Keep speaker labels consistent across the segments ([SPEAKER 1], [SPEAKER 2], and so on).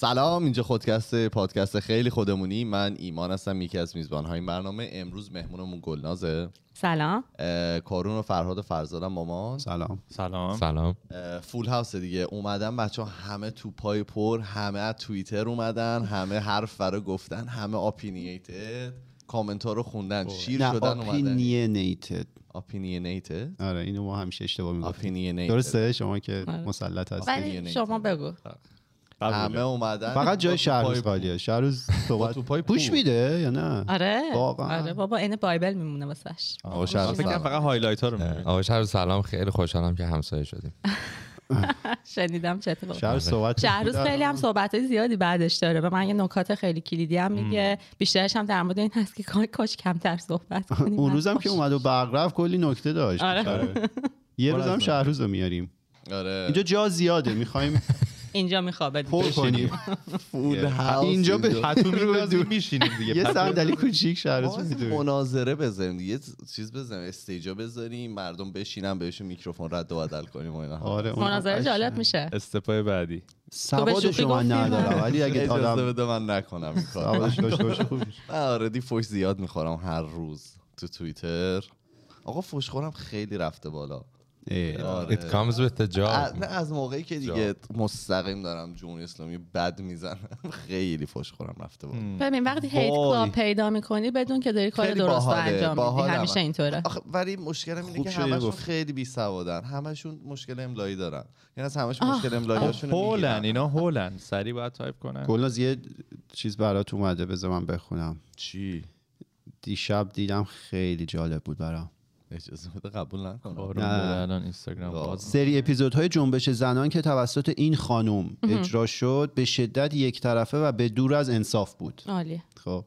[SPEAKER 1] سلام اینجا خودکست پادکست خیلی خودمونی. من ایمان هستم یکی از میزبان های این برنامه. امروز مهمونمون گلنازه.
[SPEAKER 2] سلام.
[SPEAKER 1] کارون و فرهاد و فرزادم مامان.
[SPEAKER 3] سلام.
[SPEAKER 4] سلام.
[SPEAKER 5] سلام.
[SPEAKER 1] فول هاوس دیگه. اومدن بچه همه تو پای پر همه از توییتر اومدن همه حرف برا گفتن همه اپینیتد کامنت ها رو خوندن. شیر
[SPEAKER 3] نه
[SPEAKER 1] شدن اومدن.
[SPEAKER 3] اپینینیتد
[SPEAKER 1] اپینیتد
[SPEAKER 3] آره اینو ما همیشه اشتباه می‌گفتیم.
[SPEAKER 1] اپینیتد
[SPEAKER 3] درسته؟ شما که
[SPEAKER 2] آره.
[SPEAKER 3] مسلط هست
[SPEAKER 2] ولی شما بگو.
[SPEAKER 1] همه اومدن.
[SPEAKER 3] فقط جای شهروز خالیه شهروز صحبت
[SPEAKER 1] تو پای
[SPEAKER 3] پوش. میده یا نه؟
[SPEAKER 2] آره.
[SPEAKER 3] واقعا؟
[SPEAKER 2] آره بابا این بایبل میمونه واسش
[SPEAKER 1] آقا شهر
[SPEAKER 4] فکر کنم
[SPEAKER 1] سلام.
[SPEAKER 4] فقط هایلایت ها رو.
[SPEAKER 5] آقا شهر سلام خیلی خوشحالم که همسایه شدیم.
[SPEAKER 2] شنیدم چه اتفاقی
[SPEAKER 3] شهروز صحبت
[SPEAKER 2] شهروز خیلی هم صحبت های زیادی بعدش داره به من یه نکات خیلی کلیدی هم میگه. بیشترش هم در مورد این هست که کاش- کاش کمتر صحبت کنیم.
[SPEAKER 3] اون روزم. که اومد و برق رفت کلی نکته داشت.
[SPEAKER 2] آره.
[SPEAKER 3] یه
[SPEAKER 4] پر
[SPEAKER 3] روز
[SPEAKER 4] از
[SPEAKER 3] هم
[SPEAKER 4] نکته.
[SPEAKER 3] شهروز رو میاریم.
[SPEAKER 1] آره.
[SPEAKER 3] اینجا جا زیاده. می‌خوایم
[SPEAKER 2] اینجا میخوابه.
[SPEAKER 3] پر کنیم.
[SPEAKER 1] فول هاوس
[SPEAKER 3] اینجا به
[SPEAKER 4] پتو می‌ندازیم. میشینیم دیگه.
[SPEAKER 3] یه صندلی کوچیک
[SPEAKER 1] اصلا
[SPEAKER 3] می‌دونیم.
[SPEAKER 1] مناظره بزنیم یه چیز بزنیم. استیجا بذاریم. مردم بشینن بهشون میکروفون رد و بدل کنیم و اینا.
[SPEAKER 3] آره
[SPEAKER 2] مناظره جالب میشه.
[SPEAKER 4] استپای بعدی.
[SPEAKER 3] سواد
[SPEAKER 2] شوخی
[SPEAKER 3] شما
[SPEAKER 2] گفتی؟
[SPEAKER 3] ندارم. ولی اگه آدم
[SPEAKER 1] بده من نکنم این کارو.
[SPEAKER 3] سوادش داشته باشه خوب میشه.
[SPEAKER 1] من آردی فوش زیاد می‌خورم هر روز تو توییتر. آقا فوش خورم خیلی رفته بالا. آره.
[SPEAKER 5] It comes with the
[SPEAKER 1] از-
[SPEAKER 5] job
[SPEAKER 1] نه از موقعی که دیگه مستقیم دارم جمهوری اسلامی بد می‌زنم. خیلی فوش خورم رفته بالا
[SPEAKER 2] ببین وقتی
[SPEAKER 1] hate.
[SPEAKER 2] club پیدا می‌کنی بدون که داری کار درست رو انجام میدی. همیشه اینطوره.
[SPEAKER 1] آخه ولی مشکلم اینه که همشون. خیلی بی سوادن همشون مشکل املایی دارن. یعنی از همشون
[SPEAKER 2] آه.
[SPEAKER 1] مشکل املاییاشون
[SPEAKER 4] هولن اینا هولن. سری باید تایپ کنن.
[SPEAKER 3] گلناز یه چیز برات اومده بذار من بخونم.
[SPEAKER 1] چی؟
[SPEAKER 3] دیشب دیدم خیلی جالب بود برام.
[SPEAKER 1] اجازه بده قبول نکنم.
[SPEAKER 4] اینستاگرام
[SPEAKER 3] سری اپیزودهای جنبش زنان که توسط این خانم اجرا شد به شدت یک طرفه و به دور از انصاف بود.
[SPEAKER 2] عالیه
[SPEAKER 3] خب.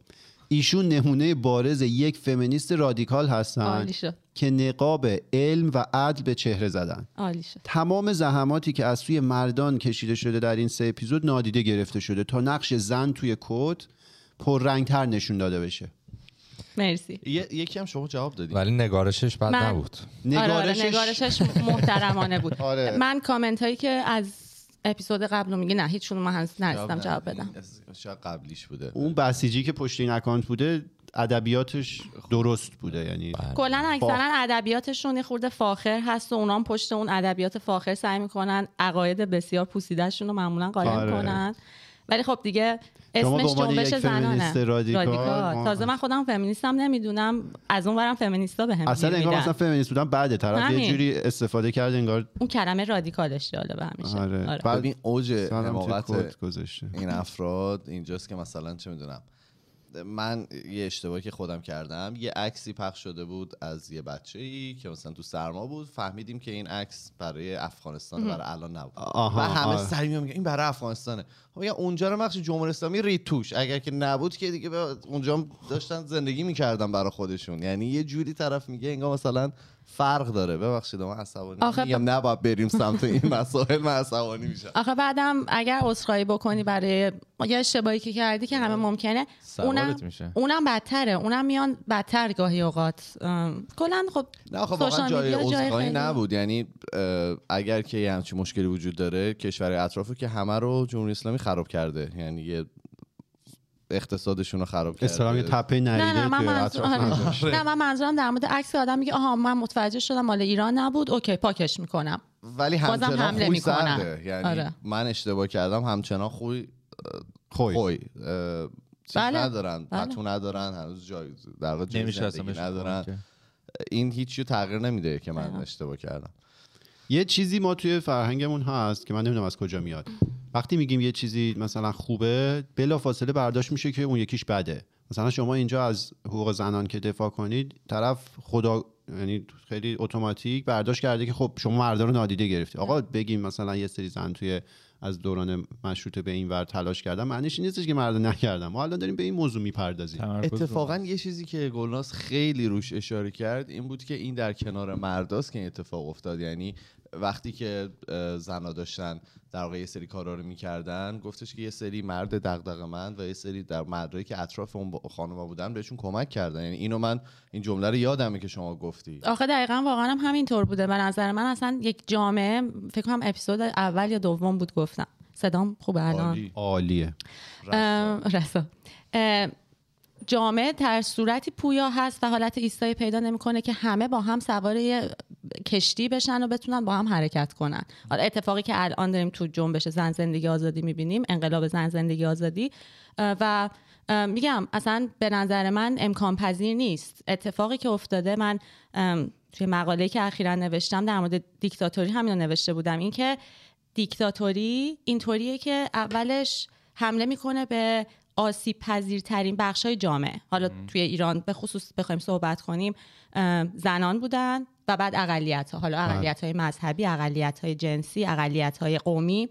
[SPEAKER 3] ایشون نمونه بارز یک فمینیست رادیکال هستن
[SPEAKER 2] عالی شد.
[SPEAKER 3] که نقاب علم و عدل به چهره زدن.
[SPEAKER 2] عالی
[SPEAKER 3] تمام زحماتی که از سوی مردان کشیده شده در این سه اپیزود نادیده گرفته شده تا نقش زن توی کد پررنگتر نشون داده بشه.
[SPEAKER 2] مرسی.
[SPEAKER 1] یه- یکی هم شما جواب دادی.
[SPEAKER 5] ولی نگارشش بد
[SPEAKER 2] من-
[SPEAKER 5] نبود.
[SPEAKER 2] آره آره
[SPEAKER 3] نگارشش
[SPEAKER 2] نگارشش محترمانه بود.
[SPEAKER 3] آره.
[SPEAKER 2] من کامنت هایی که از اپیزود قبل رو میگه نه هیچ من هنوز نرسیدم جواب بدم.
[SPEAKER 1] شاید قبلیش بوده.
[SPEAKER 3] اون بسیجی که پشت این اکانت بوده ادبیاتش درست بوده یعنی
[SPEAKER 2] کلا اکثرا ادبیاتشون یه خورده فاخر هست و اونام پشت اون ادبیات فاخر سعی می‌کنن عقاید بسیار پوسیدهشون رو معمولا قایم
[SPEAKER 3] آره.
[SPEAKER 2] کنن. ولی خب دیگه اسمش جنبش زنانه
[SPEAKER 3] رادیکال، ما-
[SPEAKER 2] تازه من خودم فمینیستم نمی‌دونم از اون برم فمینیستا به هم
[SPEAKER 3] اصلا انگار
[SPEAKER 2] میدن.
[SPEAKER 3] مثلا فمینیست بودن بعد طرف یه. جوری استفاده کرده انگار
[SPEAKER 2] اون کلمه رادیکالش جالبه همیشه
[SPEAKER 3] آره.
[SPEAKER 2] آره.
[SPEAKER 3] بعد
[SPEAKER 1] ببین اوج حماقت این افراد اینجاست که مثلا چه می‌دونم من یه اشتباهی که خودم کردم یه عکسی پخش شده بود از یه بچه ای که مثلا تو سرما بود فهمیدیم که این عکس برای افغانستان برای الان نبود
[SPEAKER 3] آها،
[SPEAKER 1] و همه
[SPEAKER 3] آره.
[SPEAKER 1] سری میگن این برای افغانستانه. خب میگن اونجا رو بخش جمهوری اسلامی رید توش. اگر که نبود که دیگه اونجا داشتن زندگی می‌کردن برای خودشون. یعنی یه جوری طرف میگه انگار مثلا فرق داره. ببخشید من عصبانی
[SPEAKER 2] آخه
[SPEAKER 1] میگم نباید بریم سمت این مسائل من عصبانی میشم.
[SPEAKER 2] آخه بعدم اگر عذرخواهی بکنی برای یه اشتباهی که کردی که همه ممکنه اونم
[SPEAKER 4] میشه.
[SPEAKER 2] اونم بدتره. اونم میان بدتر گاهی اوقات. کلا خب
[SPEAKER 1] نه خب واقعا جای عذرخواهی نبود. یعنی اگر که یه همچین مشکلی وجود داره کشور اطرافو که همه رو جمهوری اسلامی خراب کرده. یعنی یه اقتصادشون رو خراب کرده
[SPEAKER 3] اصطلاحاً یه تپه
[SPEAKER 2] نه
[SPEAKER 3] نریده
[SPEAKER 2] نه من
[SPEAKER 3] که
[SPEAKER 2] منظور آره. نه من منظورم در مورد عکس آدم میگه آها من متوجه شدم مال ایران نبود اوکی پاکش می‌کنم
[SPEAKER 1] ولی
[SPEAKER 2] بازم
[SPEAKER 1] همچنان
[SPEAKER 2] حمله
[SPEAKER 1] خوی
[SPEAKER 2] می‌کنن.
[SPEAKER 1] سرده یعنی
[SPEAKER 2] آره.
[SPEAKER 1] من اشتباه کردم همچنان خوی
[SPEAKER 3] خوی
[SPEAKER 1] خوی اه،
[SPEAKER 2] بله.
[SPEAKER 1] ندارن
[SPEAKER 2] بله.
[SPEAKER 1] پتو ندارن هنوز جای در واقع جای
[SPEAKER 4] نمیشه
[SPEAKER 1] ندارن. این هیچی تغییر نمیده که من. اشتباه کردم
[SPEAKER 3] یه چیزی ما توی فرهنگمون هست که من نمی‌دونم از کجا میاد وقتی میگیم یه چیزی مثلا خوبه بلا فاصله برداشت میشه که اون یکیش بده. مثلا شما اینجا از حقوق زنان که دفاع کنید طرف خدا یعنی خیلی اتوماتیک برداشت کرده که خب شما مردا رو نادیده گرفتی. آقا بگیم مثلا یه سری زن توی از دوران مشروطه به این ور تلاش کردن معنیش این نیستش که مردا نکردن. ما الان داریم به این موضوع می‌پردازیم.
[SPEAKER 1] اتفاقا یه چیزی که گلناز خیلی روش اشاره کرد این بود که این در کنار مرداست که این اتفاق افتاد. یعنی وقتی که زنا داشتن در واقع یه سری کارا رو می‌کردن گفتش که یه سری مرد دغدغه‌مند و یه سری در مردایی که اطراف اون با- خانوما بودن بهشون کمک کردن. یعنی اینو من این جمله رو یادمه که شما گفتی.
[SPEAKER 2] آخه دقیقا واقعا هم همینطور بوده. به نظر من اصلا یک جامعه فکر کنم اپیزود اول یا دوم بود گفتم. صدام خوبه الان؟
[SPEAKER 1] عالی.
[SPEAKER 3] عالیه.
[SPEAKER 2] رسا. جامعه در صورتی پویا هست و حالت ایستایی پیدا نمی‌کنه که همه با هم سوار کشتی بشن و بتونن با هم حرکت کنن. حالا اتفاقی که الان داریم تو جنبش زن زندگی آزادی می‌بینیم انقلاب زن زندگی آزادی و میگم اصلا به نظر من امکان پذیر نیست. اتفاقی که افتاده من توی مقاله که اخیرا نوشتم در مورد دیکتاتوری همین رو نوشته بودم اینکه دیکتاتوری اینطوریه که اولش حمله می‌کنه به آسیب پذیرترین بخش های جامعه. حالا توی ایران به خصوص بخوایم صحبت کنیم زنان بودن و بعد اقلیت ها حالا اقلیت های مذهبی اقلیت های جنسی اقلیت های قومی.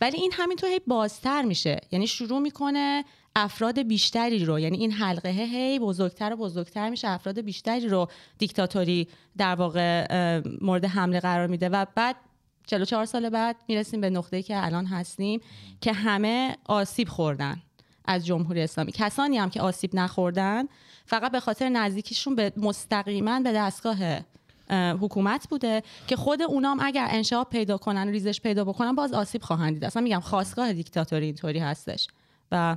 [SPEAKER 2] ولی این همینطور هی بازتر میشه. یعنی شروع می‌کنه افراد بیشتری رو یعنی این حلقه هی بزرگتر و بزرگتر میشه افراد بیشتری رو دیکتاتوری در واقع مورد حمله قرار میده. و بعد 44 سال بعد می‌رسیم به نقطه‌ای که الان هستیم که همه آسیب خوردن. از جمهوری اسلامی. کسانی هم که آسیب نخوردن فقط به خاطر نزدیکیشون به مستقیما به دستگاه اه، حکومت بوده که خود اونام اگر انشاب پیدا کنن ریزش پیدا بکنن باز آسیب خواهند دید. اصلا میگم خواستگاه دیکتاتوری اینطوری هستش. و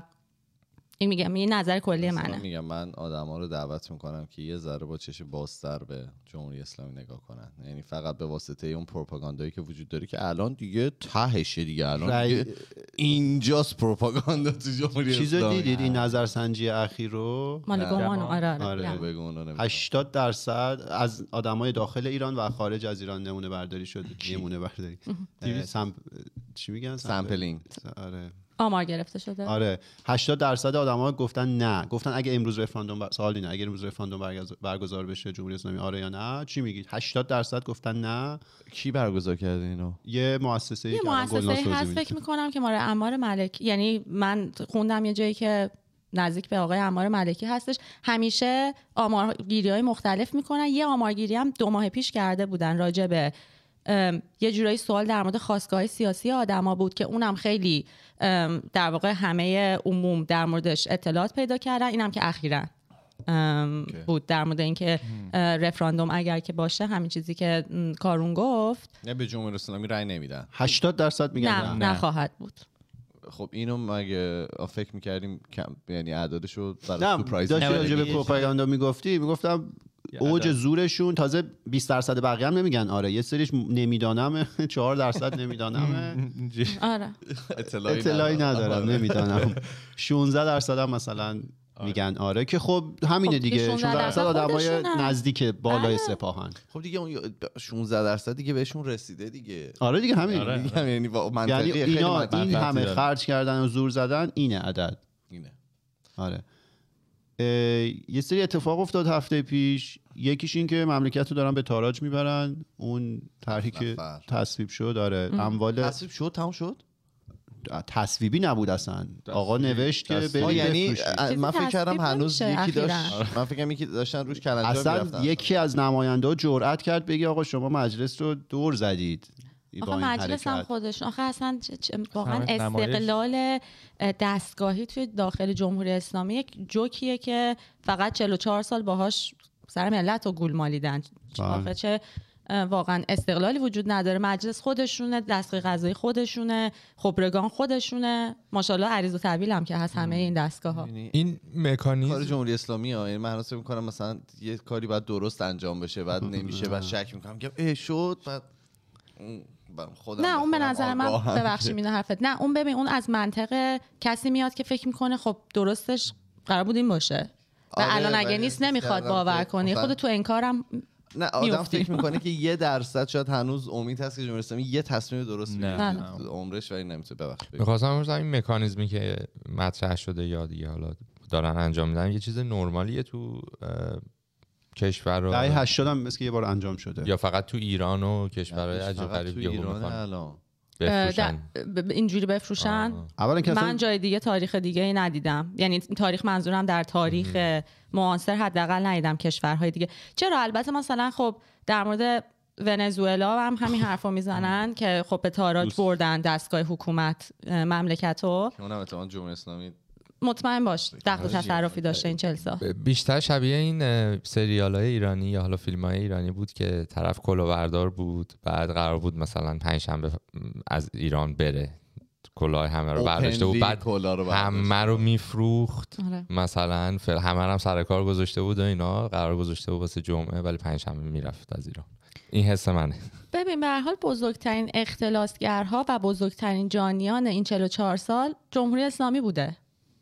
[SPEAKER 2] این میگم این نظر کلی منه.
[SPEAKER 1] میگم من آدما رو دعوت می‌کنم که یه ذره با چش بازتر به جمهوری اسلامی نگاه کنن. یعنی فقط به واسطه اون پروپاگاندایی که وجود داره که الان دیگه تهشه دیگه. الان
[SPEAKER 3] رأی-
[SPEAKER 1] دیگه اینجاست پروپاگاندا تو جمهوری
[SPEAKER 3] چیزو
[SPEAKER 1] اسلامی.
[SPEAKER 3] دیدید؟ این نظرسنجی اخیر رو؟
[SPEAKER 2] مال. گمان آره آره,
[SPEAKER 3] آره.
[SPEAKER 2] میگم.
[SPEAKER 1] بگو اونو نمی‌دونم.
[SPEAKER 3] 80 درصد از آدمای داخل ایران و خارج از ایران نمونه برداری شده نمونه برداری. سم... چی میگن؟
[SPEAKER 1] sampling.
[SPEAKER 3] آره.
[SPEAKER 2] آمار گرفته شده.
[SPEAKER 3] آره. 80 درصد آدما گفتن نه. گفتن اگه امروز رفراندوم بر... سوال اینه اگه امروز رفراندوم برگز- برگزار بشه جمهوری اسلامی آره یا نه؟ چی میگید؟ 80 درصد گفتن نه.
[SPEAKER 1] کی برگزار کرده اینو؟
[SPEAKER 3] یه مؤسسه
[SPEAKER 2] یه مؤسسه هست فکر می‌کنم که ماره امار ملکی یعنی من خوندم یه جایی که نزدیک به آقای امار ملکی هستش. همیشه آمارگیری های مختلف می‌کنن. یه آمارگیری هم دو ماه پیش کرده بودن راجع به یه جورایی سوال در مورد خواستگاه سیاسی آدما بود که اونم خیلی در واقع همه عموم در موردش اطلاعات پیدا کردن. اینم که اخیرا بود. در مورد اینکه رفراندوم اگر که باشه همین چیزی که کارون گفت.
[SPEAKER 1] نه به جمهوری اسلامی رأی نمیدن.
[SPEAKER 3] 80 درصد میگن
[SPEAKER 2] نه
[SPEAKER 3] نه,
[SPEAKER 2] نخواهد بود.
[SPEAKER 1] خب اینو مگه فکر می‌کردیم کم یعنی اعدادشو برای
[SPEAKER 3] نه
[SPEAKER 1] سورپرایز
[SPEAKER 3] داشتی
[SPEAKER 4] نه،
[SPEAKER 3] راجع به پروپاگاندا می‌گفتی می‌گفتم اوج. زورشون. تازه 20 درصد بقیه هم نمیگن. آره یه سریش نمی‌دانم 4 درصد نمی‌دانم
[SPEAKER 2] آره.
[SPEAKER 1] اطلاعی,
[SPEAKER 3] اطلاعی ندارم.
[SPEAKER 1] آره.
[SPEAKER 3] نمی‌دانم. 16 درصد هم مثلا میگن. آره که خب همینه
[SPEAKER 2] خب دیگه.
[SPEAKER 3] دیگه
[SPEAKER 2] 16
[SPEAKER 3] 16 درصد آدمای. نزدیک بالای
[SPEAKER 2] بله.
[SPEAKER 3] سپاهن.
[SPEAKER 1] خب دیگه اون 16 درصد دیگه بهشون رسیده دیگه.
[SPEAKER 3] آره دیگه همین.
[SPEAKER 4] آره.
[SPEAKER 1] یعنی
[SPEAKER 3] یعنی
[SPEAKER 1] خیلی.
[SPEAKER 3] این همه. خرج کردن و زور زدن اینه عدد.
[SPEAKER 1] اینه.
[SPEAKER 3] آره. یه سری اتفاق افتاد هفته پیش. یکیش این که مملکت رو دارن به تاراج می‌برن. اون طرحی که
[SPEAKER 1] نفر.
[SPEAKER 3] تصویب شد داره اموال
[SPEAKER 1] تصویب شد؟ تموم شد؟
[SPEAKER 3] تصویبی نبود اصلا. آقا نوشت که
[SPEAKER 1] یعنی من فکر کردم هنوز یکی داشت
[SPEAKER 2] اخیراً.
[SPEAKER 1] من فکر کنم یکی داشتن روش کلنجار
[SPEAKER 3] اصلا
[SPEAKER 1] می‌رفتن.
[SPEAKER 3] یکی از نماینده ها جرأت کرد بگی آقا شما مجلس رو دور زدید.
[SPEAKER 2] آخه مجلس هم. خودشون. آخه اصلا واقعا. استقلال اه، دستگاهی توی داخل جمهوری اسلامی یک جوکیه که فقط 44 سال باهاش سر ملت رو گول مالیدن.
[SPEAKER 3] بله.
[SPEAKER 2] آخه چه واقعا استقلالی وجود نداره. مجلس خودشونه دستگاه قضایی خودشونه خبرگان خودشونه. ماشاءالله عریض و طویل هم که هست همه این دستگاه ها
[SPEAKER 1] یعنی
[SPEAKER 5] این
[SPEAKER 1] کار
[SPEAKER 5] مکانیزم
[SPEAKER 1] جمهوری اسلامی ها. یعنی من حساب می‌کنم مثلا یه کاری باید درست انجام بشه بعد نمیشه بعد شک می‌کنم که اه شد بعد خودم
[SPEAKER 2] نه اون به نظر من ببخشید میده حرفت. نه اون ببین اون از منطق کسی میاد که فکر می‌کنه خب درستش قرار بود این باشه. و
[SPEAKER 1] آره،
[SPEAKER 2] الان اگه نیست نمی‌خواد باور کنی. خود تو انکارم
[SPEAKER 1] نه آدم
[SPEAKER 2] می‌افتیم.
[SPEAKER 1] فکر می‌کنه که یه درصد شاید هنوز امید هست که جمهوری اسلامی یه تصمیم درست
[SPEAKER 4] نه.
[SPEAKER 1] بگیره. عمرش ولی نمی‌تونه ببخشید.
[SPEAKER 5] می‌خواستم بپرسم این مکانیزمی که مطرح شده یا دیگه حالا دارن انجام میدن یه چیز نرمالیه تو کشور
[SPEAKER 3] دهه
[SPEAKER 5] رو
[SPEAKER 3] 80 هم مثل که یه بار انجام شده.
[SPEAKER 5] یا فقط تو ایران و کشورهای عجیب
[SPEAKER 1] فقط
[SPEAKER 5] غریب
[SPEAKER 1] تو
[SPEAKER 5] یهو
[SPEAKER 1] ایران الان.
[SPEAKER 5] بفروشن.
[SPEAKER 2] اینجوری بفروشن.
[SPEAKER 3] اولا که
[SPEAKER 2] من جای دیگه تاریخ دیگه ای ندیدم. یعنی تاریخ منظورم در تاریخ معاصر حداقل ندیدم کشورهای دیگه. چرا؟ البته مثلا خب در مورد ونزوئلا هم همین حرفو می‌زنن که خب به تاراج. بردن دستگاه حکومت اه، مملکتو.
[SPEAKER 1] که اونم احتمال جمهوری اسلامی
[SPEAKER 2] مطمئن باش دخل
[SPEAKER 1] آره،
[SPEAKER 2] تصرفی داشته این چل سال
[SPEAKER 5] بیشتر شبیه این سریال های ایرانی یا حالا فیلم های ایرانی بود که طرف کلاهبردار بود بعد قرار بود مثلا پنجشنبه از ایران بره. کلاه همه رو برداشته بود. بعد
[SPEAKER 1] رو برداشته.
[SPEAKER 5] همه رو میفروخت.
[SPEAKER 2] آره.
[SPEAKER 5] مثلا فعلا همه رو هم سر کار گذاشته بود و اینا. قرار گذاشته بود واسه جمعه ولی پنج شنبه می‌رفت از ایران. این حس منه.
[SPEAKER 2] ببین به هر حال بزرگترین اختلاسگرها و بزرگترین جانیان این 44 سال جمهوری اسلامی بوده.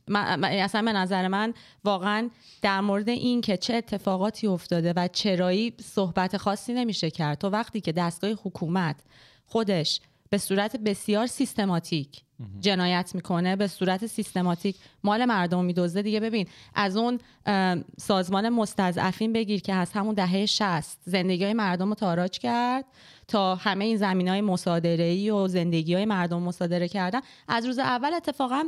[SPEAKER 2] من من- اصلا به نظر من واقعا در مورد این که چه اتفاقاتی افتاده و چرایی صحبت خاصی نمیشه کرد. تو وقتی که دستگاه حکومت خودش به صورت بسیار سیستماتیک جنایت می‌کنه به صورت سیستماتیک مال مردم میدزده. دیگه ببین از اون سازمان مستضعفین بگیر که از همون دهه 60 زندگی های مردم رو تاراج کرد تا همه این زمین های مصادره ای و زندگی های مردم مصادره کردن. از روز اول اتفاقا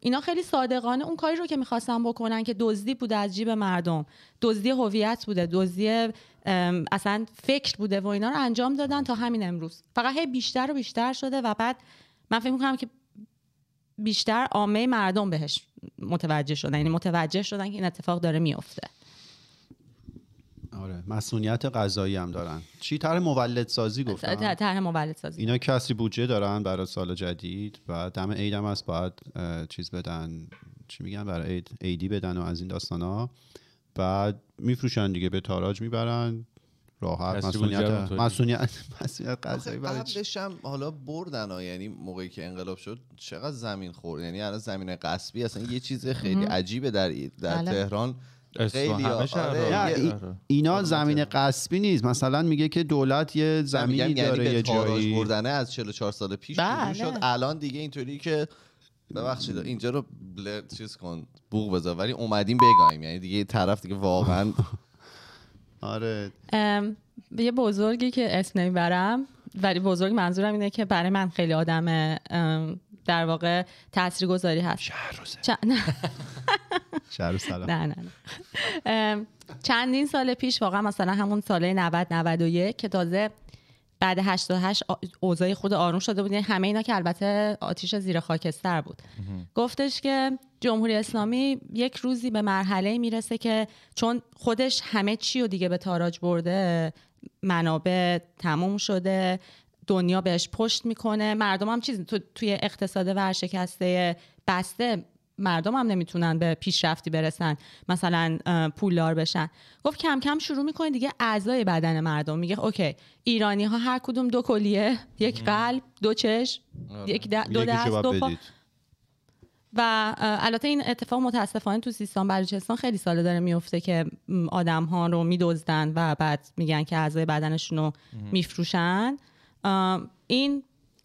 [SPEAKER 2] اینا خیلی صادقانه. اون کاری رو که می‌خواستن بکنن که دزدی بوده از جیب مردم دزدی هویت بوده دزدی اصلا فکر بوده و اینا رو انجام دادن تا همین امروز. فقط هی بیشتر و بیشتر شده و بعد من فکر می‌کنم که بیشتر عامه مردم بهش متوجه شدن یعنی متوجه شدن که این اتفاق داره میفته
[SPEAKER 3] آره. مسئولیت قضایی هم دارن. چی؟ طرح مولد سازی گفتن
[SPEAKER 2] طرح مولد سازی.
[SPEAKER 3] اینا کسی بودجه دارن برای سال جدید و دم عید هم هست باید چیز بدن. چی میگن؟ برای عید عیدی بدن و از این داستان ها بعد میفروشن دیگه به تاراج می‌برن. راحت. مسئولیت. مسئولیت مسئولیت قضایی برای چی؟
[SPEAKER 1] قبلش هم حالا بردن ها. یعنی موقعی که انقلاب شد چقدر زمین خورد؟ یعنی الان زمین قصبی اصلا یه چیز خیلی عجیبه در در
[SPEAKER 2] بله.
[SPEAKER 1] تهران. خیلی. آره.
[SPEAKER 3] ای-
[SPEAKER 4] آره.
[SPEAKER 3] اینا زمین قصبی نیست. مثلا میگه که دولت یه زمینی
[SPEAKER 1] یعنی
[SPEAKER 3] داره
[SPEAKER 1] به
[SPEAKER 3] یه جایی.
[SPEAKER 1] بردنه از 44 سال پیش
[SPEAKER 2] بله.
[SPEAKER 1] شروع شد. الان دیگه اینطوری که ببخشید اینجا رو بل... چیز کن بوق بذار. ولی اومدیم بگایم. یعنی دیگه طرف دیگه واقعا
[SPEAKER 3] آره.
[SPEAKER 2] ام، یه بزرگی که اسم نمی‌برم ولی بزرگ منظورم اینه که برای من خیلی آدم در واقع تاثیرگذاری هست. چ- نه.
[SPEAKER 3] شهر سلام.
[SPEAKER 2] نه نه چندین سال پیش واقعا مثلا همون ساله 90 91 که تازه بعد 88 آ- اوضاع خود آروم شده بود. یعنی همه اینا که البته آتیش زیر خاکستر بود. گفتش که جمهوری اسلامی یک روزی به مرحله می‌رسه که چون خودش همه چی رو دیگه به تاراج برده منابع تموم شده دنیا بهش پشت می‌کنه. مردم هم چیز تو توی اقتصاد ورشکسته بسته مردم هم نمی‌تونن به پیشرفتی برسن مثلا پولدار بشن. گفت کم کم شروع می‌کنه دیگه اعضای بدن مردم. میگه اوکی ایرانی ها هر کدوم دو کلیه یک قلب دو چشم یک د- دو دست دو پا. و البته این اتفاق متاسفانه تو سیستان بلوچستان خیلی ساله داره میفته که آدم ها رو میدزدن و بعد میگن که اعضای بدنشون رو میفروشن. این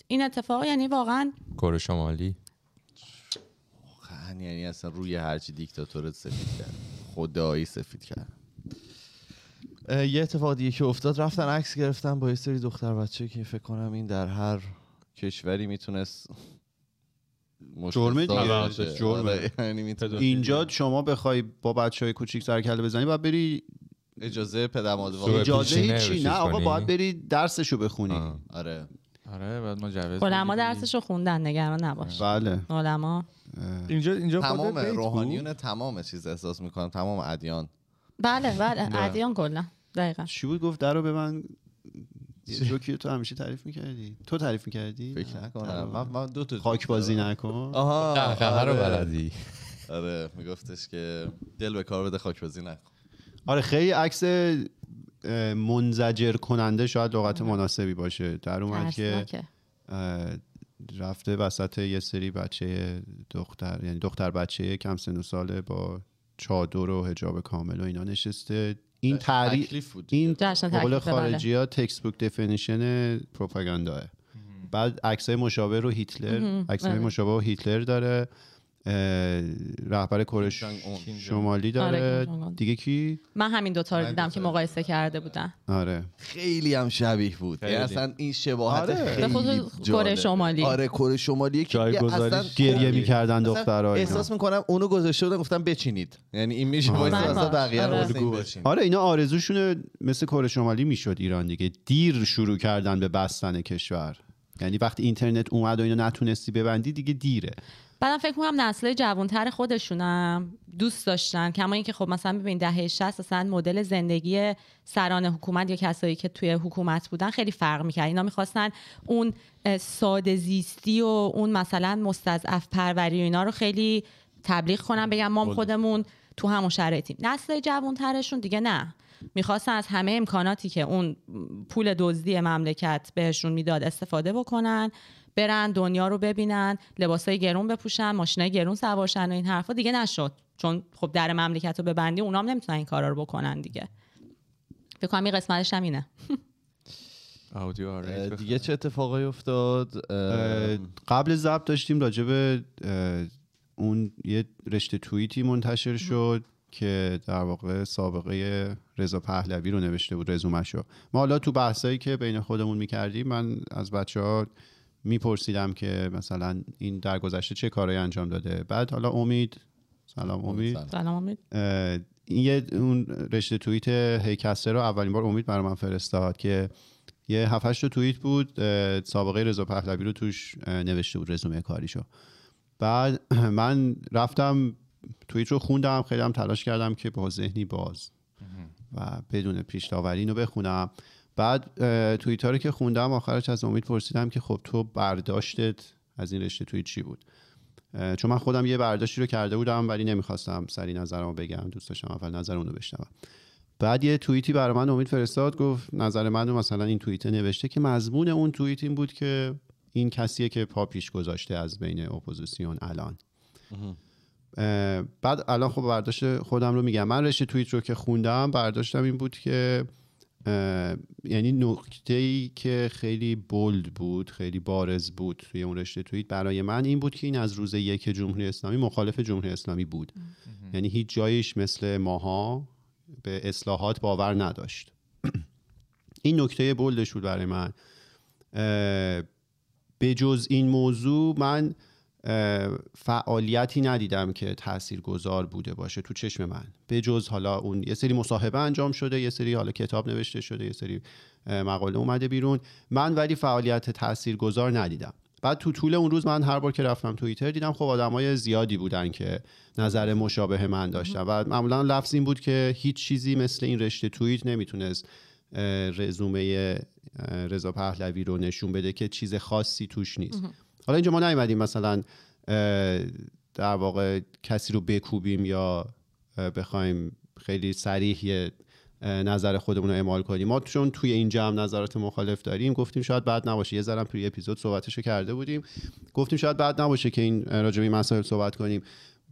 [SPEAKER 2] این اتفاق یعنی واقعا
[SPEAKER 5] کره شمالی
[SPEAKER 1] واقعا یعنی اصلا روی هرچی دیکتاتورت سفید کرد خدایی سفید کرد یه اتفاق دیگه که افتاد رفتن عکس گرفتن با یه سری دختر بچه که فکر کنم این در هر کشوری می‌تونست
[SPEAKER 3] جرمه دیگه.
[SPEAKER 1] باشه.
[SPEAKER 3] جرمه.
[SPEAKER 1] آره، یعنی
[SPEAKER 3] اینجا شما بخوای با بچه های کوچیک سر کله بزنی باید بری
[SPEAKER 1] اجازه پدر مادر
[SPEAKER 3] اجازه
[SPEAKER 5] چیز
[SPEAKER 3] نه آقا؟ باید بری درسشو بخونی.
[SPEAKER 5] آه.
[SPEAKER 1] آره.
[SPEAKER 4] آره بعد مجوز
[SPEAKER 2] علما
[SPEAKER 4] بگیری.
[SPEAKER 2] درسش رو خوندن نگران نباش.
[SPEAKER 3] بله.
[SPEAKER 2] علما.
[SPEAKER 4] اینجا اینجا خود
[SPEAKER 1] تمام. روحانیون تمام چیز احساس می‌کنم. تمام ادیان.
[SPEAKER 2] بله بله. ادیان کلا. دقیقا.
[SPEAKER 3] چی بود؟ گفت در رو به من. یه جوکی تو همیشه تعریف می‌کردی. تو تعریف می‌کردی؟
[SPEAKER 1] فکر نکنم. من, من دو تا
[SPEAKER 3] خاک بازی نکن.
[SPEAKER 1] آها.
[SPEAKER 5] خبر رو
[SPEAKER 1] آره.
[SPEAKER 5] بلدی.
[SPEAKER 1] آره میگفتش که دل به کار بده خاک بازی نکن.
[SPEAKER 3] آره خیلی عکس منزجر کننده شاید لغت مناسبی باشه. در اومد که رفته وسط یه سری بچه دختر یعنی دختر بچه کم سن و ساله با چادر و حجاب کامل و اینا نشسته. این تعریف این قول. خارجی ها تکست بوک دفینیشن پروپاگانداه بعد عکسای مشابه رو هیتلر عکسای
[SPEAKER 2] آره.
[SPEAKER 3] مشابه رو هیتلر داره. رهبر کره. شمالی
[SPEAKER 2] آره،
[SPEAKER 3] داره
[SPEAKER 2] اون.
[SPEAKER 3] دیگه کی
[SPEAKER 2] من همین دوتا رو دیدم که مقایسه کرده بودن
[SPEAKER 3] آره
[SPEAKER 1] خیلی هم شبیه بود
[SPEAKER 4] خیلی.
[SPEAKER 1] اصلا این شباهت
[SPEAKER 3] آره.
[SPEAKER 2] به
[SPEAKER 1] خیلی.
[SPEAKER 2] کره شمالی.
[SPEAKER 1] آره کره شمالی که اصلا
[SPEAKER 3] گریه می‌کردن دخترها اینا.
[SPEAKER 1] احساس می‌کنم اونو گذاشته بودن گفتم بچینید یعنی این میشه
[SPEAKER 3] آره.
[SPEAKER 1] وایس اصلا. بقیه رو
[SPEAKER 2] آره.
[SPEAKER 3] آره اینا آرزوشونه مثل کره شمالی می‌شد ایران دیگه دیر شروع کردن به بستن کشور یعنی وقتی اینترنت اومد و اینا نتونستی ببندی دیگه دیره
[SPEAKER 2] بعدم فکر می‌کنم نسل جوانتر خودشونم دوست داشتن. کما اینکه خب مثلا ببین دهه 60 اصلا مدل زندگی سران حکومت یا کسایی که توی حکومت بودن خیلی فرق می‌کرد. اینا می‌خواستن اون ساده زیستی و اون مثلا مستضعف پروری و اینا رو خیلی تبلیغ کنن بگن ما هم خودمون تو همون شرایطیم. نسل جوانترشون دیگه نه. می‌خواستن از همه امکاناتی که اون پول دزدی مملکت بهشون می‌داد استفاده بکنن. برن دنیا رو ببینن لباسای گرون بپوشن ماشینای گرون سوارشن و این حرفا دیگه نشد. چون خب در مملکت رو ببندی اونام نمی‌تونن این کارا رو بکنن دیگه. فکر کنم این قسمتش هم اینه.
[SPEAKER 4] آره
[SPEAKER 1] دیگه چه اتفاقایی افتاد؟
[SPEAKER 3] قبل ضبط داشتیم راجع به اون یه رشته توییتی منتشر شد که در واقع سابقه رضا پهلوی رو نوشته بود رزومشو ما حالا تو بحثایی که بین خودمون می‌کردیم من از بچه ها میپرسیدم که مثلا این در گذشته چه کارایی انجام داده. بعد حالا امید سلام امید
[SPEAKER 1] سلام.
[SPEAKER 2] امید.
[SPEAKER 3] این یه اون رشته توییت هیکسته رو اولین بار امید برای من فرستاد که یه هفت هشت تا توییت بود. سابقه رضا پهلوی رو توش نوشته بود رزومه کاریشو. بعد من رفتم توییت رو خوندم خیلی هم تلاش کردم که با ذهنی باز و بدون پیش داوری اینو بخونم. بعد اه، توییت ها رو که خوندم آخرش از امید پرسیدم که خب تو برداشتت از این رشته توییت چی بود؟ چون من خودم یه برداشتی رو کرده بودم ولی نمی‌خواستم سری نظرمو بگم. دوست داشتم اول نظر اونو بشنوم. بعد یه توییتی برای من امید فرستاد گفت نظر من رو مثلا این توییته نوشته که مضمون اون توییت این بود که این کسیه که پا پیش گذاشته از بین اپوزیسیون الان. بعد الان خب برداشت خودم رو میگم. من رشته توییت رو که خوندم برداشتم این بود که یعنی نکته ای که خیلی بولد بود خیلی بارز بود توی اون رشته توییت برای من این بود که این از روز یک جمهوری اسلامی مخالف جمهوری اسلامی بود. یعنی هیچ جایش مثل ماها به اصلاحات باور نداشت. این نکته بولدش بود برای من. به جز این موضوع من فعالیتی ندیدم که تأثیر گذار بوده باشه تو چشم من. به جز حالا اون یه سری مصاحبه انجام شده یه سری حالا کتاب نوشته شده یه سری مقاله اومده بیرون. من ولی فعالیت تأثیر گذار ندیدم. بعد تو طول اون روز من هر بار که رفتم توییتر دیدم خب آدمای زیادی بودن که نظر مشابه من داشتن. و معمولا لفظ این بود که هیچ چیزی مثل این رشته توییت نمی‌تونست رزومه رضا پهلوی رو نشون بده که چیز خاصی توش نیست. حالا اینجا ما نیومدیم مثلا در واقع کسی رو بکوبیم یا بخوایم خیلی اه، نظر خودمون رو اعمال کنیم. ما چون توی این جمع نظرات مخالف داریم گفتیم شاید بعد نباشه. یه ذرم توی اپیزود صحبتشو کرده بودیم. گفتیم شاید بعد نباشه که این این مسائل صحبت کنیم.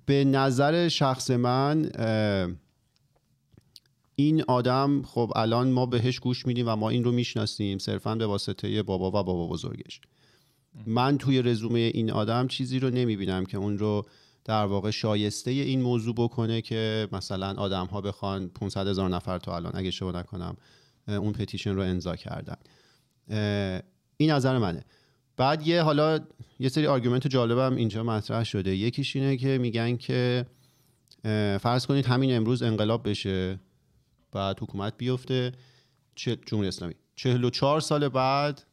[SPEAKER 3] به نظر شخص من این آدم خب الان ما بهش گوش میدیم و ما این رو می‌شناسیم. صرفا به واسطه بابا و بابا بزرگش. من توی رزومه این آدم چیزی رو نمی‌بینم که اون رو در واقع شایسته این موضوع بکنه که مثلا آدم ها بخوان 500 هزار نفر تا الان اگه اشتباه نکنم اون petition رو امضا کردن. این نظر منه. بعد یه حالا یه سری argument جالبم اینجا مطرح شده. یکیش اینه که میگن که فرض کنید همین امروز انقلاب بشه بعد حکومت بیفته جمهوری اسلامی. 44 سال بعد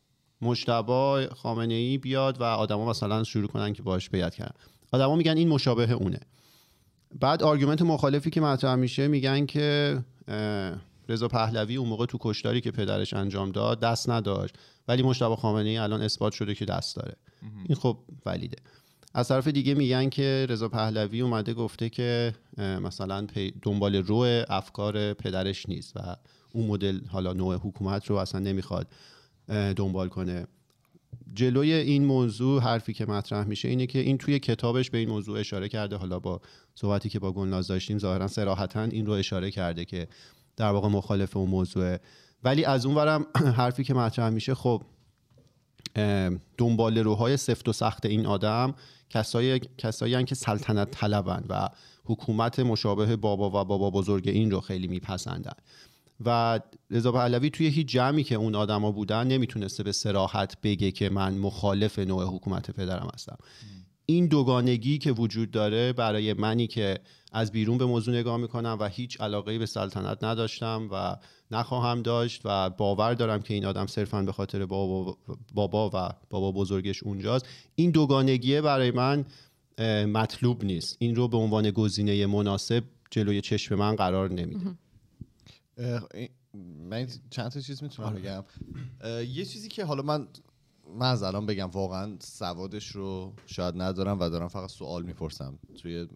[SPEAKER 3] مجتبی خامنه ای بیاد و آدما مثلا شروع کنن که باش بیعت کردن. آدما میگن این مشابه اونه. بعد argument مخالفی که مطرح میشه میگن که رضا پهلوی اون موقع تو کشتاری که پدرش انجام داد دست نداشت. ولی مجتبی خامنه ای الان اثبات شده که دست داره. این خب valid ه. از طرف دیگه میگن که رضا پهلوی اومده گفته که مثلا دنبال رو افکار پدرش نیست و اون مدل حالا نوع حکومت رو اصلا نمی‌خواد دنبال کنه. جلوی این موضوع حرفی که مطرح میشه اینه که این توی کتابش به این موضوع اشاره کرده. حالا با صحبتی که با گلناز داشتیم ظاهرا صراحتا این رو اشاره کرده که در واقع مخالف اون موضوعه. ولی از اون ورم حرفی که مطرح میشه خب دنبال روهای سفت و سخت این آدم کسایی کسایی که سلطنت طلبن و حکومت مشابه بابا و بابا بزرگ این رو خیلی میپسندن و رضا پهلوی توی هیچ جمعی که اون آدما بودن نمی‌تونسته به سراحت بگه که من مخالف نوع حکومت پدرم هستم. این دوگانگی که وجود داره برای منی که از بیرون به موضوع نگاه می‌کنم و هیچ علاقه به سلطنت نداشتم و نخواهم داشت و باور دارم که این آدم صرفا به خاطر بابا, بابا و بابا بزرگش اونجاست. این دوگانگیه برای من مطلوب نیست. این رو به عنوان گزینه مناسب جلوی چشم من قرار نمیده
[SPEAKER 1] من چند تا چیز می‌تونم بگم؟ اه، یه چیزی که حالا من من از الان بگم واقعا سوادش رو شاید ندارم و دارم فقط سوال می‌پرسم. توی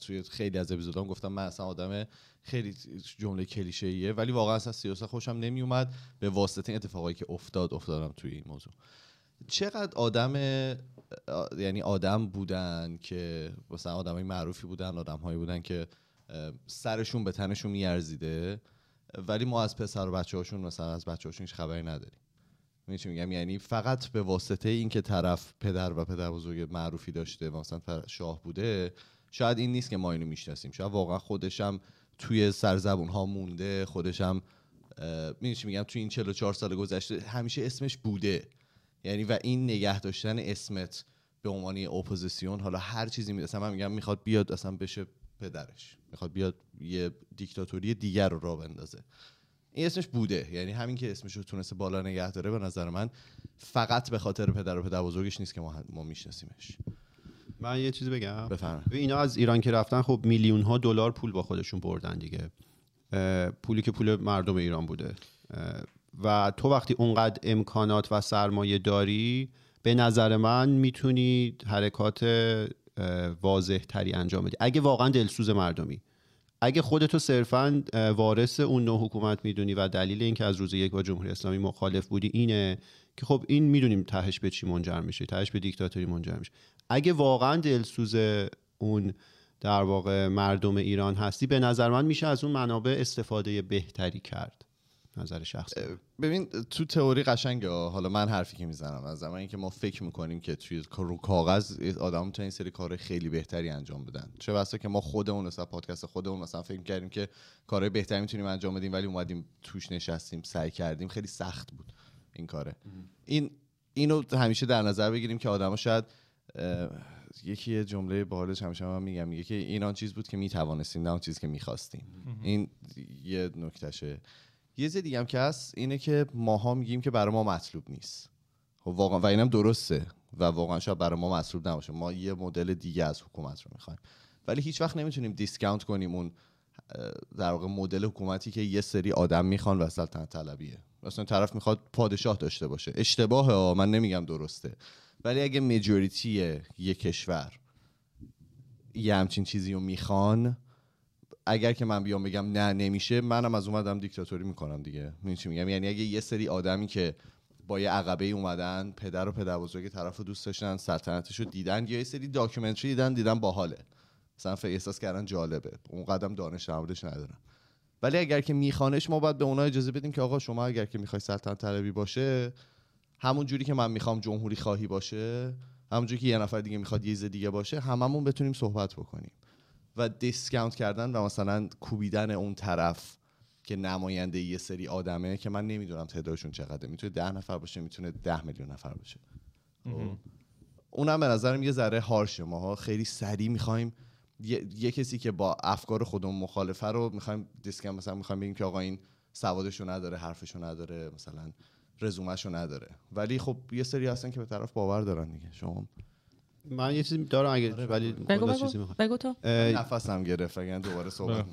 [SPEAKER 1] توی خیلی از اپیزودام گفتم من اصلا آدم خیلی جمله کلیشه‌ایه ولی واقعا اصلا سیاست خوشم نمیومد به واسطه اتفاقایی که افتاد افتادم توی این موضوع. چقدر آدم یعنی آدم بودن که مثلا آدمای معروفی بودن آدمهایی بودن که سرشون به تنشون میارزیده ولی ما از پسر و بچه هاشون مثلا از بچه هاشون خبری نداریم. چی میگم؟ یعنی فقط به واسطه اینکه طرف پدر و پدر بزرگ معروفی داشته مثلا شاه بوده شاید این نیست که ما اینو می‌شناسیم. شاید واقعا خودشم توی سرزبون ها مونده خودشم می‌دونی چی میگم؟ توی این 44 سال گذشته همیشه اسمش بوده. یعنی و این نگه داشتن اسمت به عنوان اپوزیسیون حالا هر چیزی می من میگم می‌خواد بیاد اصلا بشه پدرش. می‌خواد بیاد یه دیکتاتوری دیگر رو را بندازه. این اسمش بوده. یعنی همین که اسمش رو تونسته بالا نگه داره به نظر من فقط به خاطر پدر و پدر بزرگش نیست که ما, ما میشناسیمش.
[SPEAKER 3] من یه چیزی بگم. ببین اینا از ایران که رفتن خب میلیون ها دلار پول با خودشون بردن دیگه. پولی که پول مردم ایران بوده. و تو وقتی اونقدر امکانات و سرمایه داری به نظر من می‌تونی حرکات واضح تری انجام بدی. اگه واقعا دلسوز مردمی. اگه خودتو صرفا وارث اون نوع حکومت می‌دونی و دلیل اینکه از روز یک با جمهوری اسلامی مخالف بودی اینه که خب این می‌دونیم تهش به چی منجر میشه تهش به دیکتاتوری منجر میشه. اگه واقعا دلسوز اون در واقع مردم ایران هستی به نظر من میشه از اون منابع استفاده بهتری کرد. نظر شخصی
[SPEAKER 1] ببین تو تئوری قشنگه. حالا من حرفی که می‌زنم از زمانی که ما فکر می‌کنیم که توی رو کاغذ آدم می‌تونن این سری کار خیلی بهتری انجام بدن. چه بسا که ما خودمون مثلا پادکست خودمون مثلا فکر کردیم که کارهای بهتری می‌تونیم انجام بدیم ولی اومدیم توش نشستیم سعی کردیم. خیلی سخت بود این کاره. این اینو همیشه در نظر بگیریم که آدما شاید یکی یه جمله باحالش همیشه من میگم. میگه که این آن چیز بود که می‌توانستیم نه آن چیز که می‌خواستیم. این یه نکتهشه یه چیز دیگه هم که هست اینه که ماها میگیم که برای ما مطلوب نیست. خب واقعا و اینم درسته. و واقعا شاید برای ما مطلوب نباشه. ما یه مدل دیگه از حکومت رو می‌خوایم. ولی هیچ وقت نمی‌تونیم دیسکاونت کنیم اون در واقع مدل حکومتی که یه سری آدم می‌خوان و سلطنت طلبیه. مثلا طرف می‌خواد پادشاه داشته باشه. اشتباهه ها من نمیگم درسته. ولی اگه مجوریتی یه کشور یه همچین چیزی رو می‌خوان اگر که من بیام بگم نه نمیشه منم از اومدم دیکتاتوری می‌کنم دیگه. می‌دونی چی میگم؟ یعنی اگه یه سری آدمی که با یه عقبه اومدن پدر و پدر بزرگ طرف رو دوست داشتن سلطنتش رو دیدن یا یه سری داکیومنتری دیدن دیدن باحاله. مثلا احساس کردن جالبه. اون قدم دانش در موردش ندارن. ولی اگر که میخوانش ما باید به اونها اجازه بدیم که آقا شما اگر که می‌خوای سلطنت طلبی باشه همون جوری که من می‌خوام جمهوری خواهی باشه همون جوری که یه نفر دیگه می‌خواد یه دیگه باشه هممون بتونیم صحبت بکنیم. و دیسکاونت کردن و مثلا کوبیدن اون طرف که نماینده یه سری آدمه که من نمی‌دونم تعدادشون چقدره. می‌تونه ده نفر باشه می‌تونه ده میلیون نفر باشه. خب؟ اونم به نظرم یه ذره هارشه ماها. خیلی سریع می‌خوایم یه،, یه کسی که با افکار خودمون مخالفه رو می‌خوایم دیسکم مثلا می‌خوایم بگیم که آقا این سوادشو نداره حرفشو نداره مثلا رزومهشو نداره. ولی خب یه سری هستن که به طرف باور دارن دیگه. شما
[SPEAKER 3] من یه چیزی دارم اگه ولی
[SPEAKER 2] بگو بگو.
[SPEAKER 3] چیزی.
[SPEAKER 2] بگو تو.
[SPEAKER 1] نفسم گرفت اگر دوباره صحبت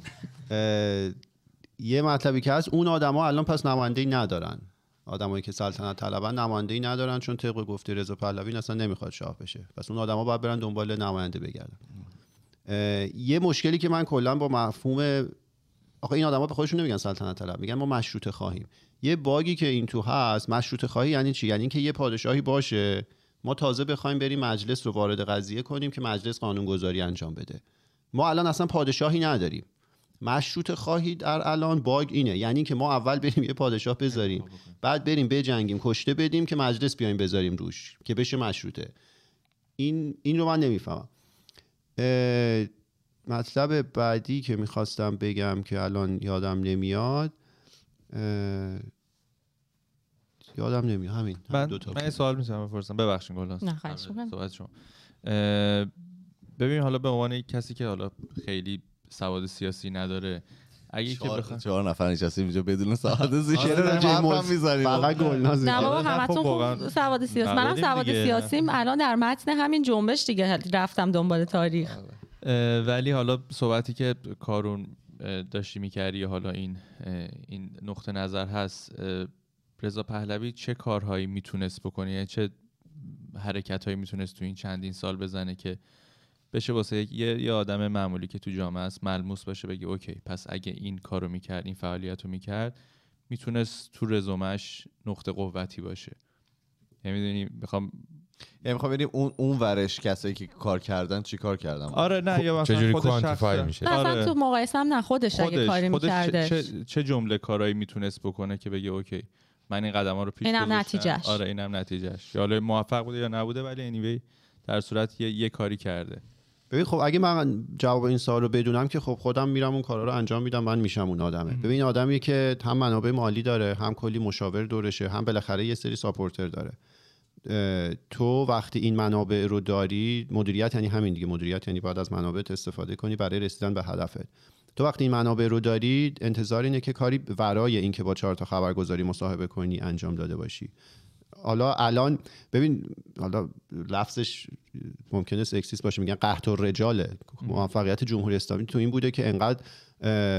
[SPEAKER 3] یه مطلبی که هست اون آدما الان پس نماینده یادرن آدمایی که سلطنت طلبن نماینده ندارن چون طبق گفته رضا پهلوی اصلا نمی‌خواد شاه بشه. پس اون آدما باید برن دنبال نماینده بگردن. یه مشکلی که من کلا با مفهوم آخه این آدما به خودشون نمیگن سلطنت طلب میگن ما مشروطه خواهیم. یه باگی که این تو هست مشروطه خواهی یعنی چی؟ یعنی اینکه یه پادشاهی باشه ما تازه بخوایم بریم مجلس رو وارد قضیه کنیم که مجلس قانونگذاری انجام بده. ما الان اصلا پادشاهی نداریم. مشروط خواهی در الان باگ اینه. یعنی که ما اول بریم یه پادشاه بذاریم بعد بریم بجنگیم کشته بدیم که مجلس بیایم بذاریم روش که بشه مشروطه. این این رو من نمی‌فهمم. مطلب بعدی که می‌خواستم بگم که الان یادم نمیاد یادم نمیاد. همین, همین
[SPEAKER 4] من
[SPEAKER 3] دو تا
[SPEAKER 4] من یه سوال می‌تونم بپرسم. ببخشید گلناز
[SPEAKER 2] نه، خواهش می‌کنم.
[SPEAKER 4] صحبت شما. ببین حالا به عنوان یک کسی که حالا خیلی سواد سیاسی نداره اگه که بخوام
[SPEAKER 1] چهار نفر نشستیم اینجا بدون سواد
[SPEAKER 3] راجع به مز-
[SPEAKER 1] می‌زنیم
[SPEAKER 3] فقط گلناز
[SPEAKER 2] نه. بابا
[SPEAKER 4] آره،
[SPEAKER 2] همتون
[SPEAKER 4] خب
[SPEAKER 2] خوب سواد سیاسی. منم سواد. سیاسیم. الان در متن همین جنبش دیگه رفتم دنبال تاریخ.
[SPEAKER 4] ولی حالا صحبتی که کارون داشتی می‌کردی حالا این این نقطه نظر هست رضا پهلوی چه کارهایی می‌تونست بکنه؟ یعنی چه حرکت هایی می‌تونست تو این چندین سال بزنه که بشه واسه یک- یه, یه آدم معمولی که تو جامعه است ملموس باشه بگه اوکی پس اگه این کارو می‌کرد این فعالیت رو می‌کرد می‌تونست تو رزومش نقطه قوتی باشه. یعنی می‌دونی می‌خوام
[SPEAKER 1] یعنی می‌خوام ببینیم اون اون ورش کسایی که کار کردن چی کار کردن؟
[SPEAKER 4] آره نه یا مثلا
[SPEAKER 5] چجوری
[SPEAKER 4] خود
[SPEAKER 5] quantify
[SPEAKER 4] شخص-
[SPEAKER 5] میشه؟
[SPEAKER 4] آره.
[SPEAKER 2] تو مقایسه هم نه خودش اگه کاری
[SPEAKER 4] خودش چه,
[SPEAKER 2] میکردش
[SPEAKER 4] چه, چه جمله کارایی می‌تونست بکنه که بگه OK من این قدم ها رو پیش
[SPEAKER 2] اینم. نتیجهش.
[SPEAKER 4] آره اینم نتیجهش یا حالا موفق بوده یا نبوده ولی anyway در صورت یه, یه کاری کرده.
[SPEAKER 3] ببین خب اگه من جواب این سوال رو بدونم که خب خودم میرم اون کارا رو انجام میدم من میشم اون آدمه. ببین آدمی که هم منابع مالی داره هم کلی مشاور دورشه هم بالاخره یه سری supporter داره. تو وقتی این منابع رو داری مدیریت یعنی همین دیگه. مدیریت یعنی باید از منابع استفاده کنی برای رسیدن به هدفت. تو وقتی این منابع رو داری انتظار اینه که کاری ورای اینکه با چهار تا خبرگزاری مصاحبه کنی انجام داده باشی. حالا الان ببین حالا لفظش ممکنه سکسیست باشه میگن قحط و رجاله. موفقیت جمهوری اسلامی تو این بوده که انقدر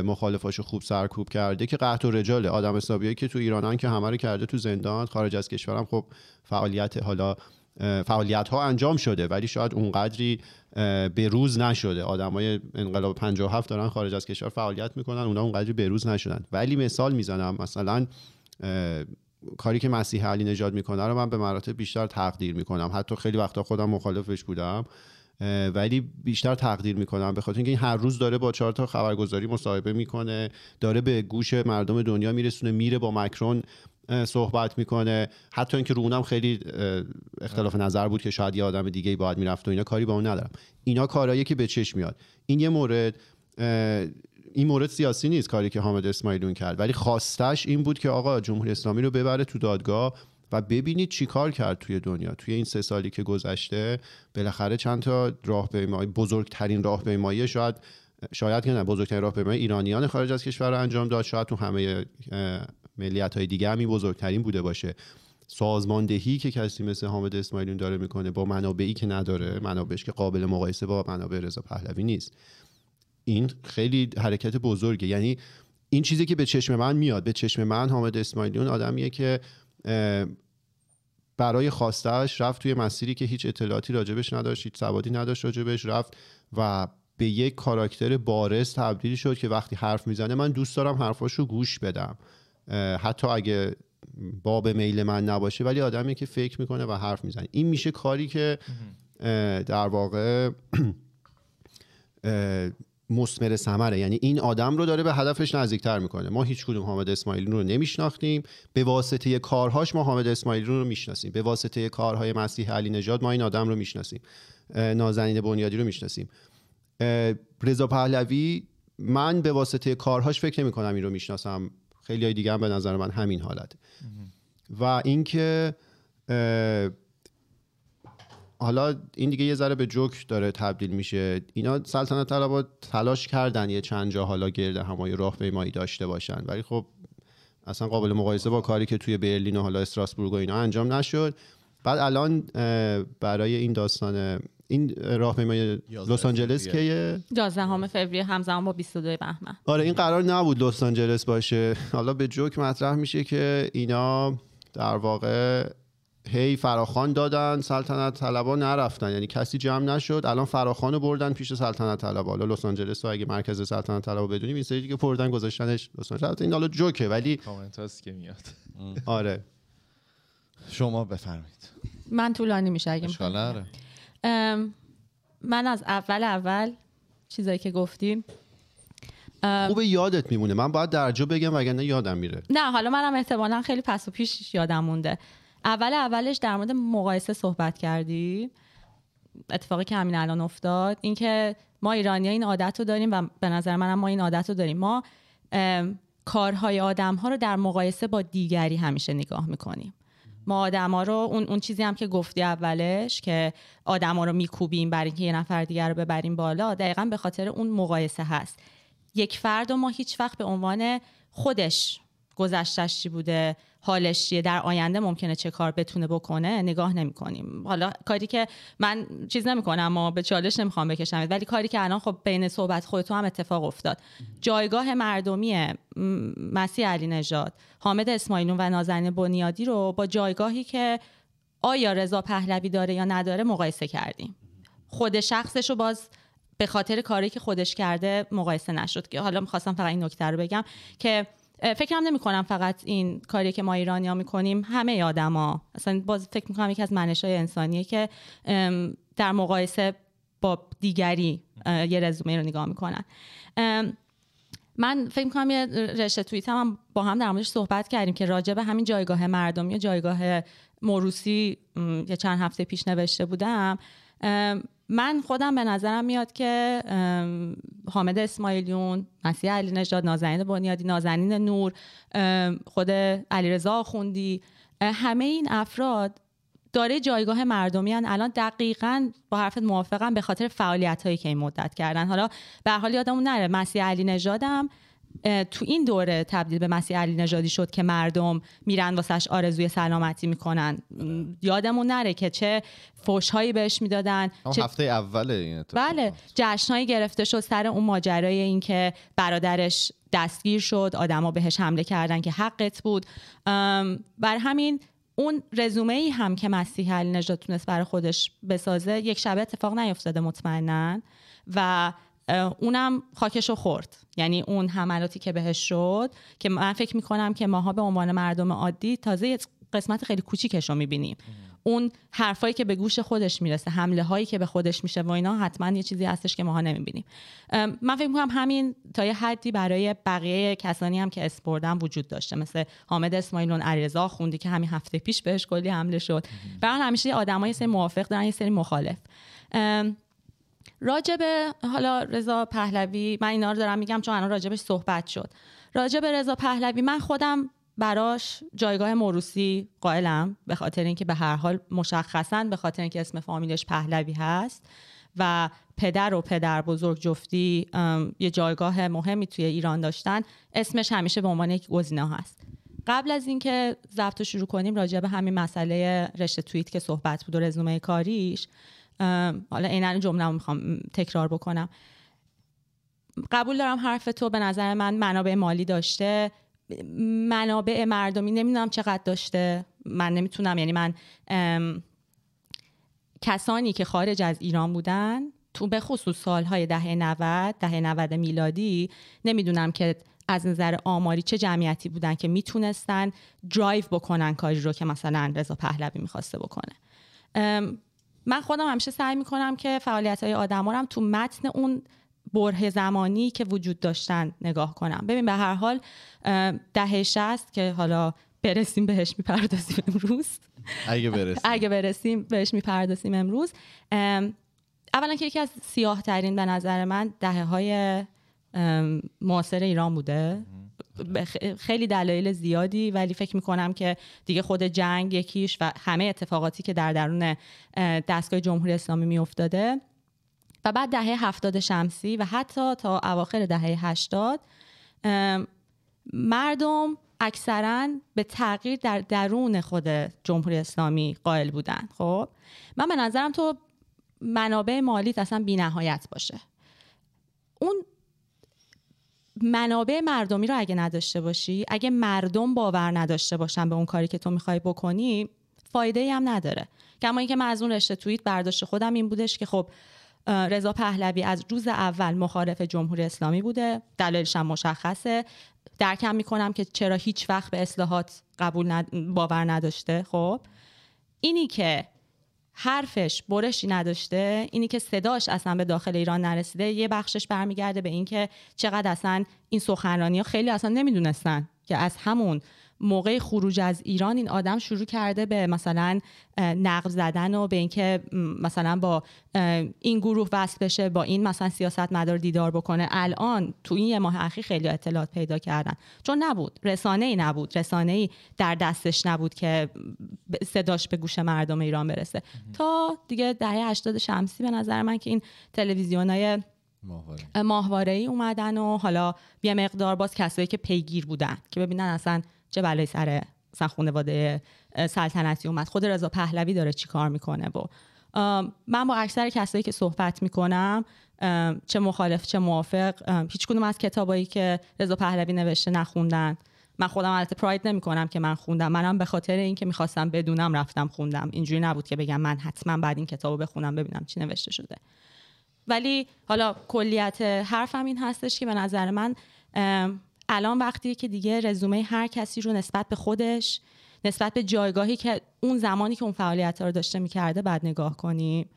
[SPEAKER 3] مخالفاشو خوب سرکوب کرده که قحط و رجاله. آدم حسابیایی که تو ایرانن که همه رو کرده تو زندان خارج از کشورم خب فعالیت حالا فعالیت ها انجام شده ولی شاید اونقدری اه، بروز نشده. آدمای انقلاب 57 دارن خارج از کشور فعالیت می‌کنن اونا اونقدری بروز نشدن. ولی مثال می‌زنم مثلا کاری که مسیح علی نژاد می‌کنه رو من به مراتب بیشتر تقدیر می‌کنم. حتی خیلی وقتا خودم مخالفش بودم. ولی بیشتر تقدیر می‌کنم. به خاطر اینکه این هر روز داره با چهار تا خبرگزاری مصاحبه می‌کنه داره به گوش مردم دنیا میرسونه میره با مکرون صحبت می‌کنه. حتی اینکه رو اونم خیلی اختلاف نظر بود که شاید یه آدم دیگه ای باید می‌رفت و اینا کاری با اون ندارم. اینا کارهایی که به چشم میاد. این یه مورد این مورد سیاسی نیست کاری که حامد اسماعیلون کرد. ولی خواستش این بود که آقا جمهوری اسلامی رو ببره تو دادگاه و ببینید چی کار کرد توی دنیا. توی این سه سالی که گذشته بالاخره چند تا راهپیمایی بزرگترین راهپیمایی شاید شاید که نه بزرگترین راهپیمایی ایرانیان خارج از کشور رو انجام داد. شاید تو همه ملیت های دیگه هم این بزرگترین بوده باشه. سازماندهی که کسی مثل حامد اسماعیلون داره می‌کنه با منابعی که نداره منابعش که قابل مقایسه با منابع رضا پهلوی نیست. این خیلی حرکت بزرگه. یعنی این چیزی که به چشم من میاد به چشم من حامد اسماعیلیون آدمیه که برای خواستش رفت توی مسیری که هیچ اطلاعاتی راجبش نداشت هیچ سوادی نداشت راجبش رفت و به یک کاراکتر بارز تبدیل شد که وقتی حرف می‌زنه من دوست دارم حرفاشو گوش بدم. حتی اگه باب میل من نباشه ولی آدمی که فکر می‌کنه و حرف می‌زنه. این میشه کاری که در واقع اه، مثمر ثمره. یعنی این آدم رو داره به هدفش نزدیکتر می‌کنه. ما هیچ کدوم حامد اسماعیلی رو نمیشناختیم. به واسطه کارهاش ما حامد اسماعیلی رو می‌شناسیم. به واسطه کارهای مسیح علی نژاد ما این آدم رو می‌شناسیم. نازنین بنیادی رو می‌شناسیم. رضا پهلوی من به واسطه کارهاش فکر نمی کنم این رو می‌شناسم. خیلی های دیگه هم به نظر من همین حالت. و اینکه حالا این دیگه یه ذره به جوک داره تبدیل میشه. اینا سلطنت طلبا تلاش کردن یه چند جا حالا گرد همای راهپیمایی داشته باشن. ولی خب اصلا قابل مقایسه با کاری که توی برلین و حالا استراسبورگ و اینا انجام نشد. بعد الان برای این داستان این راهپیمایی لس آنجلس. که
[SPEAKER 2] 11 فوریه همزمان با 22 بهمن.
[SPEAKER 3] آره این قرار نبود لس آنجلس باشه. حالا به جوک مطرح میشه که اینا در واقع هی فراخان دادن سلطنت طلبا نرفتن. یعنی کسی جمع نشد الان فراخان رو بردن پیش سلطنت طلبا. حالا لس آنجلس رو اگه مرکز سلطنت طلبا بدونیم این سری دیگه بردن گذاشتنش لس آنجلس. این حالا جوکه ولی
[SPEAKER 4] کامنت هست که میاد.
[SPEAKER 3] آره.
[SPEAKER 1] شما بفرمایید.
[SPEAKER 2] من طولانی میشه اگه من از اول اول چیزایی که گفتیم
[SPEAKER 3] خوب یادت میمونه. من باید درجا بگم وگرنه یادم میره.
[SPEAKER 2] نه حالا منم احتمالا خیلی پس و پیش یادم مونده. اول اولش در مورد مقایسه صحبت کردی اتفاقی که همین الان افتاد اینکه ما ایرانی این عادت رو داریم و به نظر منم ما این عادت رو داریم. ما کارهای آدم ها رو در مقایسه با دیگری همیشه نگاه می‌کنیم. ما آدما رو اون, اون چیزی هم که گفتی اولش که آدما رو میکوبیم برای اینکه یه نفر دیگر رو ببریم بالا دقیقا به خاطر اون مقایسه هست. یک فرد و ما هیچ وقت به عنوان خودش گذشتش چی بوده حالش چیه در آینده ممکنه چه کار بتونه بکنه نگاه نمی کنیم حالا کاری که من چیز نمی کنم اما به چالش نمی‌خوام بکشم ولی کاری که الان خب بین صحبت خودتو هم اتفاق افتاد. جایگاه مردمی مسیح علی نژاد حامد اسماعیلون و نازنین بنیادی رو با جایگاهی که آیا رضا پهلوی داره یا نداره مقایسه کردیم. خود شخصش رو باز به خاطر کاری که خودش کرده مقایسه نشد. که حالا می‌خواستم فقط این نکته رو بگم که فکرم نمی کنم فقط این کاری که ما ایرانی ها می‌کنیم همه آدما. اصلا باز فکر می‌کنم یکی از منش های انسانیه که در مقایسه با دیگری یه رزومه رو نگاه می‌کنن. من فکر می‌کنم یه رشته توییت هم با هم در موردش صحبت کردیم که راجع به همین جایگاه مردمی یا جایگاه موروسی یه چند هفته پیش نوشته بودم. من خودم به نظرم میاد که حامد اسماعیلیون مسیح علی نژاد نازنین بنیادی نازنین نور خود علیرضا خوندی همه این افراد داره جایگاه مردمی هن. الان دقیقا با حرفت موافقم به خاطر فعالیت هایی که این مدت کردن حالا به حال یادمون نره مسیح علی نژادم تو این دوره تبدیل به مسیح علی نژادی شد که مردم میرن واسش آرزوی سلامتی می‌کنن. یادمون نره که چه فوشهایی بهش می‌دادن چه...
[SPEAKER 1] هفته اول این
[SPEAKER 2] بله جشنهایی گرفته شد سر اون ماجرای این که برادرش دستگیر شد آدما بهش حمله کردن که حقت بود. بر همین اون رزومه ای هم که مسیح علی نژاد تونست برای خودش بسازه یک شبه اتفاق نیفتاده مطمئنا و اونم خاکشو خورد. یعنی اون حملاتی که بهش شد که من فکر می‌کنم که ماها به عنوان مردم عادی تازه قسمت خیلی کوچیکش رو می‌بینیم. اون حرفایی که به گوش خودش می‌رسه حمله هایی که به خودش میشه و اینا حتما یه چیزی هستش که ماها نمی‌بینیم. من فکر می‌کنم همین تا یه حدی برای بقیه کسانی هم که اسپوردن وجود داشته. مثل حامد اسماعیلون علیرضا خوندی که همین هفته پیش بهش کلی حمله شد. برای همیشه آدمای سری موافق دارن یه سری مخالف. راجب حالا رضا پهلوی من اینا رو دارم میگم چون الان راجبش صحبت شد. راجب رضا پهلوی من خودم براش جایگاه موروسی قائلم به خاطر اینکه به هر حال مشخصا به خاطر اینکه اسم فامیلش پهلوی هست و پدر و پدر بزرگ جفتی یه جایگاه مهمی توی ایران داشتن اسمش همیشه به عنوان یک گزینه هست. قبل از اینکه ضبط شروع کنیم راجع به همین مسئله رشته توییت که صحبت بود و رزومه کاریش حالا عینا جمله می‌خوام تکرار بکنم. قبول دارم حرف تو به نظر من منابع مالی داشته. منابع مردمی نمی‌دونم چقدر داشته. من نمی‌تونم یعنی من کسانی که خارج از ایران بودن تو به خصوص سالهای دهه 90 دهه 90 میلادی نمی‌دونم که از نظر آماری چه جمعیتی بودن که می‌تونستن درایو بکنن کاری رو که مثلا رضا پهلوی می‌خواسته بکنه. من خودم همیشه سعی می‌کنم که فعالیت های آدم هم تو متن اون بره زمانی که وجود داشتن نگاه کنم. ببین به هر حال دهه شست که حالا برسیم بهش می‌پردازیم امروز.
[SPEAKER 1] اگه برسیم.
[SPEAKER 2] اگه برسیم بهش می‌پردازیم امروز. اولا که یکی از سیاه ترین به نظر من دهه های معاصر ایران بوده. خیلی دلایل زیادی ولی فکر می‌کنم که دیگه خود جنگ یکیش و همه اتفاقاتی که در درون دستگاه جمهوری اسلامی میافتاده. و بعد دهه هفتاد شمسی و حتی تا اواخر دهه هشتاد مردم اکثرا به تغییر در درون خود جمهوری اسلامی قائل بودن خب من به نظرم تو منابع مالی اصلا بی نهایت باشه. اون منابع مردمی رو اگه نداشته باشی اگه مردم باور نداشته باشن به اون کاری که تو می‌خوای بکنی فایده ای هم نداره. کما اینکه من از اون رشته توییت برداشت خودم این بودش که خب رضا پهلوی از روز اول مخالف جمهوری اسلامی بوده دلایلش هم مشخصه. درکم می‌کنم که چرا هیچ وقت به اصلاحات قبول باور نداشته. خب اینی که حرفش برشی نداشته. اینی که صداش اصلا به داخل ایران نرسیده یه بخشش برمیگرده به اینکه چقدر اصلا این سخنرانی ها خیلی اصلا نمی‌دونستن که از همون موقع خروج از ایران این آدم شروع کرده به مثلا نقد زدن و به اینکه مثلا با این گروه وصل بشه با این مثلا سیاست مدار دیدار بکنه. الان تو این یه ماه اخیر خیلی اطلاعات پیدا کردن. چون نبود رسانه ای نبود. رسانه ای در دستش نبود که صداش به گوش مردم ایران برسه. تا دیگه دهه 80 شمسی به نظر من که این تلویزیونای
[SPEAKER 1] ماهواره
[SPEAKER 2] ماهواره ای اومدن و حالا یه مقدار باز کسایی که پیگیر بودن که ببینن اصلا چه بلایی سر مثلا خانواده سلطنتی اومد. خود رضا پهلوی داره چی کار می‌کنه و من با اکثر کسایی که صحبت می‌کنم چه مخالف چه موافق هیچ کدوم از کتابایی که رضا پهلوی نوشته نخوندن. من خودم البته پراید نمی‌کنم که من خوندم. منم به خاطر اینکه می‌خواستم بدونم رفتم خوندم. اینجوری نبود که بگم من حتما بعد این کتابو بخونم ببینم چی نوشته شده. ولی حالا کلیت حرفم این هستش که به نظر من الان وقتی که دیگه رزومه هر کسی رو نسبت به خودش نسبت به جایگاهی که اون زمانی که اون فعالیت رو داشته می‌کرده بعد نگاه کنیم.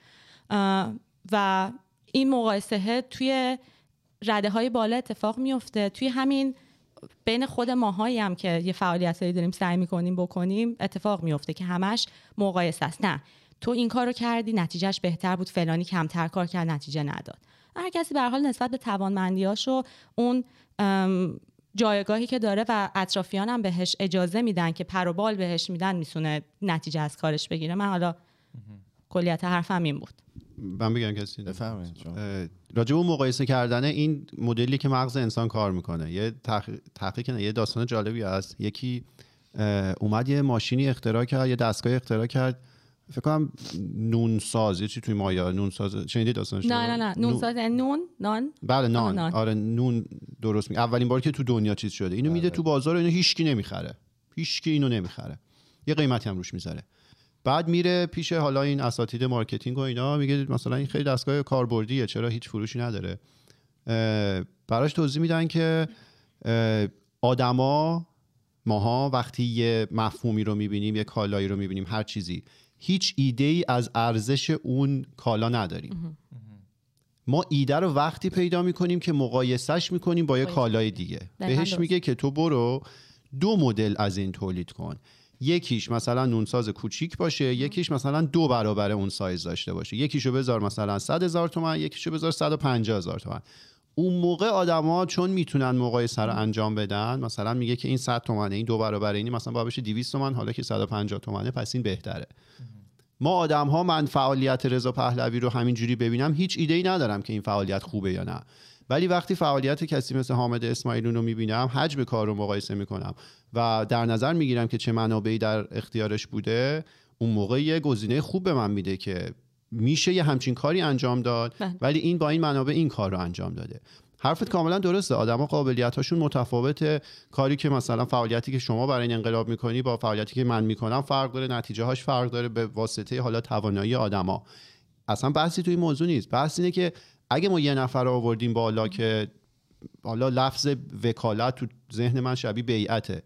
[SPEAKER 2] و این مقایسه توی رده های بالا اتفاق میفته توی همین بین خود ماهایی هم که یه فعالیت هایی داریم سعی می‌کنیم بکنیم اتفاق میفته که همش مقایسه است. نه تو این کار رو کردی نتیجهش بهتر بود فلانی کمتر کار کرد نتیجه نداد. هر کسی به حال نسبت به توانمندیاش و اون جایگاهی که داره و اطرافیان هم بهش اجازه میدن که پر و بال بهش میدن می‌تونه نتیجه از کارش بگیره. من حالا کلیت حرفم این بود.
[SPEAKER 3] من بگم کسی اون مقایسه کردن این مدلی که مغز انسان کار می‌کنه یه تحقیق تحقیق نه، یه داستان جالبی هست. یکی اومد یه ماشینی اختراع کرد یه دستگاه اختراع کرد. فکر کنم نون ساز یه چی توی مایا نون ساز شنیدی داستانش؟
[SPEAKER 2] نه نه نه. نون. ساز نون نان.
[SPEAKER 3] بله نان. آره نون درست می اولین بار که تو دنیا چیز شده اینو میده تو بازار اینو هیچکی نمی‌خره. هیچکی اینو نمی‌خره. یه قیمتی هم روش می‌ذاره. بعد میره پیش حالا این اساتید marketing و اینا میگه مثلا این خیلی دستگاه کاربردیه چرا هیچ فروشی نداره؟ براش توضیح میدن که آدما ماها وقتی یه مفهومی رو می‌بینیم یه کالایی رو می‌بینیم هر چیزی هیچ ایده ای از ارزش اون کالا نداریم. ما ایده رو وقتی پیدا می‌کنیم که مقایسش می‌کنیم با یه. کالای دیگه. بهش. میگه که تو برو دو مدل از این تولید کن. یکیش مثلا نونساز کوچیک باشه یکیش مثلا دو برابر اون سایز داشته باشه. یکیشو بذار مثلا 100 هزار تومن یکیشو بذار 150 هزار تومن. اون موقع آدما چون می‌تونن مقایسه رو انجام بدن مثلا میگه که این 100 تومنه این دو برابر اینی مثلا باید بشه 200 تومن حالا که 150 تومنه پس این بهتره. ما آدم ها من فعالیت رضا پهلوی رو همینجوری ببینم هیچ ایده ای ندارم که این فعالیت خوبه یا نه. ولی وقتی فعالیت کسی مثل حامد اسماعیلون رو می‌بینم حجم کار رو مقایسه می‌کنم و در نظر می‌گیرم که چه منابعی در اختیارش بوده اون موقع یه گزینه خوب به من میده که میشه یه همچین کاری انجام داد
[SPEAKER 2] بله.
[SPEAKER 3] ولی این با این منابع این کار رو انجام داده. حرفت کاملا درسته. آدما قابلیت هاشون متفاوته. کاری که مثلا فعالیتی که شما برای این انقلاب می‌کنی با فعالیتی که من می‌کنم فرق داره نتیجه هاش فرق داره به واسطه حالا توانایی آدما. اصلا بحثی توی این موضوع نیست. بحث اینه که اگه ما یه نفر رو آوردیم بالا که حالا لفظ وکالت تو ذهن من شبیه بیعته.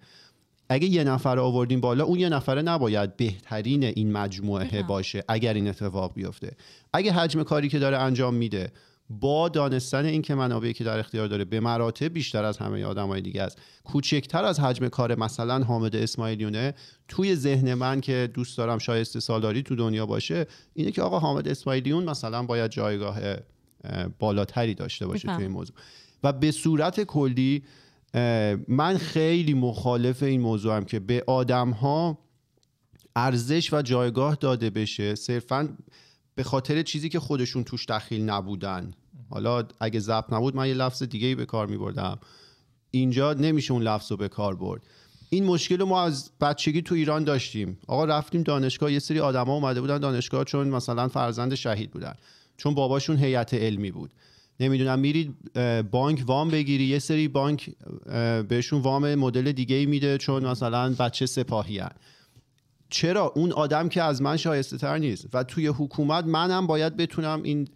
[SPEAKER 3] اگه یه نفر آوردیم بالا اون یه نفره نباید بهترین این مجموعه. باشه اگر این اتفاق بیفته اگه حجم کاری که داره انجام میده با دانستن این که منابعی که در اختیار داره به مراتب بیشتر از همه آدمای دیگه است کوچکتر از حجم کار مثلا حامد اسماعیلیونه توی ذهن من که دوست دارم شایسته سالاری تو دنیا باشه اینه که آقا حامد اسماعیلیون مثلا باید جایگاه اه، بالاتری داشته باشه. توی این موضوع و به صورت کلی من خیلی مخالف این موضوع هم که به آدم ها ارزش و جایگاه داده بشه صرفا به خاطر چیزی که خودشون توش دخیل نبودن. حالا اگه ضبط نبود من یه لفظ دیگه به کار می بردم اینجا نمیشه اون لفظ رو به کار برد. این مشکل رو ما از بچگی تو ایران داشتیم. آقا رفتیم دانشگاه یه سری آدما اومده بودن دانشگاه چون مثلا فرزند شهید بودن. چون باباشون هیئت علمی بود. نمی‌دونم میرید اه، بانک وام بگیری یه سری بانک بهشون وام مدل دیگه میده چون مثلا بچه سپاهی هن. چرا؟ اون آدم که از من شایسته تر نیست و توی حکومت منم باید بتونم این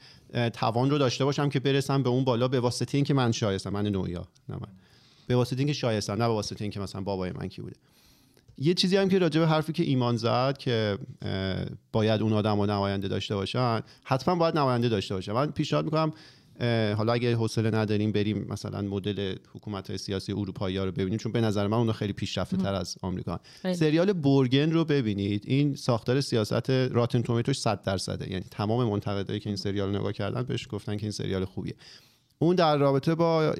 [SPEAKER 3] توان رو داشته باشم که برسم به اون بالا به واسطه اینکه من شایستم. من نویا نه من. به واسطه اینکه شایستم نه به واسطه اینکه مثلا بابای من کی بوده. یه چیزی هم که راجع به حرفی که ایمان زد که باید اون آدم نماینده داشته باشن حتما باید نماینده داشته باشن من پیشنهاد می‌کنم حالا اگه حوصله نداریم بریم مثلا مدل حکومت های سیاسی اروپایی ها رو ببینیم چون به نظر من اونا خیلی پیشرفته تر از آمریکا. سریال برگن رو ببینید. این ساختار سیاست راتن تومیتوش 100 درصده. یعنی تمام منتقدایی که این سریال رو نگاه کردن بهش گفتن که این سریال خوبیه. اون در رابطه با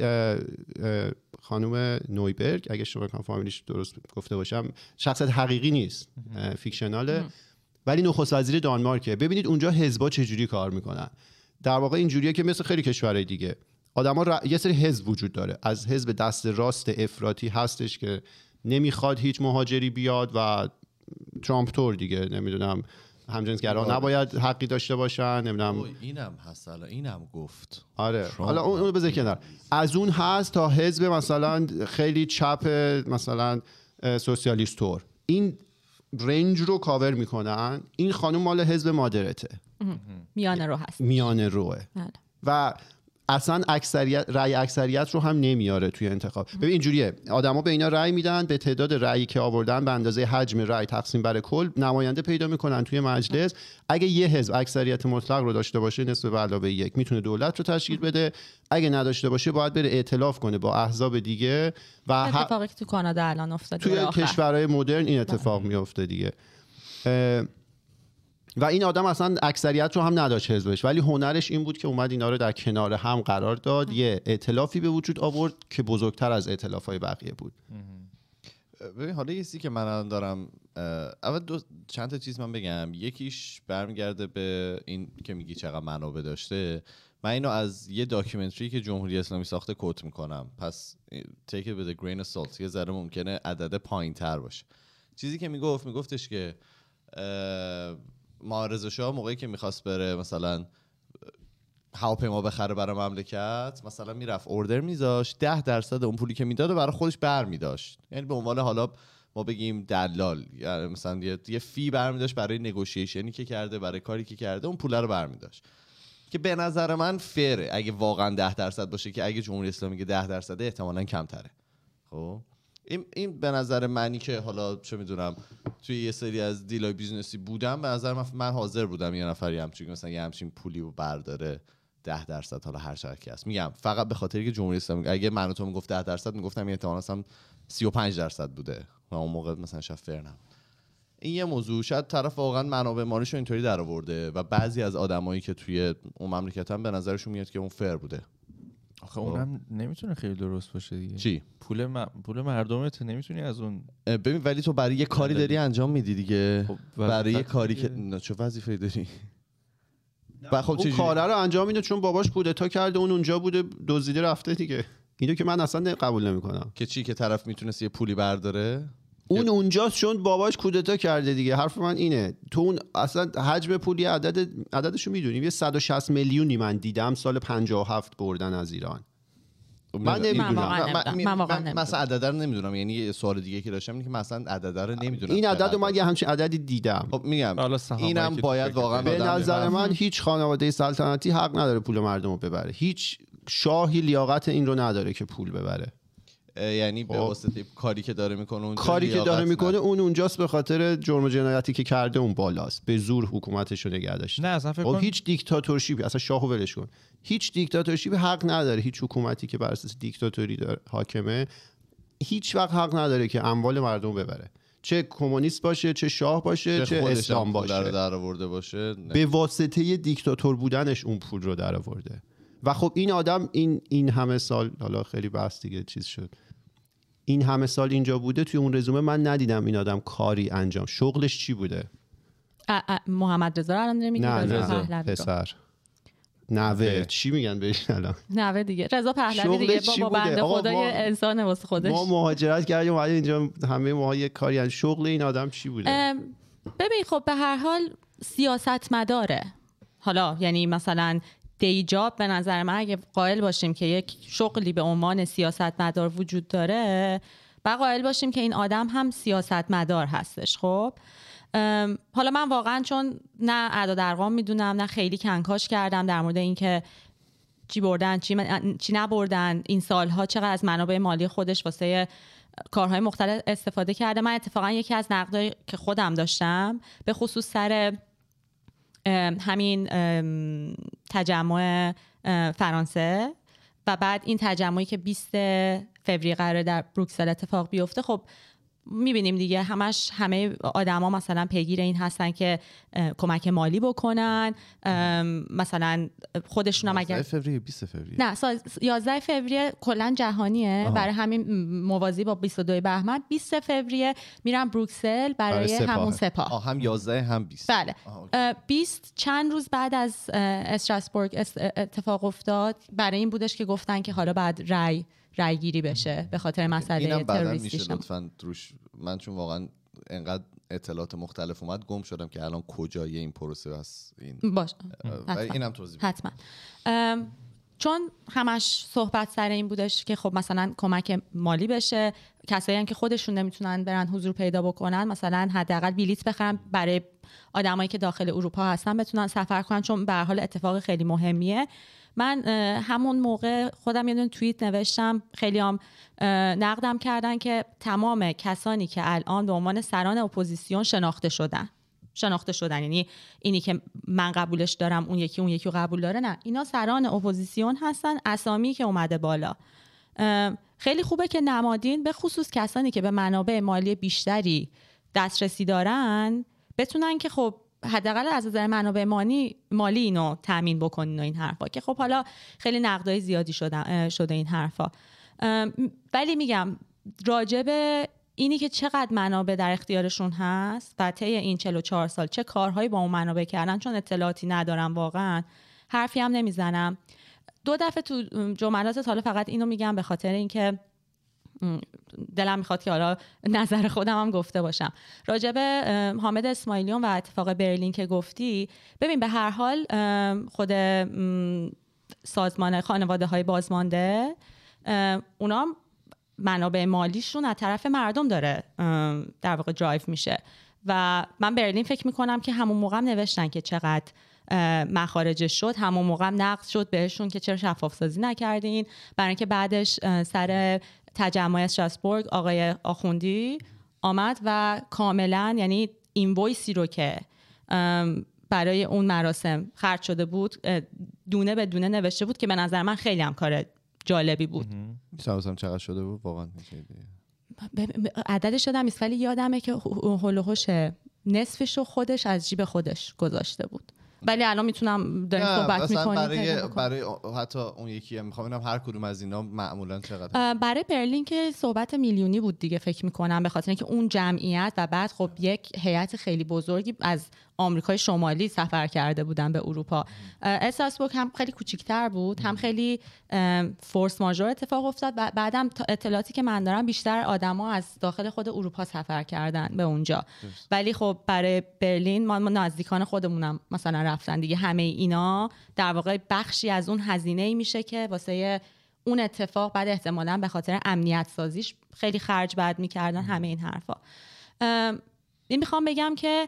[SPEAKER 3] خانم نویبرگ اگه شما کنم فامیلیش درست گفته باشم شخصیت حقیقی نیست. فیکشناله. ولی نخست وزیر دانمارکه. ببینید اونجا حزبا چجوری کار می‌کنن. در واقع اینجوریه که مثل خیلی کشورهای دیگه. آدما ر... یه سری حزب وجود داره. از حزب دست راست افراطی هستش که نمی‌خواد هیچ مهاجری بیاد و ترامپ تور دیگه. نمی‌دونم. همجنسگرا نباید حقی داشته باشن. نمی‌دونم.
[SPEAKER 1] اینم هست. حالا اینم گفت.
[SPEAKER 3] آره. حالا اون اونو بذار کنار. از اون هست تا حزب مثلا خیلی چپ مثلا اه، سوسیالیستور این رنج رو کاور می‌کنن. این خانم مال حزب مادرته.
[SPEAKER 2] میانه رو هست.
[SPEAKER 3] میانه روه.
[SPEAKER 2] بله.
[SPEAKER 3] و اصلا اکثریت رأی اکثریت رو هم نمیاره توی انتخاب. ببین اینجوریه. آدما به اینا رأی میدن به تعداد رأیی که آوردن به اندازه حجم رأی تقسیم بر کل نماینده پیدا می‌کنن توی مجلس. اگه یه حزب اکثریت مطلق رو داشته باشه نصف به علاوه یک می‌تونه دولت رو تشکیل بده. اگه نداشته باشه باید بره ائتلاف کنه با احزاب دیگه و
[SPEAKER 2] اتفاقی که تو کانادا الان افتاد
[SPEAKER 3] توی. کشورهای مدرن این اتفاق میفته دیگه. و این آدم اصلا اکثریت رو هم نداشت حزبش. ولی هنرش این بود که اومد اینا رو در کنار هم قرار داد. یه ائتلافی به وجود آورد که بزرگتر از ائتلافهای بقیه بود.
[SPEAKER 1] ببین حالا یه چیزی که من الان دارم اول دو چند تا چیز من بگم. یکیش برمیگرده به این که میگی چقدر منابع داشته. من اینو از یه داکیومنتری که جمهوری اسلامی ساخته کوت می‌کنم. پس take it with a grain of salt. یه ذره ممکنه عدد پایین تر باشه. چیزی که می‌گفت میگفتش که اه، معارضه شاه موقعی که می‌خواست بره مثلا هواپیما بخره برای مملکت مثلا می‌رفت اوردر میذاشت ده درصد اون پولی که می‌داد و برای خودش بر میداشت. یعنی به عنوان حالا ما بگیم دلال یعنی مثلا یه, یه fee برمیداشت برای negotiation ی که کرده برای کاری که کرده اون پول رو برمیداشت که به نظر من fair ه اگه واقعا ده درصد باشه که اگه جمهوری اسلامی میگه ده درصده احتمالا کمتره. خب؟ این, این به نظر منی که حالا چه می‌دونم توی یه سری از deal های business ی بودم به نظر من, من حاضر بودم یه نفری همچین مثلا یه همچین پولی رو برداره ده درصد حالا هر چقدر که هست. میگم فقط به خاطری که جمهوری اسلامی اگه من و تو می‌گفت ده درصد می‌گفتم احتمالاً مثلا 35 درصد بوده و اون موقع مثلا شاید فر نبود. این یه موضوع. شاید طرف واقعا منابع مالیش اینطوری در آورده و بعضی از آدمایی که توی اون مملکت هم به نظرشون میاد که اون فر بوده.
[SPEAKER 4] آخه اونم نمی‌تونه خیلی درست باشه دیگه.
[SPEAKER 1] چی؟
[SPEAKER 4] پول م... پول مردمت نمی‌تونی از اون
[SPEAKER 1] ببین ولی تو برای یه کاری داری انجام میدی دیگه.
[SPEAKER 4] خب،
[SPEAKER 1] برای یه کاری
[SPEAKER 4] دیگه.
[SPEAKER 1] که نه چه وظیفه داری؟ و خب
[SPEAKER 3] اون؟ کاره رو انجام میده چون باباش کودتا کرده اون اونجا بوده دزدیده رفته دیگه. اینو که من اصلا قبول نمی‌کنم.
[SPEAKER 1] که چی؟ که طرف می‌تونست یه پولی برداره؟
[SPEAKER 3] اون اونجاست چون باباش کودتا کرده دیگه. حرف من اینه. تو اون اصلا حجم پولی عدد عددشو می‌دونیم. یه 160 میلیونی من دیدم سال 57 بردن از ایران. من نمی‌دونم.
[SPEAKER 2] من واقعا نمی‌دونم. من واقعا
[SPEAKER 1] مثلا عدد رو نمی‌دونم. یعنی یه سوال دیگه که داشتم اینه که مثلا عدد رو نمی‌دونم
[SPEAKER 3] این عدد رو. من یه همچین عددی دیدم.
[SPEAKER 1] خب میگم. اینم باید واقعا
[SPEAKER 3] به نظر. من هیچ خانواده سلطنتی حق نداره پول مردم رو ببره. هیچ شاهی لیاقت این رو نداره که پول ببره.
[SPEAKER 1] یعنی به
[SPEAKER 3] خب.
[SPEAKER 1] واسطه کاری که داره می‌کنه اونجا
[SPEAKER 3] کاری که داره می‌کنه. اون اونجاست به خاطر جرم و جنایتی که کرده اون بالاست. به زور حکومتش رو نگه داشته.
[SPEAKER 4] نه اصلا فکر
[SPEAKER 3] خب
[SPEAKER 4] کن
[SPEAKER 3] هیچ دیکتاتورشیپی اصلا شاهو ولش کن. هیچ دیکتاتورشیپی حق نداره. هیچ حکومتی که بر اساس دیکتاتوری داره حاکمه هیچ وقت حق نداره که اموال مردم ببره. چه کمونیست باشه چه شاه باشه چه,
[SPEAKER 1] هم
[SPEAKER 3] اسلام
[SPEAKER 1] رو
[SPEAKER 3] باشه.
[SPEAKER 1] در آورده باشه نه.
[SPEAKER 3] به واسطه دیکتاتور بودنش اون پول رو در آورده. و خب این آدم این این همه سال حالا خیلی بحث دیگه چیز شد. این همه سال اینجا بوده توی اون رزومه من ندیدم این آدم کاری انجام. شغلش چی بوده؟
[SPEAKER 2] محمد رضا رو الان میگی
[SPEAKER 3] نه
[SPEAKER 2] رضا
[SPEAKER 3] نه. پسر. نوه. چی میگن بهش الان؟
[SPEAKER 2] نوه دیگه. رضا پهلوی دیگه.
[SPEAKER 3] بوده؟
[SPEAKER 2] بنده
[SPEAKER 3] آقا
[SPEAKER 2] خدا
[SPEAKER 3] ما-
[SPEAKER 2] یه انسان واسه خودش.
[SPEAKER 3] ما مهاجرت کردیم اومدیم اینجا همه ما یه کاری انجام. شغل این آدم چی بوده؟
[SPEAKER 2] ببین خب به هر حال سیاست مداره حالا یعنی مثلا دیجاب به نظر من اگه قائل باشیم که یک شغلی به عنوان سیاست مدار وجود داره و قائل باشیم که این آدم هم سیاست مدار هستش خب؟ حالا من واقعا چون نه اعداد ارقام می‌دونم نه خیلی کنکاش کردم در مورد اینکه چی بردن چی, من- چی نبردن این سالها چقدر از منابع مالی خودش واسه کارهای مختلف استفاده کرده. من اتفاقا یکی از نقدایی که خودم داشتم به خصوص سر همین تجمع فرانسه و بعد این تجمعی که 20 فوریه قراره در بروکسل اتفاق بیفته خب می‌بینیم دیگه. همش همه آدما مثلا پیگیر این هستن که کمک مالی بکنن. مثلا خودشون هم اگر
[SPEAKER 1] 11 فوریه 20 فوریه.
[SPEAKER 2] نه ساز- 11 فوریه کلا جهانیه.
[SPEAKER 1] آها.
[SPEAKER 2] برای همین موازی با 22 بهمن. 20 فوریه میرن بروکسل برای
[SPEAKER 1] سپاه.
[SPEAKER 2] همون سپاه.
[SPEAKER 1] آه هم 11 هم 20
[SPEAKER 2] بله.
[SPEAKER 1] آها، okay.
[SPEAKER 2] اه، 20 چند روز بعد از استراسبورگ اس- اتفاق افتاد. برای این بودش که گفتن که حالا بعد رای رای گیری بشه به خاطر مسئله
[SPEAKER 1] اینم بعدا
[SPEAKER 2] تروریستی
[SPEAKER 1] میشه لطفا روش من چون واقعا انقدر اطلاعات مختلف اومد گم شدم که الان کجای این پروسه هست این
[SPEAKER 2] باش
[SPEAKER 1] اینم توضیح.
[SPEAKER 2] حتما. چون همش صحبت سر این بودش که خب مثلا کمک مالی بشه کسایی هم که خودشون نمی‌تونن برن حضور پیدا بکنن مثلا حداقل بلیت بخرن برای آدمایی که داخل اروپا هستن بتونن سفر کنن چون به حال اتفاق خیلی مهمیه. من همون موقع خودم یه دونه توییت نوشتم. خیلی هم نقدم کردن که تمام کسانی که الان به عنوان سران اپوزیسیون شناخته شدن. شناخته شدن. یعنی اینی که من قبولش دارم اون یکی اون یکی قبول داره. نه اینا سران اپوزیسیون هستن. اسامی که اومده بالا. خیلی خوبه که نمادین به خصوص کسانی که به منابع مالی بیشتری دسترسی دارن بتونن که خب حداقل از نظر منابع مالی مالی اینو تامین بکنین و این حرفا. که خب حالا خیلی نقدای زیادی شده شده این حرفا. ولی میگم راجب اینی که چقدر منابع در اختیارشون هست و طی این 44 سال چه کارهایی با اون منابع کردن چون اطلاعاتی ندارم واقعا حرفی هم نمی‌زنم. دو دفعه تو جملات حالا فقط اینو میگم به خاطر اینکه دلم می‌خواد که حالا نظر خودم هم گفته باشم. راجب ام، حامد اسماعیلیون و اتفاق برلین که گفتی ببین به هر حال خود سازمان خانواده های بازمانده اونا منابع مالیشون از طرف مردم داره در واقع درایو میشه. و من برلین فکر می‌کنم که همون موقع نوشتن که چقدر اه، مخارجش شد همون موقع نقد شد بهشون که چرا شفاف سازی نکردین. برای اینکه بعدش سر تجمع استراسبورگ آقای آخوندی آمد و کاملا یعنی این voice ی رو که برای اون مراسم خرج شده بود دونه به دونه نوشته بود که به نظر من خیلی هم کار جالبی بود.
[SPEAKER 1] می‌شناسم چقدر شده بود؟ واقعا
[SPEAKER 2] عددش یادم نیست ولی یادمه که هلوهوش نصفش رو خودش از جیب خودش گذاشته بود. ولی الان می‌تونم داریم صحبت می‌کنیم
[SPEAKER 1] برای برای حتی اون یکی هم می‌خوام ببینم هر کدوم از اینا معمولا چقدر
[SPEAKER 2] برای برلین که صحبت میلیونی بود دیگه فکر می‌کنم به خاطر اینکه اون جمعیت و بعد خب یک هیئت خیلی بزرگی از آمریکای شمالی سفر کرده بودن به اروپا. استراسبورگ هم خیلی کوچیکتر بود هم خیلی فورس ماژور اتفاق افتاد و بعدم اطلاعاتی که من دارم بیشتر آدما از داخل خود اروپا سفر کردن به اونجا. ولی خب برای برلین ما, نزدیکان خودمونم مثلا رفتن دیگه. همه اینا در واقع بخشی از اون هزینه ای میشه که واسه اون اتفاق بعد احتمالا به خاطر امنیت سازیش خیلی خرج بعد می‌کردن. همه این حرفا. این می‌خوام بگم که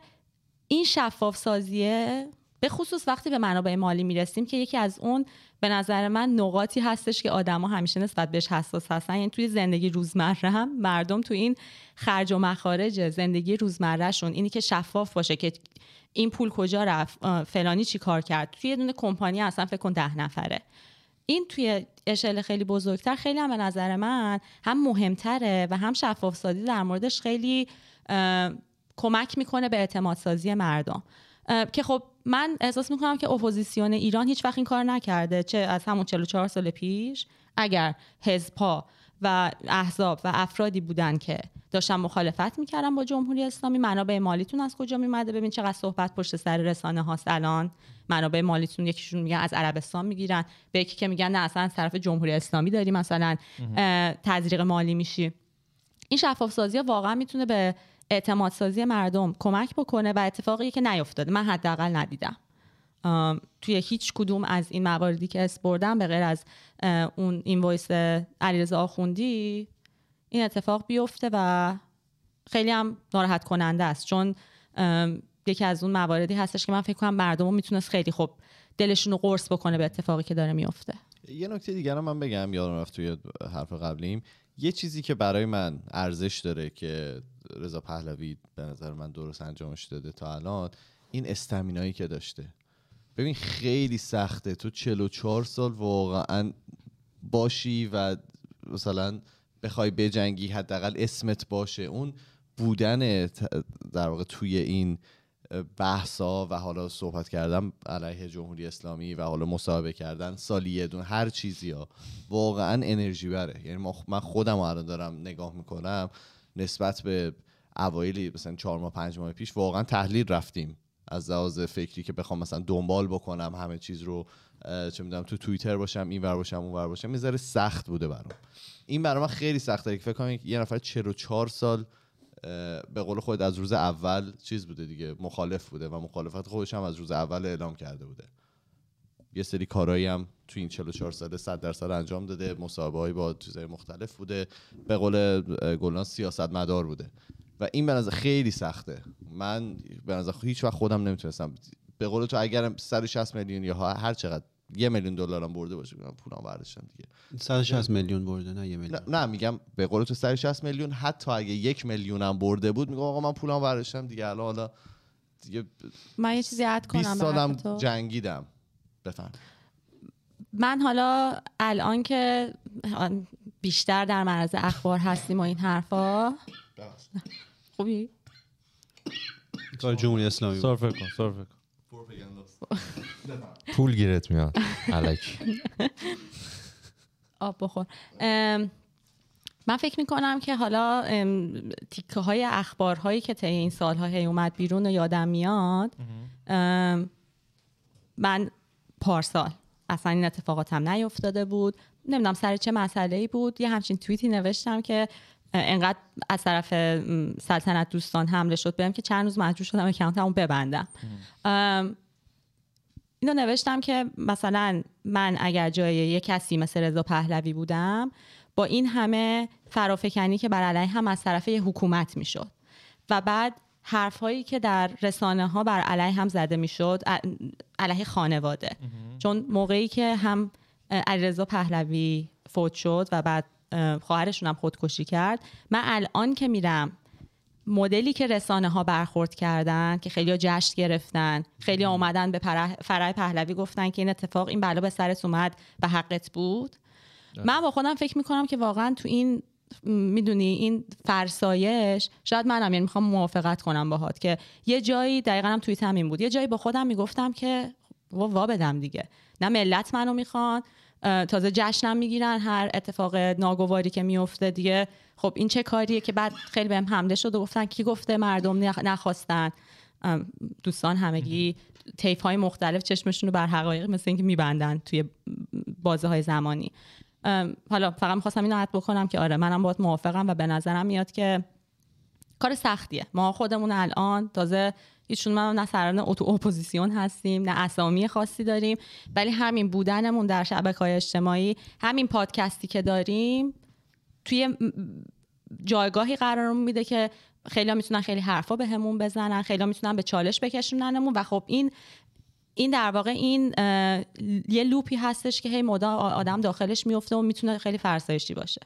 [SPEAKER 2] این شفاف سازیه به خصوص وقتی به منابع مالی می‌رسیم که یکی از اون به نظر من نقاطی هستش که آدما همیشه نسبت بهش حساس هستن. یعنی توی زندگی روزمره هم مردم تو این خرج و مخارج زندگی روزمرهشون. اینی که شفاف باشه که این پول کجا رفت فلانی چی کار کرد. توی یه دونه کمپانی اصلا فکر کن ده نفره. این توی اشل خیلی بزرگتر خیلی هم به نظر من هم مهمتره و هم شفاف سازی در موردش خیلی کمک می‌کنه به اعتماد سازی مردم که خب من احساس می‌کنم که اپوزیسیون ایران هیچ وقت این کار نکرده چه از همون 44 سال پیش. اگر حزبها و احزاب و افرادی بودن که داشتن مخالفت می‌کردن با جمهوری اسلامی منابع مالیتون از کجا میمده ببین چقدر صحبت پشت سر رسانه هاست الان منابع مالیتون یکیشون میگن از عربستان می‌گیرن به یکی که میگن نه اصلا از طرف جمهوری اسلامی داری مثلا تزریق مالی میشی. این شفاف سازی واقعا می‌تونه به اعتماد سازی مردم کمک بکنه و اتفاقی که نیفتاده. من حداقل ندیدم. توی هیچ کدوم از این مواردی که اس بردم به غیر از اون این voice علیرضا آخوندی این اتفاق بیفته و خیلی هم ناراحت کننده است. چون یکی از اون مواردی هستش که من فکر کنم مردم می‌تونست خیلی خوب دلشون رو قرص بکنه به اتفاقی که داره میفته.
[SPEAKER 1] یه نکته دیگر هم من بگم یادم رفت توی حرف قبلیم. یه چیزی که برای من ارزش داره که رضا پهلوی به نظر من درست انجامش داده تا الان این استمینایی که داشته. ببین خیلی سخته. تو 44 سال واقعا باشی و مثلا بخوای بجنگی حداقل اسمت باشه. اون بودن در واقع توی این بحثا و حالا صحبت کردن علیه جمهوری اسلامی و حالا مصاحبه کردن سالی یه دون هر چیزی ها واقعا انرژی بره. یعنی من خودم الان دارم نگاه می‌کنم نسبت به اوایلی مثلا چهار ماه پنج ماه پیش واقعا تحلیل رفتیم. از لحاظ فکری که بخوام مثلا دنبال بکنم همه چیز رو چه می‌دونم تو توییتر باشم این ور باشم اون ور باشم یه سخت بوده برام. این برام خیلی سخته. که فکر کنم یه نفر 44 سال به قول خود از روز اول چیز بوده دیگه مخالف بوده و مخالفت خودش هم از روز اول اعلام کرده بوده. یه سری کارهایی هم تو این 44 ساله 100 درصد انجام داده مصاحبه با چیزهای مختلف بوده به قول اه، گلناز سیاست مدار بوده. و این به نظر خیلی سخته. من به نظر هیچ وقت خودم نمی‌تونستم. به قول تو اگر 160 میلیون یا هر چقدر یه میلیون دلارم برده باشه. من پولم برداشتم دیگه.
[SPEAKER 3] 160 میلیون برده نه یه
[SPEAKER 1] نه,
[SPEAKER 3] میلیون.
[SPEAKER 1] نه میگم به قول تو 160 میلیون. حتی اگه یک میلیونم برده بود میگم آقا من پولم برداشتم دیگه. الان حالا دیگه
[SPEAKER 2] من یه چیزی
[SPEAKER 1] 20
[SPEAKER 2] کنم به
[SPEAKER 1] سالم
[SPEAKER 2] حرف تو.
[SPEAKER 1] جنگیدم. بفهم.
[SPEAKER 2] من حالا الان که بیشتر در معرض اخبار هستیم و این حرفا. خوبی؟
[SPEAKER 3] کار جمهوری اسلامی.
[SPEAKER 4] سرفه کن سرفه کن.
[SPEAKER 5] پول گیرت میاد. الکی
[SPEAKER 2] آب بخور. من فکر می‌کنم که حالا تیکه های اخبارهایی که طی این سالها هی اومد بیرون و یادم میاد من پارسال اصلا این اتفاقاتم نیفتاده بود. نمی‌دونم سر چه مسئله ای بود. یه همچین توییتی نوشتم که انقدر از طرف سلطنت دوستان حمله شد. بهم که چند روز مجبور شدم اکانتمو ببندم. اینو نوشتم که مثلا من اگر جای یه کسی مثل رضا پهلوی بودم با این همه فرافکنی که بر علیه هم از طرف یه حکومت می‌شد. و بعد حرفهایی که در رسانه ها بر علیه هم زده می‌شد علیه خانواده. چون موقعی که هم علیرضا پهلوی فوت شد و بعد اه، خواهرشون هم خودکشی کرد من الان که میرم مدلی که رسانه ها برخورد کردن که خیلی جشن گرفتن خیلی آمدن به فرح پهلوی گفتن که این اتفاق این بلا به سرت اومد و حقت بود. من با خودم فکر می‌کنم که واقعا تو این می‌دونی این فرسایش شاید منم یعنی می‌خوام موافقت کنم باهات که یه جایی دقیقا هم توییت این بود یه جایی با خودم می‌گفتم که وا وا بدم دیگه. نه ملت منو می‌خوان تازه جشنم می‌گیرن هر اتفاق ناگواری که میفته دیگه. خب این چه کاریه که بعد خیلی بهم حمله شد و گفتن کی گفته مردم نخ- نخواستن. دوستان همگی تیف های مختلف چشمشون رو بر حقایق مثل اینکه میبندن توی بازه های زمانی حالا فقط می‌خواستم اینو عد بکنم که آره منم باید موافقم و به نظرم میاد که کار سختیه. ما خودمون الان تازه هیچون من نه سران اپوزیسیون هستیم نه اسامی خاصی داریم ولی همین بودنمون در شبکه های اجتماعی همین پادکستی که داریم توی جایگاهی قرار میده که خیلی می‌تونن خیلی حرفا بهمون بزنن خیلی می‌تونن به چالش بکشوننمون و خب این این در واقع این یه لوپی هستش که هی مدام آدم داخلش میفته و می‌تونه خیلی فرسایشی باشه.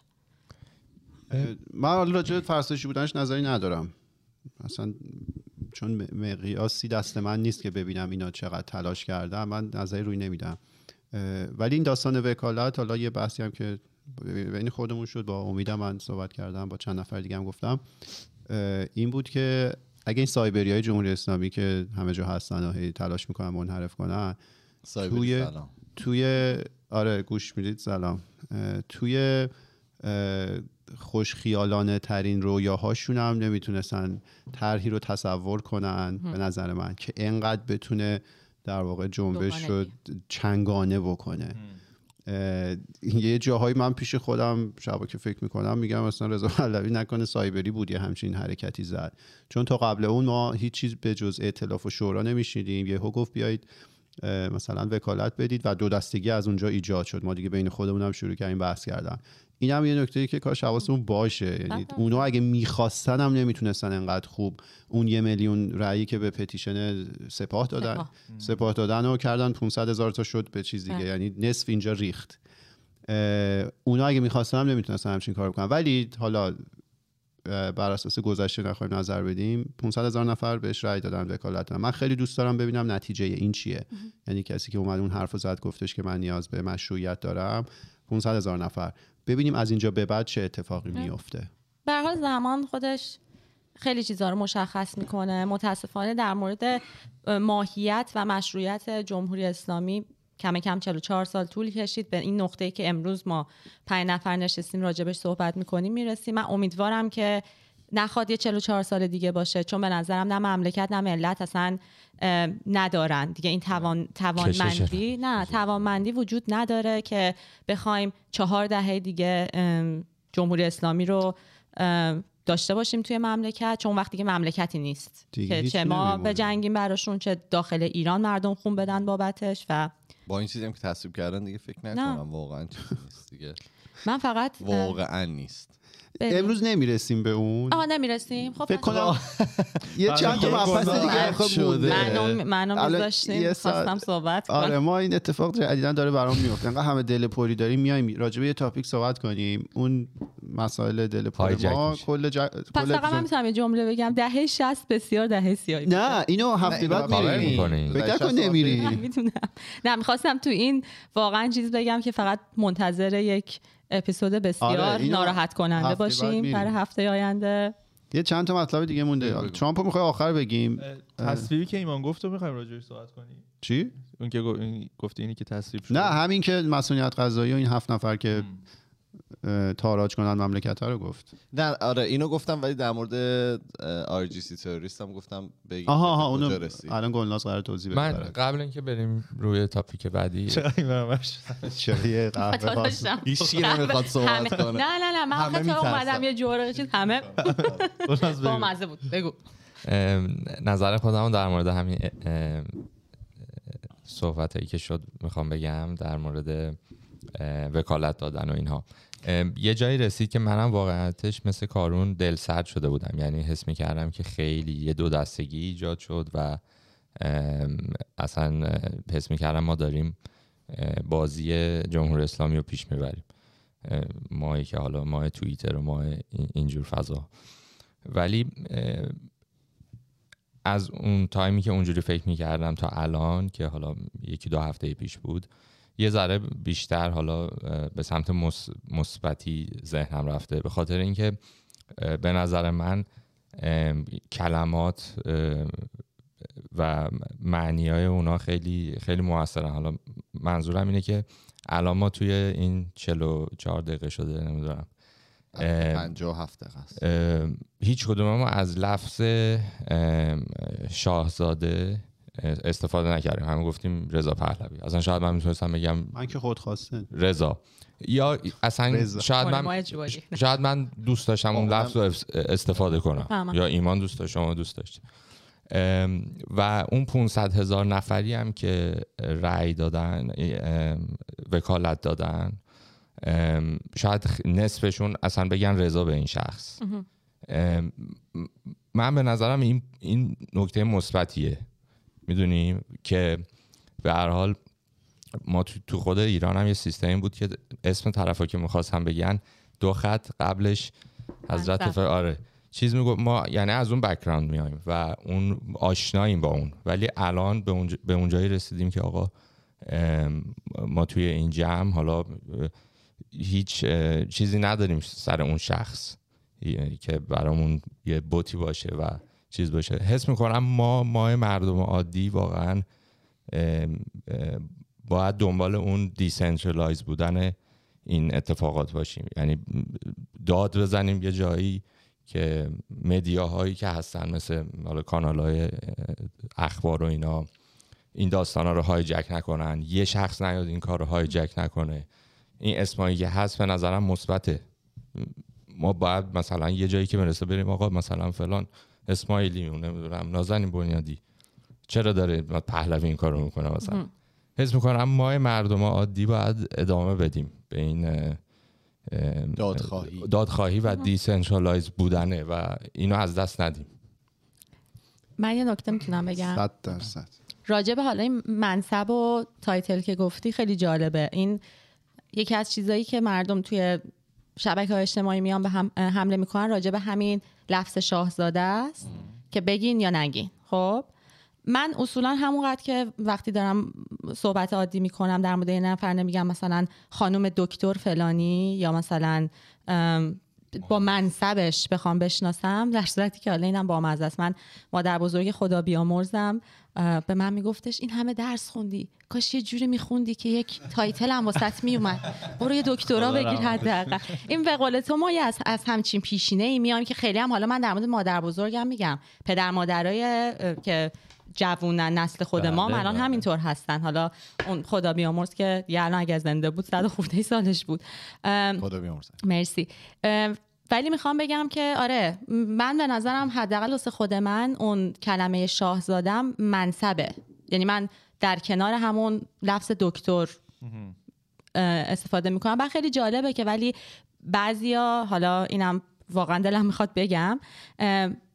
[SPEAKER 3] من حالا راجع به فرسایشی بودنش نظری ندارم. اصلا چون مقیاسی دست من نیست که ببینم اینا چقدر تلاش کردن من نظری روی نمیدم. ولی این داستان وکالت حالا یه بحثی هم که بین خودمون شد با امیدم من صحبت کردم با چند نفر دیگه هم گفتم. این بود که اگه این سایبری های جمهوری اسلامی که همه جا هستن و هی تلاش می‌کنن منحرف کنن توی-
[SPEAKER 1] سلام.
[SPEAKER 3] توی آره گوش می‌دید سلام. توی خوشخیالانه ترین رویاهاشون هم نمی‌تونستن طرحی رو تصور کنن به نظر من که انقدر بتونه در واقع جنبش رو چنگانه بکنه. یه جاهایی من پیش خودم شبا که فکر می‌کنم میگم مثلا رضا پهلوی نکنه سایبری بود یه همچین حرکتی زد. چون تا قبل اون ما هیچ چیز به جز ائتلاف و شورا نمیشنیدیم. یهو گفت بیایید مثلا وکالت بدید و دو دستگی از اونجا ایجاد شد. ما دیگه بین خودمون هم شروع کردیم بحث کردن. این هم یه نکته که کاش حواسمون باشه. یعنی
[SPEAKER 2] بله.
[SPEAKER 3] اونا اگه می‌خواستن هم نمی‌تونستن انقدر خوب اون یه میلیون رأیی که به پتیشن سپاه دادن
[SPEAKER 2] سپاه.
[SPEAKER 3] سپاه دادن و کردن 500 هزار تا شد به چیز دیگه.
[SPEAKER 2] بله.
[SPEAKER 3] یعنی نصف اینجا ریخت. اونا اگه می‌خواستن هم نمی‌تونستن همچین کار بکنن. ولی حالا بر اساس گذشته نخواهیم نظر بدیم 500 هزار نفر بهش رأی دادن وکالت دادن. من خیلی دوست دارم ببینم نتیجه این چیه. یعنی کسی که اومد اون حرف زد گفتش که من نیاز به مشروعیت دارم. 500 هزار نفر. ببینیم از اینجا به بعد چه اتفاقی میفته
[SPEAKER 2] به حال زمان خودش خیلی چیزها رو مشخص می‌کنه. متاسفانه در مورد اه، ماهیت و مشروعیت جمهوری اسلامی کم کم 44 سال طول کشید. به این نقطه‌ای که امروز ما پنج نفر نشستیم راجبش صحبت می‌کنیم می‌رسیم. من امیدوارم که نخواد یه 44 سال دیگه باشه چون به نظرم نه مملکت نه ملت اصلا ندارن. دیگه این توان توانمندی نه توانمندی وجود نداره که بخوایم چهار دهه دیگه جمهوری اسلامی رو داشته باشیم توی مملکت چون وقتی که مملکتی نیست. که چه ما. به جنگیم براشون چه داخل ایران مردم خون بدن بابتش و
[SPEAKER 1] با این چیزی هم که تصویب کردن دیگه فکر نکنم واقعا دیگه.
[SPEAKER 2] من فقط
[SPEAKER 1] واقعا نیست.
[SPEAKER 2] بریم.
[SPEAKER 3] امروز نمی‌رسیم به اون.
[SPEAKER 2] آها نمی‌رسیم. خب
[SPEAKER 3] فکر کنم یه چند تا مبحث دیگه خب
[SPEAKER 1] شده.
[SPEAKER 2] منو منو میذاشتیم خواستم صحبت کنم.
[SPEAKER 3] آره ما این اتفاق جدیدا داره برام میفته انقدر همه دل پری داریم میایم راجع به یه تاپیک صحبت کنیم. اون مسائل دل پر
[SPEAKER 5] هایجک
[SPEAKER 3] ما. کل.
[SPEAKER 2] پس
[SPEAKER 3] کل
[SPEAKER 2] فقط من می‌تونم یه جمله بگم. دهه 60 بسیار دهه سیاهی.
[SPEAKER 3] نه اینو هفته بعد میریم. فکر نکن نمیری.
[SPEAKER 2] نه می‌خواستم تو این واقعا چیز بگم که فقط منتظر یک اپیزود بسیار
[SPEAKER 3] آره،
[SPEAKER 2] ناراحت کننده باشیم. برای هفته آینده.
[SPEAKER 3] یه چند تا مطلب دیگه مونده. ترامپ رو می‌خوای آخر بگیم؟
[SPEAKER 4] تصویبی که ایمان گفت رو می‌خوایم راجعش صحبت کنیم.
[SPEAKER 3] چی؟
[SPEAKER 4] اون که گفته اینی که تصویب شد
[SPEAKER 3] نه همین که مسئولیت قضایی و این هفت نفر که تاراج کنن مملکت ها رو گفت
[SPEAKER 1] نه آره اینو گفتم ولی در مورد آر جی سی تروریست هم گفتم بگیم
[SPEAKER 3] آها آها اونو. الان گلناز قرار توضیح بده
[SPEAKER 5] من. قبل اینکه بریم روی تاپیک بعدی
[SPEAKER 4] چرا
[SPEAKER 3] چرا یه قهوه.
[SPEAKER 1] هیچکی نمی‌خواد صحبت
[SPEAKER 2] همه-
[SPEAKER 1] کنه.
[SPEAKER 2] نه نه نه من
[SPEAKER 1] می‌ترسن.
[SPEAKER 2] اومدم یه جوره چیز همه با مزه بود بگو
[SPEAKER 5] نظر خودم در مورد همین صحبت هایی که شد می‌خوام بگم در مورد وکالت دادن و اینها یه جایی رسید که منم واقعیتش مثل کارون دل سرد شده بودم. یعنی حس می‌کردم که خیلی یه دو دستگی ایجاد شد و اصلا حس می‌کردم ما داریم بازی جمهوری اسلامی رو پیش می‌بریم. ماهی که حالا ماه توییتر و ماه این- اینجور فضا. ولی از اون تایمی که اونجوری فکر می‌کردم تا الان که حالا یکی دو هفته پیش بود یه ذره بیشتر حالا به سمت مثبتی ذهنم رفته. به خاطر اینکه به نظر من کلمات و معنی های اونا خیلی خیلی موثرن. حالا منظورم اینه که الان ما توی این 44 دقیقه شده نمی‌دونم. اه،
[SPEAKER 1] 57 دقیقه است.
[SPEAKER 5] هیچ کدوم ما از لفظ اه، شاهزاده اه، استفاده نکردیم. همه گفتیم رضا پهلوی. اصلا شاید من می‌تونستم بگم
[SPEAKER 3] من که خود خواسته.
[SPEAKER 5] رضا. یا اصلا
[SPEAKER 3] رضا.
[SPEAKER 5] شاید من. شاید من دوست داشتم اون. لفظ رو استفاده کنم.
[SPEAKER 2] فهمم.
[SPEAKER 5] یا ایمان دوست داشت شما دوست داشت و اون 500 هزار نفری هم که رأی دادن وکالت دادن. شاید نصفشون اصلا بگن رضا به این شخص. من به نظرم این این نکته مثبتیه. می‌دونی که به هر حال ما تو, خود ایران هم یه سیستمی بود که اسم طرفا که می‌خواستم بگن دو خط قبلش حضرت
[SPEAKER 2] منصب.
[SPEAKER 5] ف... آره چیز میگو ما یعنی از اون بکراند میایم و اون آشناییم با اون ولی الان به اون, به اون جایی رسیدیم که آقا ما توی این جمع حالا هیچ چیزی نداریم سر اون شخص که برامون یه بوتی باشه و چیز باشه. حس می‌کنم ما ما مردم عادی واقعا باید دنبال اون decentralized بودن این اتفاقات باشیم. یعنی داد بزنیم یه جایی که media هایی که هستن مثل حالا کانال های اخبار و اینا این داستان ها رو hijack نکنن. یه شخص نیاد این کار رو hijack نکنه. این اسمایی که هست به نظرم مثبته. ما باید مثلا یه جایی که برسه بریم آقا مثلا فلان. اسماعیلیون نمی‌دونم نازنین بنیادی. چرا داره پهلوی این کارو می‌کنه مثلا؟ حس می‌کنم ما مردم عادی باید ادامه بدیم به این اه، اه،
[SPEAKER 1] دادخواهی.
[SPEAKER 5] دادخواهی و decentralized بودنه و اینو از دست ندیم.
[SPEAKER 2] من یه نکته می‌تونم بگم.
[SPEAKER 3] صد درصد.
[SPEAKER 2] راجع به حالا این منصب و تایتل که گفتی خیلی جالبه. این یکی از چیزایی که مردم توی شبکه های اجتماعی میان به هم حمله می‌کنن راجع به همین لفظ شاهزاده است که بگین یا نگین. خب؟ من اصولا همونقدر که وقتی دارم صحبت عادی می‌کنم در مورد یه نفر نمیگم مثلا خانم دکتر فلانی یا مثلا با منصبش بخوام بشناسم در صورتی که حالا اینم با است. من مادر بزرگ خدا بیامرزم. به من میگفتش این همه درس خوندی. کاش یه جوری میخوندی که یک title هم واست میومد. برو یه دکترا بگیر حداقل. این به قول تو ما از, از همچین پیشینه ای میایم که خیلی هم حالا من در مورد مادر بزرگم میگم. پدر مادرای که جوونن نسل خود ما هم
[SPEAKER 4] بله،
[SPEAKER 2] الان
[SPEAKER 4] بله.
[SPEAKER 2] همینطور هستن. حالا اون خدا بیامرز که یه الان اگه زنده بود صد و خورده سالش بود.
[SPEAKER 1] خدا بیامرزه.
[SPEAKER 2] مرسی. ولی می‌خوام بگم که آره من به نظرم حداقل واسه خود من اون کلمه شاهزادم منصبه. یعنی من در کنار همون لفظ دکتر استفاده می‌کنم. و خیلی جالبه که ولی بعضیا حالا اینم واقعا دلم می‌خواد بگم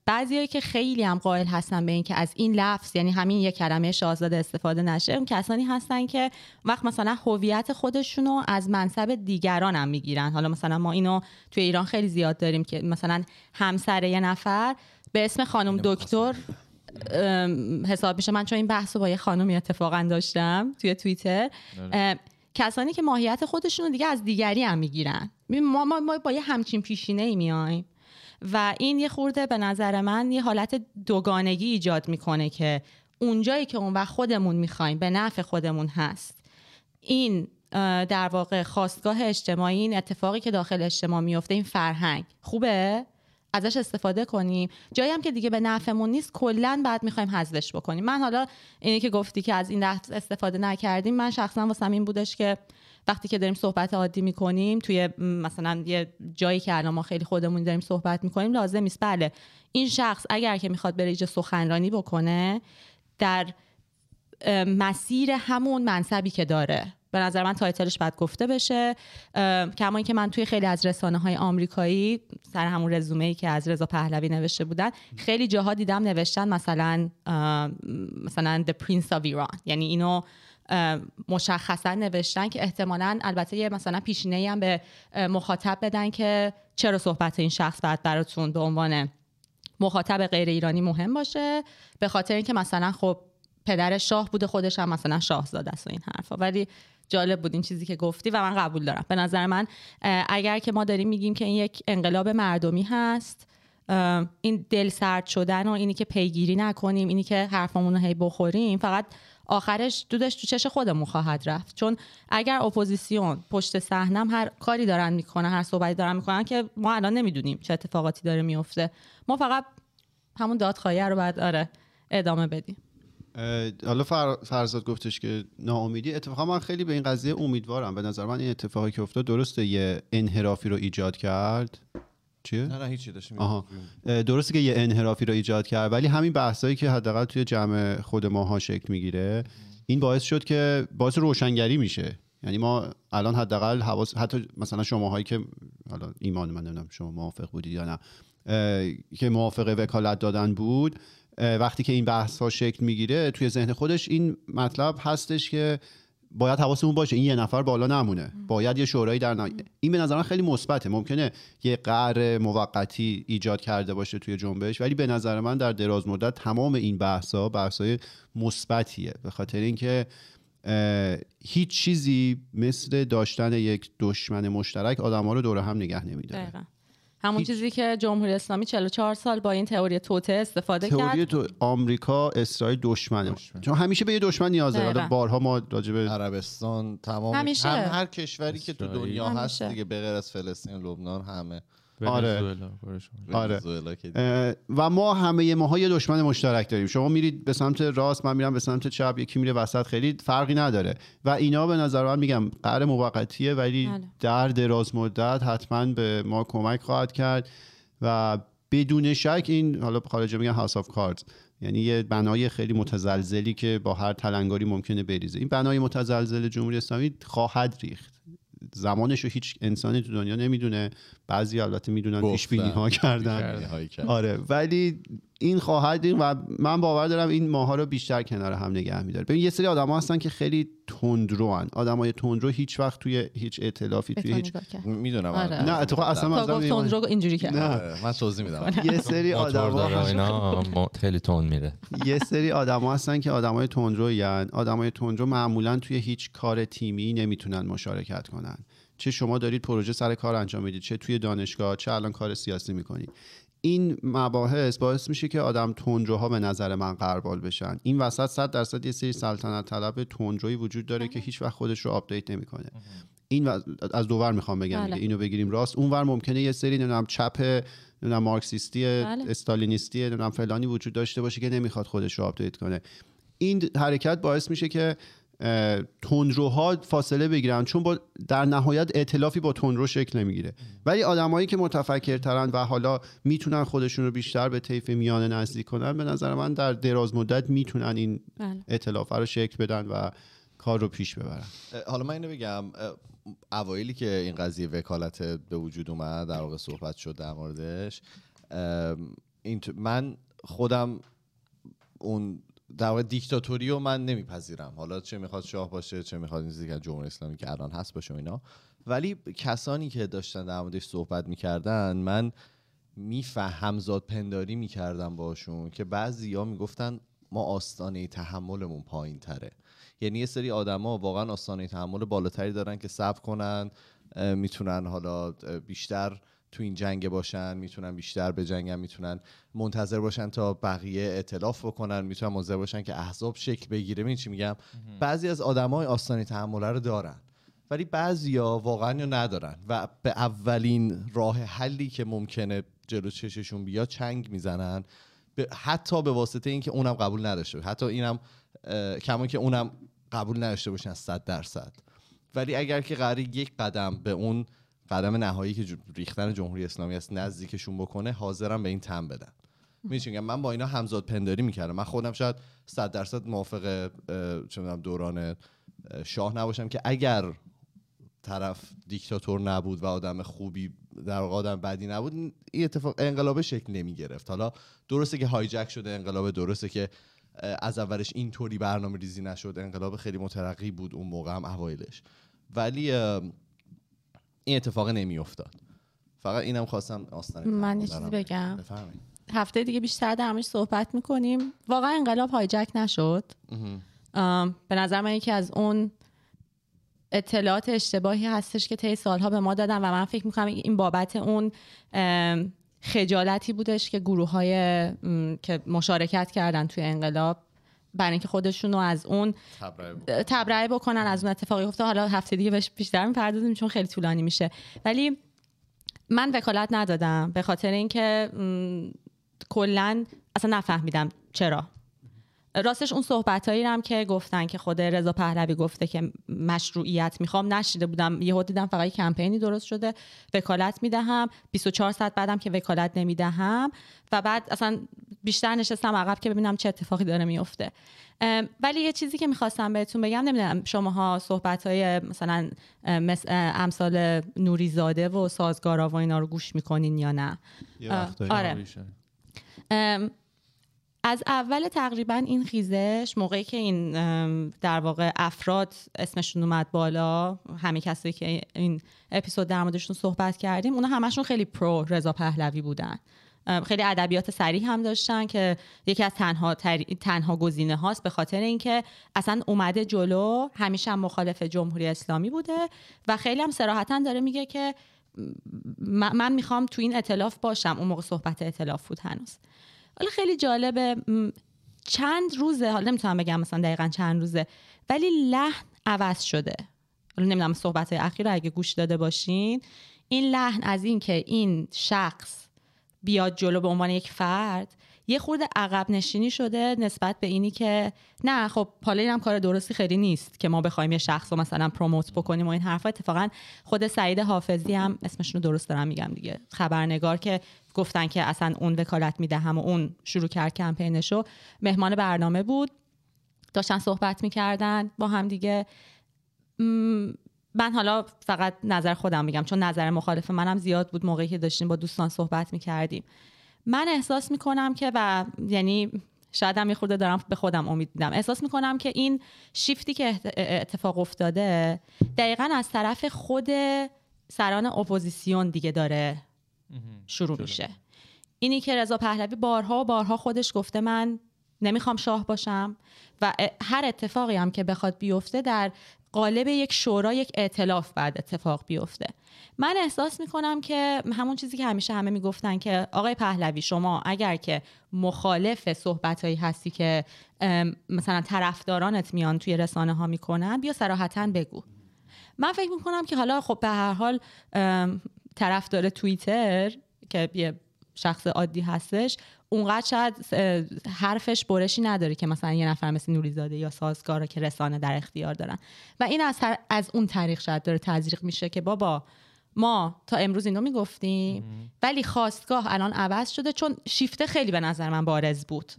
[SPEAKER 2] بعضیایی که خیلی هم قائل هستن به اینکه از این لفظ یعنی همین یک کلمه شاهزاده استفاده نشه اون کسانی هستن که وقت مثلا هویت خودشونو از منصب دیگران هم می‌گیرن. حالا مثلا ما اینو توی ایران خیلی زیاد داریم که مثلا همسر یه نفر به اسم خانم دکتر حساب میشه. من چون این بحث رو با یه خانمی اتفاقا داشتم توی توییتر. ام، کسانی که ماهیت خودشون رو دیگه از دیگری هم می‌گیرن. ما, ما, ما با یه همچین پیشینه ای میایم. و این یه خورده به نظر من یه حالت دوگانگی ایجاد می‌کنه که اونجایی که اون وقت خودمون می‌خوایم به نفع خودمون هست. این در واقع خواستگاه اجتماعی این اتفاقی که داخل اجتماع میفته این فرهنگ. خوبه؟ ازش استفاده کنیم. جایی هم که دیگه به نفعمون نیست کلا بعد می‌خوایم حذفش بکنیم. من حالا اینی که گفتی که از این لفظ استفاده نکردیم من شخصا واسم این بودش که وقتی که داریم صحبت عادی می‌کنیم توی مثلا یه جایی که الان ما خیلی خودمون داریم صحبت می‌کنیم لازم نیست. بله این شخص اگر که می‌خواد بره اینجا سخنرانی بکنه در مسیر همون منصبی که داره. به نظر من تایتلش باید گفته بشه. کما اینکه من توی خیلی از رسانه های آمریکایی سر همون رزومه ای که از رضا پهلوی نوشته بودن خیلی جاها دیدم نوشتن مثلا مثلا the prince of Iran. یعنی اینو مشخصا نوشتن که احتمالا البته یه مثلا پیشینه هم به مخاطب بدن که چرا صحبت این شخص بعد براتون به عنوان مخاطب غیر ایرانی مهم باشه به خاطر اینکه مثلا خب پدر شاه بوده خودش هم مثلا شاهزاده است و این حرفا. ولی جالب بود این چیزی که گفتی و من قبول دارم. به نظر من اگر که ما داریم میگیم که این یک انقلاب مردمی هست این دل سرد شدن و اینی که پیگیری نکنیم اینی که حرفمون رو هی بخوریم فقط آخرش دودش تو چش خودمون خواهد رفت. چون اگر اپوزیسیون پشت صحنم هر کاری دارن می‌کنن هر صحبتی دارن می‌کنن که ما الان نمی‌دونیم چه اتفاقاتی داره میفته. ما فقط همون دادخواهی رو بعد آره ادامه بدیم.
[SPEAKER 3] حالا فر... فرزاد گفتش که ناامیدی. اتفاقا من خیلی به این قضیه امیدوارم. به نظر من این اتفاقی که افتاد درسته یه انحرافی رو ایجاد کرد. چیه؟
[SPEAKER 1] نه نه هیچی داشتیم.
[SPEAKER 3] آها. درسته که یه انحرافی رو ایجاد کرد ولی همین بحثایی که حداقل توی جمع خود ماها شکل می‌گیره این باعث شد که باعث روشنگری میشه. یعنی ما الان حداقل حواس حتی مثلا شماهایی که حالا ایمان من نمی‌دونم شما موافق بودید یا نه که موافق وکالت دادن بود وقتی که این بحث ها شکل می‌گیره توی ذهن خودش این مطلب هستش که باید حواسمون باشه. این یه نفر بالا نمونه. باید یه شورایی در نا... این به نظر من خیلی مثبته. ممکنه یه قهر موقتی ایجاد کرده باشه توی جنبش ولی به نظر من در دراز مدت تمام این بحثا بحثای مثبتیه. به خاطر اینکه هیچ چیزی مثل داشتن یک دشمن مشترک آدما رو دور هم نگه نمیداره.
[SPEAKER 2] دقیقا. همون
[SPEAKER 3] هیچ-
[SPEAKER 2] چیزی که جمهوری اسلامی 44 سال با این تئوری توته استفاده
[SPEAKER 3] تئوری
[SPEAKER 2] کرد
[SPEAKER 3] تو آمریکا اسرائیل دشمنه چون همیشه به یه دشمن نیاز داره بارها ما راجع به
[SPEAKER 1] عربستان تمام
[SPEAKER 2] همیشه.
[SPEAKER 1] هم هر کشوری که تو
[SPEAKER 4] اسرائیل.
[SPEAKER 1] دنیا هست
[SPEAKER 2] همیشه.
[SPEAKER 1] دیگه به غیر از فلسطین لبنان همه
[SPEAKER 3] آره. آره. و ما همه ماها یه دشمن مشترک داریم. شما میرید به سمت راست من میرم به سمت چپ یکی میره وسط. خیلی فرقی نداره. و اینا به نظر من میگم قرار موقتیه ولی
[SPEAKER 2] بله.
[SPEAKER 3] در دراز مدت حتما به ما کمک خواهد کرد. و بدون شک این حالا خارجه میگن هاوس آف کاردز یعنی یه بنای خیلی متزلزلی که با هر تلنگاری ممکنه بریزه. این بنای متزلزل جمهوری اسلامی خواهد ریخت. زمانش رو هیچ انسانی تو دنیا نمی‌دونه بعضی البته می‌دونن. پیش بینی ها کردن. آره ولی این خواهد این و من باور دارم این ماها رو بیشتر کنار هم نگه میداره. ببین یه سری آدم هستن که خیلی تندرو هن آدمای تندرو هیچ وقت توی هیچ ائتلافی توی
[SPEAKER 2] تو
[SPEAKER 3] هیچ
[SPEAKER 2] نگاه کرد.
[SPEAKER 1] می‌دونم
[SPEAKER 2] آره.
[SPEAKER 3] نه اتفاقا اصلا اینه.
[SPEAKER 2] تندرو اینجوری کرد.
[SPEAKER 3] نه
[SPEAKER 1] من توضیح میدم.
[SPEAKER 3] یه سری
[SPEAKER 5] ما- خیلی تند میره.
[SPEAKER 3] یه سری آدما هستن که آدمای تندروی آدمای تندرو معمولا توی هیچ کار تیمی نمی‌تونن مشارکت کنن. چه شما دارید پروژه سر کار انجام می‌دید چه توی دانشگاه چه الان کار سیاسی می‌کنید. این مباحث باعث میشه که آدم تندروها به نظر من غربال بشن. این وسط صد درصد یه سری سلطنت طلب تندروی وجود داره که هیچ وقت خودش رو update نمی‌کنه. این و- از دو ور می‌خوام بگم
[SPEAKER 2] بله.
[SPEAKER 3] اینو بگیریم راست. اونور ممکنه یه سری نمی‌دونم چپ نمی‌دونم مارکسیستی
[SPEAKER 2] بله.
[SPEAKER 3] استالینیستی نمی‌دونم فلانی وجود داشته باشه که نمی‌خواد خودش رو update کنه. این حرکت باعث میشه که تندروها فاصله بگیرن چون با در نهایت ائتلافی با تندرو شکل نمی‌گیره. ولی آدمایی که متفکرترن و حالا می‌تونن خودشون رو بیشتر به طیف میانه نزدیک کنن به نظر من در دراز مدت می‌تونن این
[SPEAKER 2] بله.
[SPEAKER 3] ائتلاف رو شکل بدن و کار رو پیش ببرن.
[SPEAKER 1] حالا من اینو بگم اوایلی که این قضیه وکالت به وجود اومد در واقع صحبت شد در موردش من خودم اون در دیکتاتوری رو من نمیپذیرم. حالا چه می‌خواد شاه باشه چه می‌خواد این که جمهوری اسلامی که الان هست باشه اینا. ولی کسانی که داشتن در موردش صحبت می‌کردن من میفهم زاد پنداری می‌کردم باشون که بعضی ها می‌گفتن ما آستانه تحملمون پایین تره یعنی یه سری آدما واقعا آستانه تحمل بالاتری دارن که صبر کنن می‌تونن حالا بیشتر تو این جنگ باشن می‌تونن بیشتر به جنگن می‌تونن منتظر باشن تا بقیه ائتلاف بکنن می‌تونن منتظر باشن که احزاب شکل بگیره. ببین چی میگم؟ بعضی از آدمای آستانه تحمل رو دارن ولی بعضیا واقعا یا ندارن و به اولین راه حلی که ممکنه جلو چششون بیاد چنگ می‌زنن. به حتی به واسطه اینکه اونم قبول نداشته. حتی اینم کما که اونم قبول نداشته باشن 100 درصد. ولی اگر که قرار یک قدم به اون قدم نهایی که ریختن جمهوری اسلامی است نزدیکشون بکنه حاضرم به این تن بدن. میگم؟ من با اینا همزاد پنداری می‌کردم. من خودم شاید 100 درصد موافق می‌دونم دوران اه، شاه نباشم که اگر طرف دیکتاتور نبود و آدم خوبی در آدم بدی نبود این اتفاق انقلاب شکل نمی گرفت حالا درسته که هایجک شده انقلاب درسته که از اولش اینطوری برنامه ریزی نشد انقلاب خیلی مترقی بود اون موقع هم اوایلش. ولی این اتفاق نمی افتاد فقط اینم خواستم آستانه
[SPEAKER 2] من یه چیزی. بگم.
[SPEAKER 1] بفرمایید.
[SPEAKER 2] هفته دیگه بیشتر در موردش صحبت می‌کنیم. واقعا انقلاب هایجک نشد. به نظر من یکی از اون اطلاعات اشتباهی هستش که طی سالها به ما دادن و من فکر می‌کنم این بابت اون خجالتی بودش که گروه های که مشارکت کردن توی انقلاب. برای اینکه خودشون رو از اون
[SPEAKER 1] تبرئه
[SPEAKER 2] بکنن از اون اتفاقی افتاد. حالا هفته دیگه بهش بیشتر می‌پردازیم چون خیلی طولانی میشه. ولی من وکالت ندادم به خاطر اینکه م، کلا اصلا نفهمیدم چرا. راستش اون صحبت هم که گفتن که خود رضا پهلوی گفته که مشروعیت می‌خوام نشیده بودم. یهو دیدم فقط یه کمپینی درست شده وکالت می‌دهم. 24 ساعت بعدم که وکالت نمی‌دهم. و بعد اصلا بیشتر نشستم عقب که ببینم چه اتفاقی داره میفته. ولی یه چیزی که می‌خواستم بهتون بگم نمی‌دونم شماها صحبت های مثلا ام، مس- ام، امثال نوریزاده و سازگارا و اینا رو گوش می‌کنین یا نه. آره. ام، از اول تقریبا این خیزش موقعی که این در واقع افراد اسمشون اومد بالا همه کسایی که این اپیزود در موردشون صحبت کردیم اونا همشون خیلی pro رضا پهلوی بودن. خیلی ادبیات سریع هم داشتن که یکی از تنها تر... تنها گزینه هاست به خاطر اینکه اصلا اومده جلو همیشه هم مخالف جمهوری اسلامی بوده و خیلی هم صراحتا داره میگه که من می‌خوام تو این اطلاف باشم. اون موقع صحبت اطلاف بود هنوز. حالا خیلی جالبه چند روزه حالا نمی‌تونم بگم مثلا دقیقا چند روزه ولی لحن عوض شده. حالا نمی‌دونم صحبت اخیر رو اگه گوش داده باشین این لحن از این که این شخص بیاد جلو به عنوان یک فرد یه خورده عقب نشینی شده نسبت به اینی که نه خب حالا اینم کار درستی خیلی نیست که ما بخوایم یه شخص رو مثلا پروموت بکنیم و این حرفا. اتفاقا خود سعید حافظی هم اسمشون رو درست دارم میگم دیگه. خبرنگار که گفتن که اصلا اون وکالت می‌دهم و اون شروع کرد کمپینشو. مهمان برنامه بود. داشتن صحبت می‌کردن با هم دیگه. من حالا فقط نظر خودم میگم چون نظر مخالف منم زیاد بود موقعی که داشتیم با دوستان صحبت می‌کردیم. من احساس می‌کنم که و یعنی شاید هم یه خورده دارم به خودم امید میدم. احساس می‌کنم که این شیفتی که ات- اتفاق افتاده دقیقا از طرف خود سران اپوزیسیون دیگه داره شروع میشه. اینی که رضا پهلوی بارها و بارها خودش گفته من نمی‌خوام شاه باشم. و هر اتفاقی هم که بخواد بیفته در قالب یک شورا یک ائتلاف بعد اتفاق بیفته. من احساس می‌کنم که همون چیزی که همیشه همه می‌گفتن که آقای پهلوی شما اگر که مخالف صحبتهایی هستی که مثلا طرفدارانت میان توی رسانه ها می‌کنن بیا صراحتا بگو. من فکر می‌کنم که حالا خب به هر حال طرفدار توییتر که یه شخص عادی هستش اونقدر شاید حرفش برشی نداره که مثلا یه نفر مثل نوریزاده یا سازگارا که رسانه در اختیار دارن. و این از, هر- از اون طریق شاید داره تزریق میشه که بابا ما تا امروز اینو می‌گفتیم ولی خواستگاه الان عوض شده چون شیفته خیلی به نظر من بارز بود.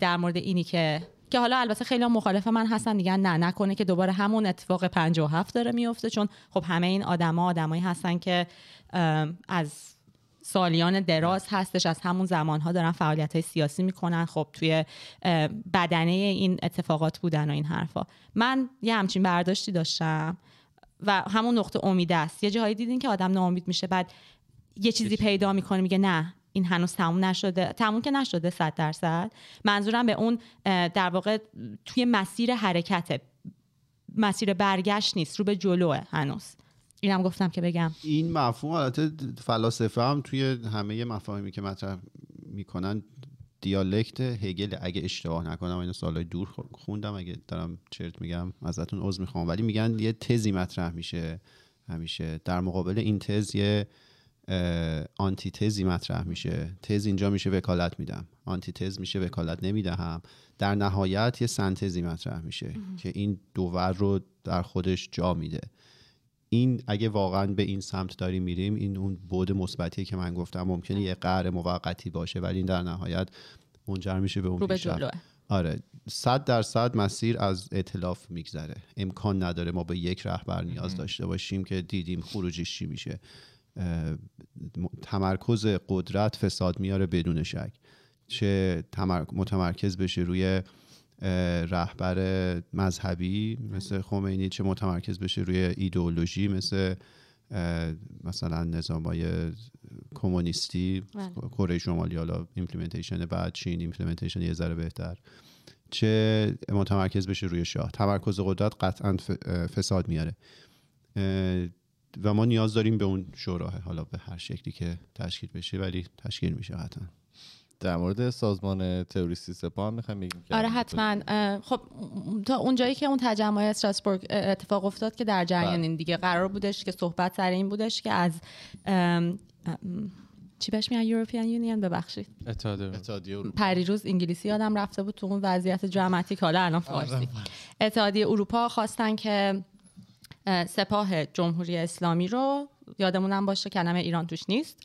[SPEAKER 2] در مورد اینی که که حالا البته خیلی هم مخالف من هستن میگن نه نکنه که دوباره همون اتفاق 57 داره میفته چون خب همه این آدما آدمایی هستن که از سالیان دراز هستش. از همون زمانها دارن فعالیت های سیاسی می‌کنن. خب توی بدنه این اتفاقات بودن و این حرفا. من یه همچین برداشتی داشتم و همون نقطه امید است. یه جاهایی دیدین که آدم ناامید میشه بعد یه چیزی پیدا می‌کنه میگه نه این هنوز تموم نشده. تموم که نشده صد درصد. منظورم به اون در واقع توی مسیر حرکته مسیر برگشت نیست رو به جلوه هنوز. اینم گفتم که بگم.
[SPEAKER 3] این مفهوم البته فلاسفه هم توی همه مفاهیمی که مطرح می‌کنن دیالکت هگل اگه اشتباه نکنم اینو سالهای دور خوندم اگه دارم چرت میگم ازتون عذر می‌خوام. ولی میگن یه تزی مطرح میشه همیشه. در مقابل این تز یه آنتی تزی مطرح میشه. تز اینجا میشه وکالت میدم. آنتی تز میشه وکالت نمی‌دهم. در نهایت یه سنتزی مطرح میشه که این دوور رو در خودش جا میده. این اگه واقعا به این سمت داریم میریم این اون بود مثبتی که من گفتم. ممکنه یه قهر موقتی باشه ولی این در نهایت منجر میشه به اون پیشرفت. آره. صد درصد مسیر از اطلاف میگذره. امکان نداره ما به یک رهبر نیاز داشته باشیم که دیدیم خروجیش چی میشه. تمرکز قدرت فساد میاره بدون شک. چه تمر- متمرکز بشه روی رهبر مذهبی مثل خمینی چه متمرکز بشه روی ایدئولوژی مثل مثلا نظامای کمونیستی
[SPEAKER 2] بله.
[SPEAKER 3] کره شمالی حالا implementation بعد چین implementation یه ذره بهتر. چه متمرکز بشه روی شاه. تمرکز قدرت قطعا فساد میاره. و ما نیاز داریم به اون شوراه حالا به هر شکلی که تشکیل بشه ولی تشکیل میشه قطعا.
[SPEAKER 1] در مورد سازمان تروریستی سپاه هم می‌خوایم بگیم که
[SPEAKER 2] آره حتما. خب تا اونجایی که اون تجمع استراسبورگ اتفاق افتاد که در جریان
[SPEAKER 1] بله.
[SPEAKER 2] این دیگه قرار بودش که صحبت سر این بودش که از ام، ام، چی بهش میگن؟ یورپین یونین ببخشید.
[SPEAKER 1] اتحادیه
[SPEAKER 2] پریروز انگلیسی یادم رفته بود تو اون وضعیت دراماتیک حالا الان فارسی. اتحادیه اروپا خواستن که اه، سپاه جمهوری اسلامی رو یادمونم باشه کلمه ایران توش نیست.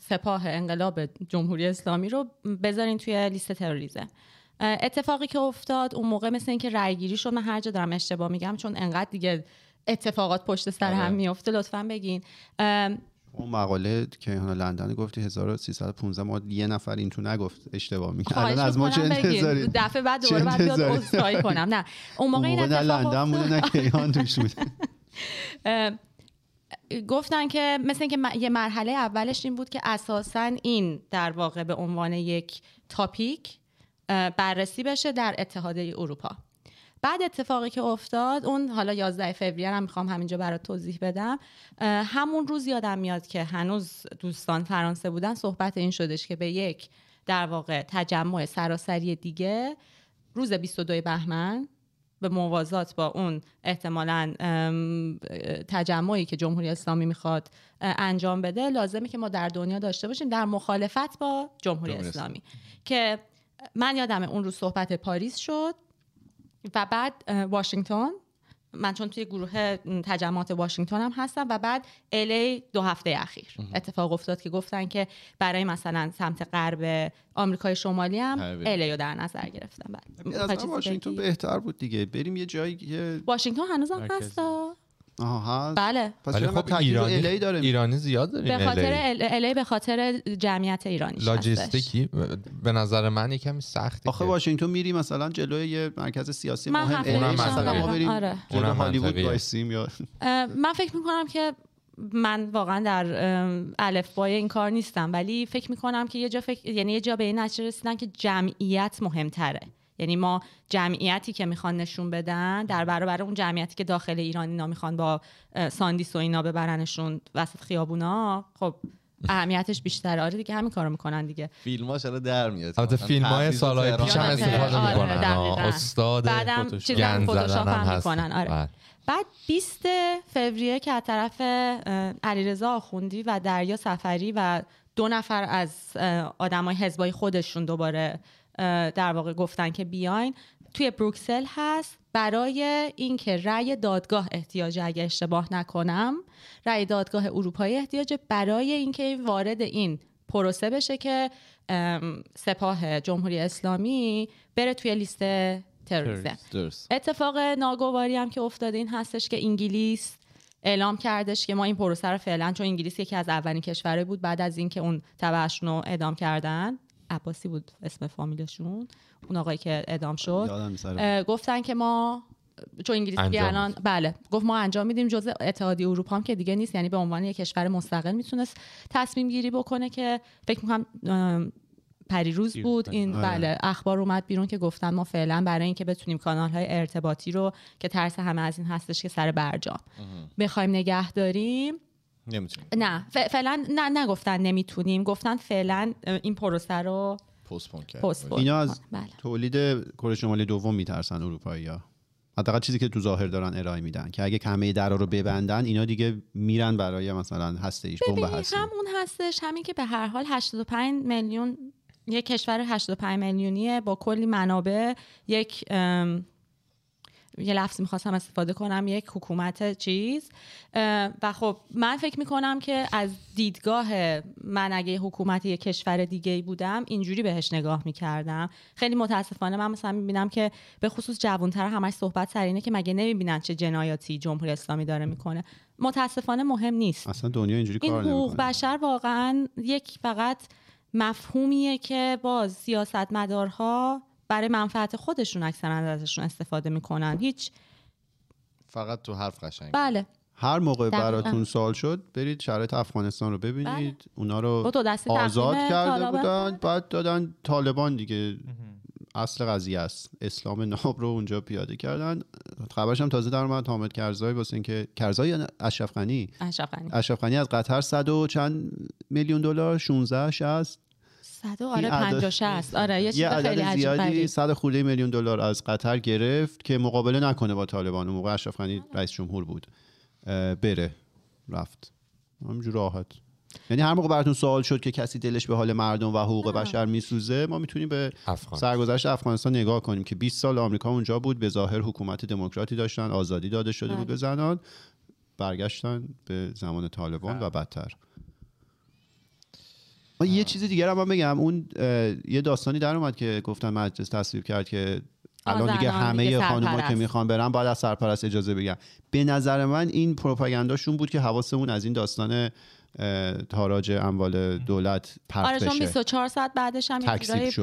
[SPEAKER 2] سپاه انقلاب جمهوری اسلامی رو بذارین توی لیست تروریسم اه، اتفاقی که افتاد اون موقع مثل اینکه رای گیری شد من هر جا دارم اشتباه میگم چون انقدر دیگه اتفاقات پشت سر هم میفته لطفا بگین.
[SPEAKER 3] اون مقاله که حالا لندن گفتی 1315 ما یه نفر این تو نگفت اشتباه میگه
[SPEAKER 2] خواهش
[SPEAKER 3] الان از ما چه. انتظاری؟
[SPEAKER 2] دفعه بعد دوباره بعد بیاد؟ عذرخواهی کنم. نه. اون موقع
[SPEAKER 3] اون
[SPEAKER 2] این
[SPEAKER 3] موقع نه
[SPEAKER 2] اتفاق
[SPEAKER 3] لندن بوده نه کیهان توش بوده.
[SPEAKER 2] گفتن که مثل اینکه یه مرحله اولش این بود که اساسا این در واقع به عنوان یک تاپیک بررسی بشه در اتحادیه اروپا. بعد اتفاقی که افتاد اون حالا 11 فوریه هم می‌خوام همینجا برات توضیح بدم. همون روز یادم میاد که هنوز دوستان فرانسه بودن صحبت این شدش که به یک در واقع تجمع سراسری دیگه روز 22 بهمن به موازات با اون احتمالا تجمعی که جمهوری اسلامی می‌خواد انجام بده لازمه که ما در دنیا داشته باشیم در مخالفت با جمهوری
[SPEAKER 1] جمهوری
[SPEAKER 2] اسلامی. که من یادم اون روز صحبت پاریس شد و بعد واشنگتن من چون توی گروه تجمعات واشنگتن هم هستم و بعد الی دو هفته اخیر. اتفاق افتاد که گفتن که برای مثلا سمت غرب آمریکای شمالی هم الی رو در نظر گرفتن. بعد
[SPEAKER 3] واشنگتن؟ بهتر بود دیگه. بریم یه جایی که
[SPEAKER 2] واشنگتن هنوزم. هستا؟
[SPEAKER 3] آها هست.
[SPEAKER 2] بله.
[SPEAKER 3] پس
[SPEAKER 5] ولی
[SPEAKER 3] چرا
[SPEAKER 5] خب ایرانی
[SPEAKER 3] LA داره
[SPEAKER 5] ایرانی زیاد داریم
[SPEAKER 2] به خاطر الی به خاطر جمعیت ایرانی
[SPEAKER 5] لاجستیکی. به نظر من یه کمی سخته
[SPEAKER 3] آخه واشنگتن میری مثلا جلوی یه مرکز سیاسی
[SPEAKER 2] من
[SPEAKER 3] مهم
[SPEAKER 5] اونم
[SPEAKER 3] مثلا. ما بریم
[SPEAKER 2] آره.
[SPEAKER 3] جلو هالیوود. وایسیم یا
[SPEAKER 2] من فکر می‌کنم که من واقعا در ام، الفبای این کار نیستم ولی فکر می‌کنم که یه جا فکر یعنی یه جا به این نتیجه رسیدن که جمعیت مهمتره. یعنی ما جمعیتی که می‌خوان نشون بدن در برابر اون جمعیتی که داخل ایران اینا می‌خوان با ساندیس و اینا ببرنشون وسط خیابونا خب اهمیتش بیشتره آره دیگه همین کارو می‌کنن دیگه
[SPEAKER 1] فیلماش الان در میاد
[SPEAKER 5] البته فیلم های سالهای پیش هم استفاده می‌کنن. استاد
[SPEAKER 2] بعدم
[SPEAKER 4] فتوشاپ.
[SPEAKER 2] چیزا هم می‌کنن. آره
[SPEAKER 5] بله.
[SPEAKER 2] بعد 20 فوریه که از طرف علیرضا آخوندی و دریا سفری و دو نفر از آدمای حزبای خودشون دوباره در واقع گفتن که بیاین توی بروکسل هست. برای اینکه رأی دادگاه احتیاج اگه اشتباه نکنم رأی دادگاه اروپایی احتیاج برای اینکه وارد این پروسه بشه که سپاه جمهوری اسلامی بره توی لیست تروریسم اتفاق ناگواری هم که افتاده این هستش که انگلیس اعلام کردش که ما این پروسه رو فعلا چون انگلیس یکی از اولین کشورهای بود بعد از اینکه اون تبعشون رو اعدام کردن. عباسی بود اسم فامیلشون اون آقایی که اعدام شد. اه، گفتن که ما چون انگلیس دیگه
[SPEAKER 5] انجام
[SPEAKER 2] الان بله گفت ما انجام میدیم جزء اتحادیه اروپا هم که دیگه نیست یعنی به عنوان یک کشور مستقل می‌تونست تصمیم گیری بکنه که فکر می‌کنم پریروز بود. این
[SPEAKER 3] آره.
[SPEAKER 2] بله اخبار اومد بیرون که گفتن ما فعلا برای اینکه بتونیم کانال های ارتباطی رو که ترس همه از این هستش که سر برجام بخوایم نگه داریم
[SPEAKER 1] نمی‌تونیم
[SPEAKER 2] نه فعلا نه نگفتن نمی‌تونیم. گفتن فعلا این پروسه رو
[SPEAKER 1] پستپون کرد
[SPEAKER 3] اینا از
[SPEAKER 2] بله.
[SPEAKER 3] تولید کره شمالی دوم میترسن اروپایی ها. حداقل چیزی که تو ظاهر دارن ارائه میدن که اگه همه درا رو ببندن اینا دیگه میرن برای مثلا هسته ایش بمب
[SPEAKER 2] ببین
[SPEAKER 3] هسته.
[SPEAKER 2] همون هستش. همین که به هر حال 85 میلیون یک کشور 85 میلیونیه با کلی منابع یک یه لفظی می‌خواستم استفاده کنم یک حکومت چیز. و خب من فکر می‌کنم که از دیدگاه من اگه حکومت یه کشور دیگه بودم اینجوری بهش نگاه می‌کردم. خیلی متاسفانه من مثلا می‌بینم که به خصوص جوانتر همش صحبت سر اینه که مگه nemiبینن چه جنایاتی جمهوری اسلامی داره می‌کنه. متاسفانه مهم نیست.
[SPEAKER 3] اصلا دنیا اینجوری
[SPEAKER 2] این
[SPEAKER 3] کار
[SPEAKER 2] حقوق بشر واقعا یک فقط مفهومیه که باز سیاستمدارها برای منفعت خودشون اکثرا ازشون استفاده می‌کنن. هیچ
[SPEAKER 1] فقط تو حرف قشنگ.
[SPEAKER 2] بله.
[SPEAKER 3] هر موقع
[SPEAKER 2] دقیقاً.
[SPEAKER 3] براتون سوال شد برید شرایط افغانستان رو ببینید.
[SPEAKER 2] بله.
[SPEAKER 3] اونا رو آزاد کرده
[SPEAKER 2] طالبان.
[SPEAKER 3] بودن. بعد دادن طالبان دیگه. اصل قضیه است. اسلام ناب رو اونجا پیاده کردن. خبرش هم تازه در اومد. حامد کرزای واسه اینکه کرزای یا؟ اشرف غنی.
[SPEAKER 2] اشرف غنی.
[SPEAKER 3] اشرف غنی از قطر صد و چند میلیون دلار 16 60
[SPEAKER 2] صد و آره
[SPEAKER 3] این عدد-
[SPEAKER 2] 50 60 آره یه چیز
[SPEAKER 3] یه
[SPEAKER 2] خیلی
[SPEAKER 3] عدد زیادی. صد خورده میلیون دلار از قطر گرفت که مقابله نکنه با طالبان. اون موقع اشرف غنی رئیس جمهور بود. بره رفت. همینجور راحت. یعنی هر موقع براتون سوال شد که کسی دلش به حال مردم و حقوق بشر میسوزه ما می‌تونیم به
[SPEAKER 5] افغان
[SPEAKER 3] سرگذشت افغانستان نگاه کنیم که 20 سال آمریکا اونجا بود به ظاهر حکومت دموکراتی داشتن آزادی داده شده بود. به زنان برگشتن به زمان طالبان و بدتر. آه، یه چیز دیگه هم من بگم. اون یه داستانی در اومد که گفتن مجلس تصویب کرد که الان دیگه همه خانوما که. می‌خوان برن باید از سرپرست اجازه بگیرن به نظر من این پروپاگانداشون بود که حواسمون از این داستان تاراج اموال دولت پرت
[SPEAKER 2] آره چون
[SPEAKER 3] بشه.
[SPEAKER 2] 24 ساعت بعدش هم یه.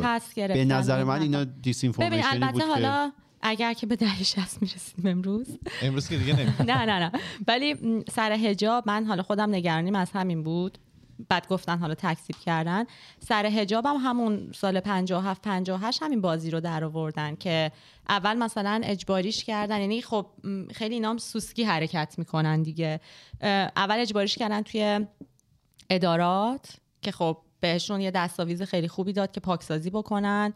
[SPEAKER 2] پس گرفتن.
[SPEAKER 3] به نظر من. اینا
[SPEAKER 2] ببین
[SPEAKER 3] دیسینفورمیشنی بود
[SPEAKER 2] البته
[SPEAKER 3] که
[SPEAKER 2] حالا اگر که به دهه 60 می‌رسیم امروز.
[SPEAKER 1] امروز که دیگه نمی
[SPEAKER 2] نه نه نه. ولی سر هجاب من حالا خودم نگرانیم از همین بود. بعد گفتن حالا تکسیب کردن. سر هجاب هم همون سال 57 58 همین بازی رو در آوردن که اول مثلا اجباریش کردن. یعنی خب خیلی اینا هم سوسکی حرکت می‌کنن دیگه. اول اجباریش کردن توی ادارات که خب بهشون یه دستاویز خیلی خوبی داد که پاکسازی بکنن.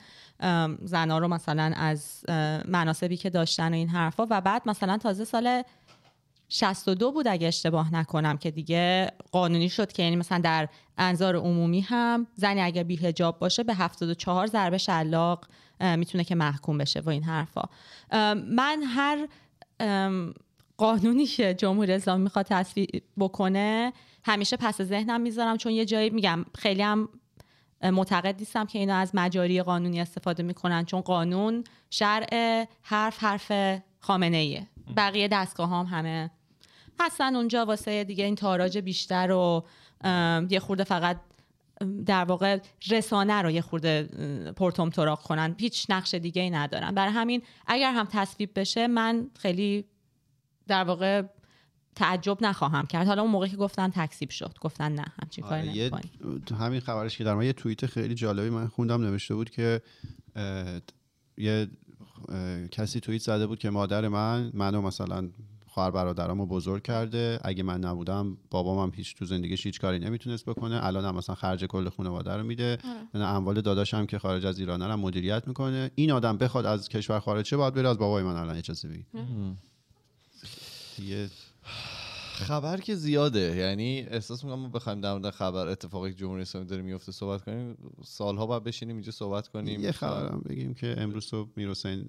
[SPEAKER 2] زنا رو مثلا از مناسبی که داشتن و این حرفا. و بعد مثلا تازه سال 62 بود اگه اشتباه نکنم که دیگه قانونی شد که یعنی مثلا در انظار عمومی هم زنی اگر بی هجاب باشه به 74 ضربه شلاق می‌تونه که محکوم بشه و این حرفا. من هر قانونی که جمهوری اسلامی می‌خواد تصویب بکنه همیشه پس ذهنم می‌ذارم. چون یه جایی میگم خیلی هم معتقد نیستم که اینا از مجاری قانونی استفاده می‌کنن. چون قانون شرع حرف حرف خامنه ایه بقیه دستگاه هم همه هستن اونجا واسه دیگه این تاراج بیشتر و یه خورده فقط در واقع رسانه رو یه خورده ام، پرتوم تراق کنن. هیچ نقش دیگه ای ندارن. برای همین اگر هم تصویب بشه من خیلی در واقع تعجب نخواهم کرد. حالا اون موقعی که گفتن تکسیب شد. گفتن نه همچین کاری
[SPEAKER 3] آره،. تو همین خبرش که در من یه توییت خیلی جالبی من خوندم نوشته بود که اه، یه اه، کسی توییت زده بود که مادر من منو مثلا خواهر برادرامو بزرگ کرده. اگه من نبودم بابام هم هیچ تو زندگیش هیچ کاری نمی‌تونست بکنه. الان هم مثلا خرج کل خانواده رو میده. من اموال داداشم که خارج از ایران هم مدیریت می‌کنه. این آدم بخواد از کشور خارج شه باید بره از بابای من الان اجازه بگیره دیگه
[SPEAKER 1] خبر که زیاده. یعنی احساس می‌کنم ما بخوایم در مورد خبر اتفاقی که جمهوری اسلامی داره میفته صحبت کنیم. سالها باید بشینیم اینجا صحبت کنیم.
[SPEAKER 3] یه خبرم بگیم که امروز صبح میر حسین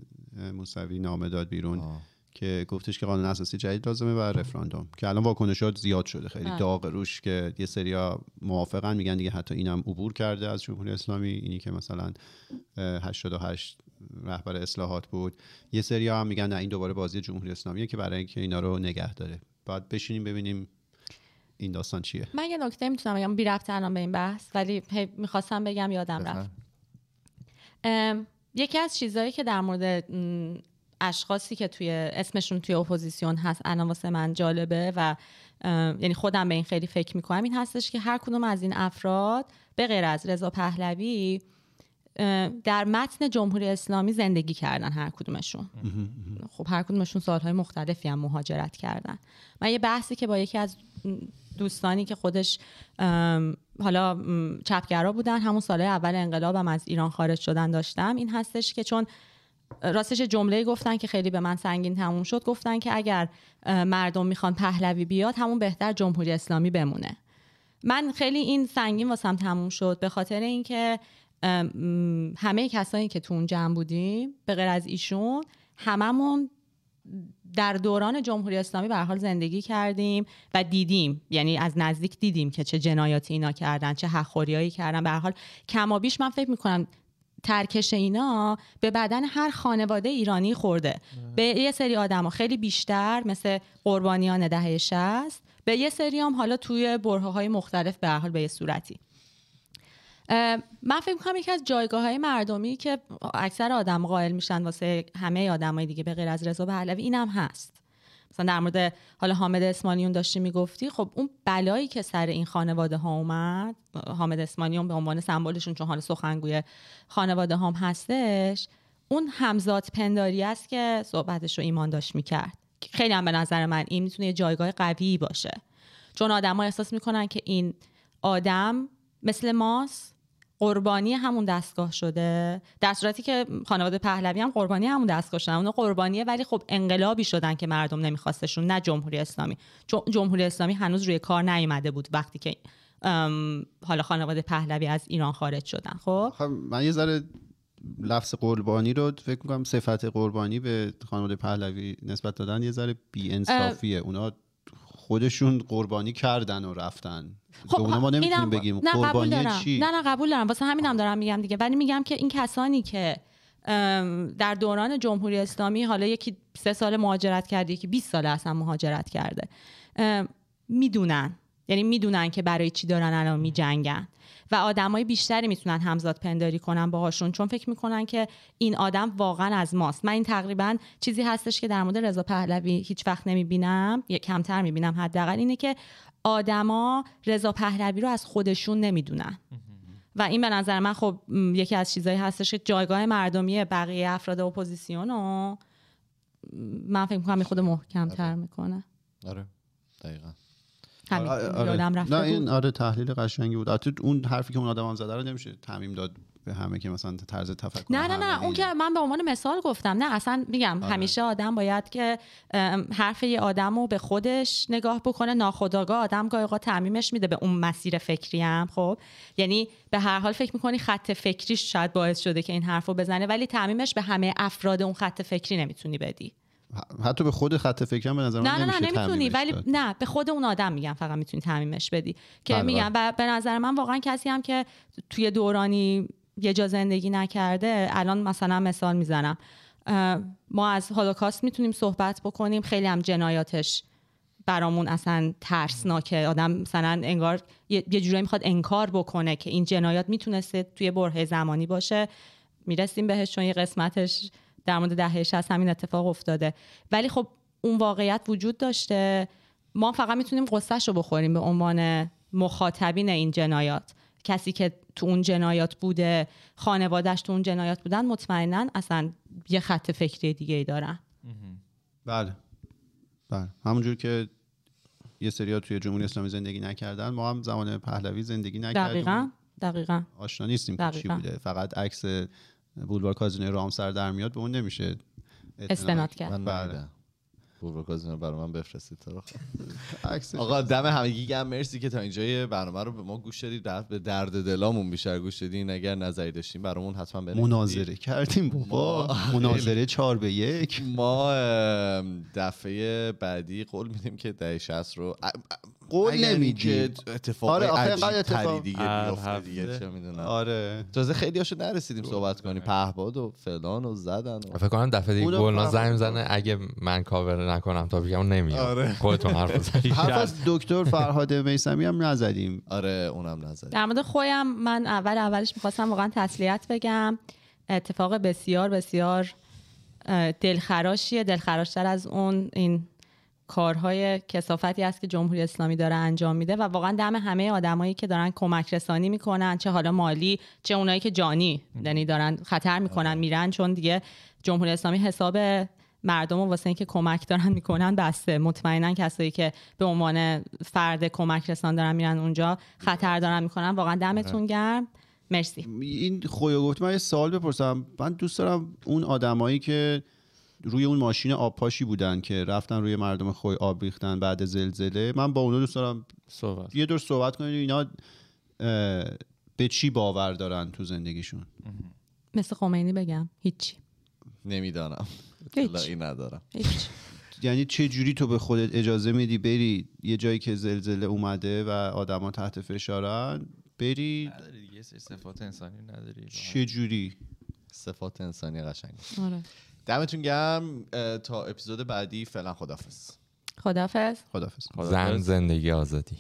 [SPEAKER 3] موسوی نامه داد بیرون.
[SPEAKER 1] آه.
[SPEAKER 3] که گفتش که قانون اساسی جدید لازمه و رفراندوم که الان واکنشات زیاد شده. خیلی
[SPEAKER 2] بله.
[SPEAKER 3] داغ روش که یه سریا موافقن میگن دیگه حتی اینم عبور کرده از جمهوری اسلامی. اینی که مثلا اه، 88 رهبر اصلاحات بود. یه سریا هم میگن نه این دوباره بازی جمهوری اسلامیه که برای اینکه اینا رو نگه داره. باید بشینیم ببینیم این داستان چیه.
[SPEAKER 2] من یه نکته می‌تونم بگم. بی ربط الان به این بحث ولی می‌خواستم بگم یادم رفت. یکی از چیزهایی که در مورد اشخاصی که توی اسمشون توی اپوزیسیون هست الان واسه من جالبه و یعنی خودم به این خیلی فکر می‌کنم. این هستش که هر کدوم از این افراد به غیر از رضا پهلوی در متن جمهوری اسلامی زندگی کردن هر کدومشون. خب هر کدومشون سالهای مختلفی هم مهاجرت کردن. من یه بحثی که با یکی از دوستانی که خودش حالا چپگرا بودن همون سالهای اول انقلابم از ایران خارج شدن داشتم. این هستش که چون راستش جمله گفتن که خیلی به من سنگین تموم شد. گفتن که اگر مردم می‌خوان پهلوی بیاد همون بهتر جمهوری اسلامی بمونه. من خیلی این سنگین واسم تموم شد. به خاطر اینکه همه کسایی که تو اون جمع بودیم به غیر از ایشون هممون در دوران جمهوری اسلامی به حال زندگی کردیم و دیدیم. یعنی از نزدیک دیدیم که چه جنایاتی اینا کردن چه حقخوریایی کردن. به حال کمابیش من فکر می‌کنم ترکش اینا به بدن هر خانواده ایرانی خورده. به یه سری آدم خیلی بیشتر مثل قربانیان دهه 60 به یه سری هم حالا توی برهه های مختلف به حال به یه صورتی. من فکر می‌کنم یکی از جایگاه های مردمی که اکثر آدم قائل میشن واسه همه آدمای دیگه به غیر از رضا پهلوی اینم هست. مثلا در مورد حالا حامد اسمانیون داشتی می‌گفتی خب اون بلایی که سر این خانواده ها اومد حامد اسمانیون به عنوان سمبلشون چون حالا سخنگوی خانواده هم هستش اون همزاد پنداری است که صحبتش رو ایمان داشت می‌کرد. خیلی هم به نظر من این می‌تونه یه جایگاه قوی باشه. چون آدما احساس می‌کنن که این آدم مثل ماست قربانی همون دستگاه شده. در صورتی که خانواده پهلوی هم قربانی همون دستگاه شدن. اونا قربانیه ولی خب انقلابی شدن که مردم نمیخواستشون نه جمهوری اسلامی. چون جمهوری اسلامی هنوز روی کار نیومده بود وقتی که حالا خانواده پهلوی از ایران خارج شدن. خب؟
[SPEAKER 3] خب من یه ذره لفظ قربانی رو فکر می‌کنم صفت قربانی به خانواده پهلوی نسبت دادن یه ذره بی انصافیه اونا خودشون قربانی کردن و رفتن. اونا ما نمی‌تونیم بگیم
[SPEAKER 2] نه قبول
[SPEAKER 3] قربانی
[SPEAKER 2] دارم.
[SPEAKER 3] چی؟
[SPEAKER 2] نه نه قبول دارم واسه همینم دارم میگم دیگه. ولی میگم که این کسانی که در دوران جمهوری اسلامی حالا یکی سه سال مهاجرت کرده یکی 20 سال اصلا مهاجرت کرده می‌دونن. یعنی می‌دونن که برای چی دارن الان میجنگن. و آدمای بیشتری می‌تونن همزاد پنداری کنن باهاشون چون فکر می‌کنن که این آدم واقعا از ماست. من این تقریبا چیزی هستش که در مورد رضا پهلوی هیچ وقت نمی‌بینم یا کمتر می‌بینم حداقل اینه که آدما رضا پهلوی رو از خودشون نمی‌دونن. و این به نظر من خب یکی از چیزایی هستش که جایگاه مردمی بقیه افراد اپوزیسیون رو من فکر می‌کنم خود محکمتر می‌کنه.
[SPEAKER 1] آره. دقیقا.
[SPEAKER 2] همین
[SPEAKER 3] آره، آره.
[SPEAKER 2] یادم رفته
[SPEAKER 3] نه. این آره تحلیل قشنگی بود البته اون حرفی که اون آدم هم زده رو نمیشه تعمیم داد به همه که مثلا طرز تفکر
[SPEAKER 2] نه نه نه اون. که من به عنوان مثال گفتم نه اصلا میگم
[SPEAKER 3] آره.
[SPEAKER 2] همیشه آدم باید که حرف یه آدم رو به خودش نگاه بکنه ناخداگاه آدم گاهی اوقات تعمیمش میده به اون مسیر فکری هم خب یعنی به هر حال فکر می‌کنی خط فکریش شاید باعث شده که این حرف رو بزنه ولی تعمیمش به همه افراد اون خط فکری نمی‌تونی بدی
[SPEAKER 3] حتی به خود خط فکرم به نظر من
[SPEAKER 2] نه نه نمی‌تونی ولی
[SPEAKER 3] داد.
[SPEAKER 2] نه به خود اون آدم میگم فقط می‌تونی تعمیمش بدی. که
[SPEAKER 3] بله،
[SPEAKER 2] میگم و به نظر من واقعا کسی هم که توی دورانی یه جا زندگی نکرده الان مثلا مثال می‌زنم. ما از هولوکاست می‌تونیم صحبت بکنیم خیلی هم جنایاتش برامون اصلا ترسناکه. آدم مثلا انگار یه جورایی می‌خواد انکار بکنه که این جنایات می‌تونسته توی برهه زمانی باشه. می‌رسیم بهش چون یه قسمتش در مورد دهه 60 همین اتفاق افتاده. ولی خب اون واقعیت وجود داشته. ما فقط می‌تونیم قصهش رو بخوریم به عنوان مخاطبین این جنایات. کسی که تو اون جنایات بوده خانوادهش تو اون جنایات بودن مطمئنا اصلا یه خط فکری دیگه ای دارن.
[SPEAKER 3] بله. بله. همونجور که یه سریا توی جمهوری اسلامی زندگی نکردن ما هم زمان پهلوی زندگی نکردیم.
[SPEAKER 2] دقیقا. دقیقا.
[SPEAKER 3] آشنا نیستیم که چی. بوده. فقط عکس بولوار کازینوی رامسر در میاد به اون نمیشه
[SPEAKER 2] استناد کرد.
[SPEAKER 1] من
[SPEAKER 3] بله.
[SPEAKER 1] بورو کازینو برای من بفرستید آقا دم همگی گم مرسی که تا اینجای برنامه رو به ما گوش دادید. در- به درد دلامون بیشتر گوش دادین. اگر نظری داشتین برامون حتما بنویسید.
[SPEAKER 3] مناظره کردیم بابا.
[SPEAKER 1] ما-
[SPEAKER 3] مناظره چهار به یک.
[SPEAKER 1] ما دفعه بعدی قول میدیم که دهه 60 رو
[SPEAKER 3] قول
[SPEAKER 1] اگر
[SPEAKER 3] نمیدی.
[SPEAKER 1] اینکه اتفاق
[SPEAKER 3] آره، آخه
[SPEAKER 1] عجیب
[SPEAKER 3] اتفاق-
[SPEAKER 1] تری دیگه دیگه. چه می‌دونم.
[SPEAKER 3] آره.
[SPEAKER 1] تازه خیلی هاشو نرسیدیم صحبت کنیم. پهباد و فلان و زدن و
[SPEAKER 5] فکر کنم دفعه دیگه
[SPEAKER 3] فهم
[SPEAKER 5] زنگ زنه اگه من کاور نکنم تا بگم نمیاد.
[SPEAKER 1] آره.
[SPEAKER 5] خودتون حرف بزنید.
[SPEAKER 3] حرف از دکتر فرهاد میسمی هم نزدیم.
[SPEAKER 1] آره اونم نظر
[SPEAKER 2] در مورد خویم من اول اولش می‌خواستم واقعا تسلیت بگم. اتفاق بسیار بسیار دلخراشیه. دلخراشتر از اون این کارهای کسافتی است که جمهوری اسلامی داره انجام میده و واقعا دم همه آدمایی که دارن کمک رسانی می‌کنن چه حالا مالی چه اونایی که جانی یعنی دارن خطر می‌کنن میرن چون دیگه جمهوری اسلامی حساب مردم رو واسه اینکه کمک دارن می‌کنن بسته. مطمئنا کسایی که به عنوان فرد کمک رسان دارن میرن اونجا خطر دارن می‌کنن. واقعا دمتون گرم. مرسی.
[SPEAKER 3] این خویا گفت من یه سوال بپرسم. من دوست دارم اون آدمایی که روی اون ماشین آبپاشی بودن که رفتن روی مردم خوی آب ریختن بعد زلزله. من با اونا دوست دارم
[SPEAKER 4] صحبت.
[SPEAKER 3] یه دور صحبت کنیم اینا به چی باور دارن تو زندگیشون؟
[SPEAKER 2] مثل خمینی بگم. هیچی.
[SPEAKER 1] نمی‌دانم.
[SPEAKER 2] هیچ.
[SPEAKER 1] اطلاعی ندارم.
[SPEAKER 2] هیچ.
[SPEAKER 3] یعنی چه جوری تو به خودت اجازه میدی بری یه جایی که زلزله اومده و آدما تحت فشارن بری؟
[SPEAKER 4] نداری دیگه. صفات انسانی نداری.
[SPEAKER 3] چه جوری؟
[SPEAKER 1] صفات انسانی قشنگ
[SPEAKER 2] آره.
[SPEAKER 1] دمتون گرم تا اپیزود بعدی فعلا خدافظ
[SPEAKER 2] خدافظ
[SPEAKER 3] خدافظ
[SPEAKER 5] زن زندگی آزادی.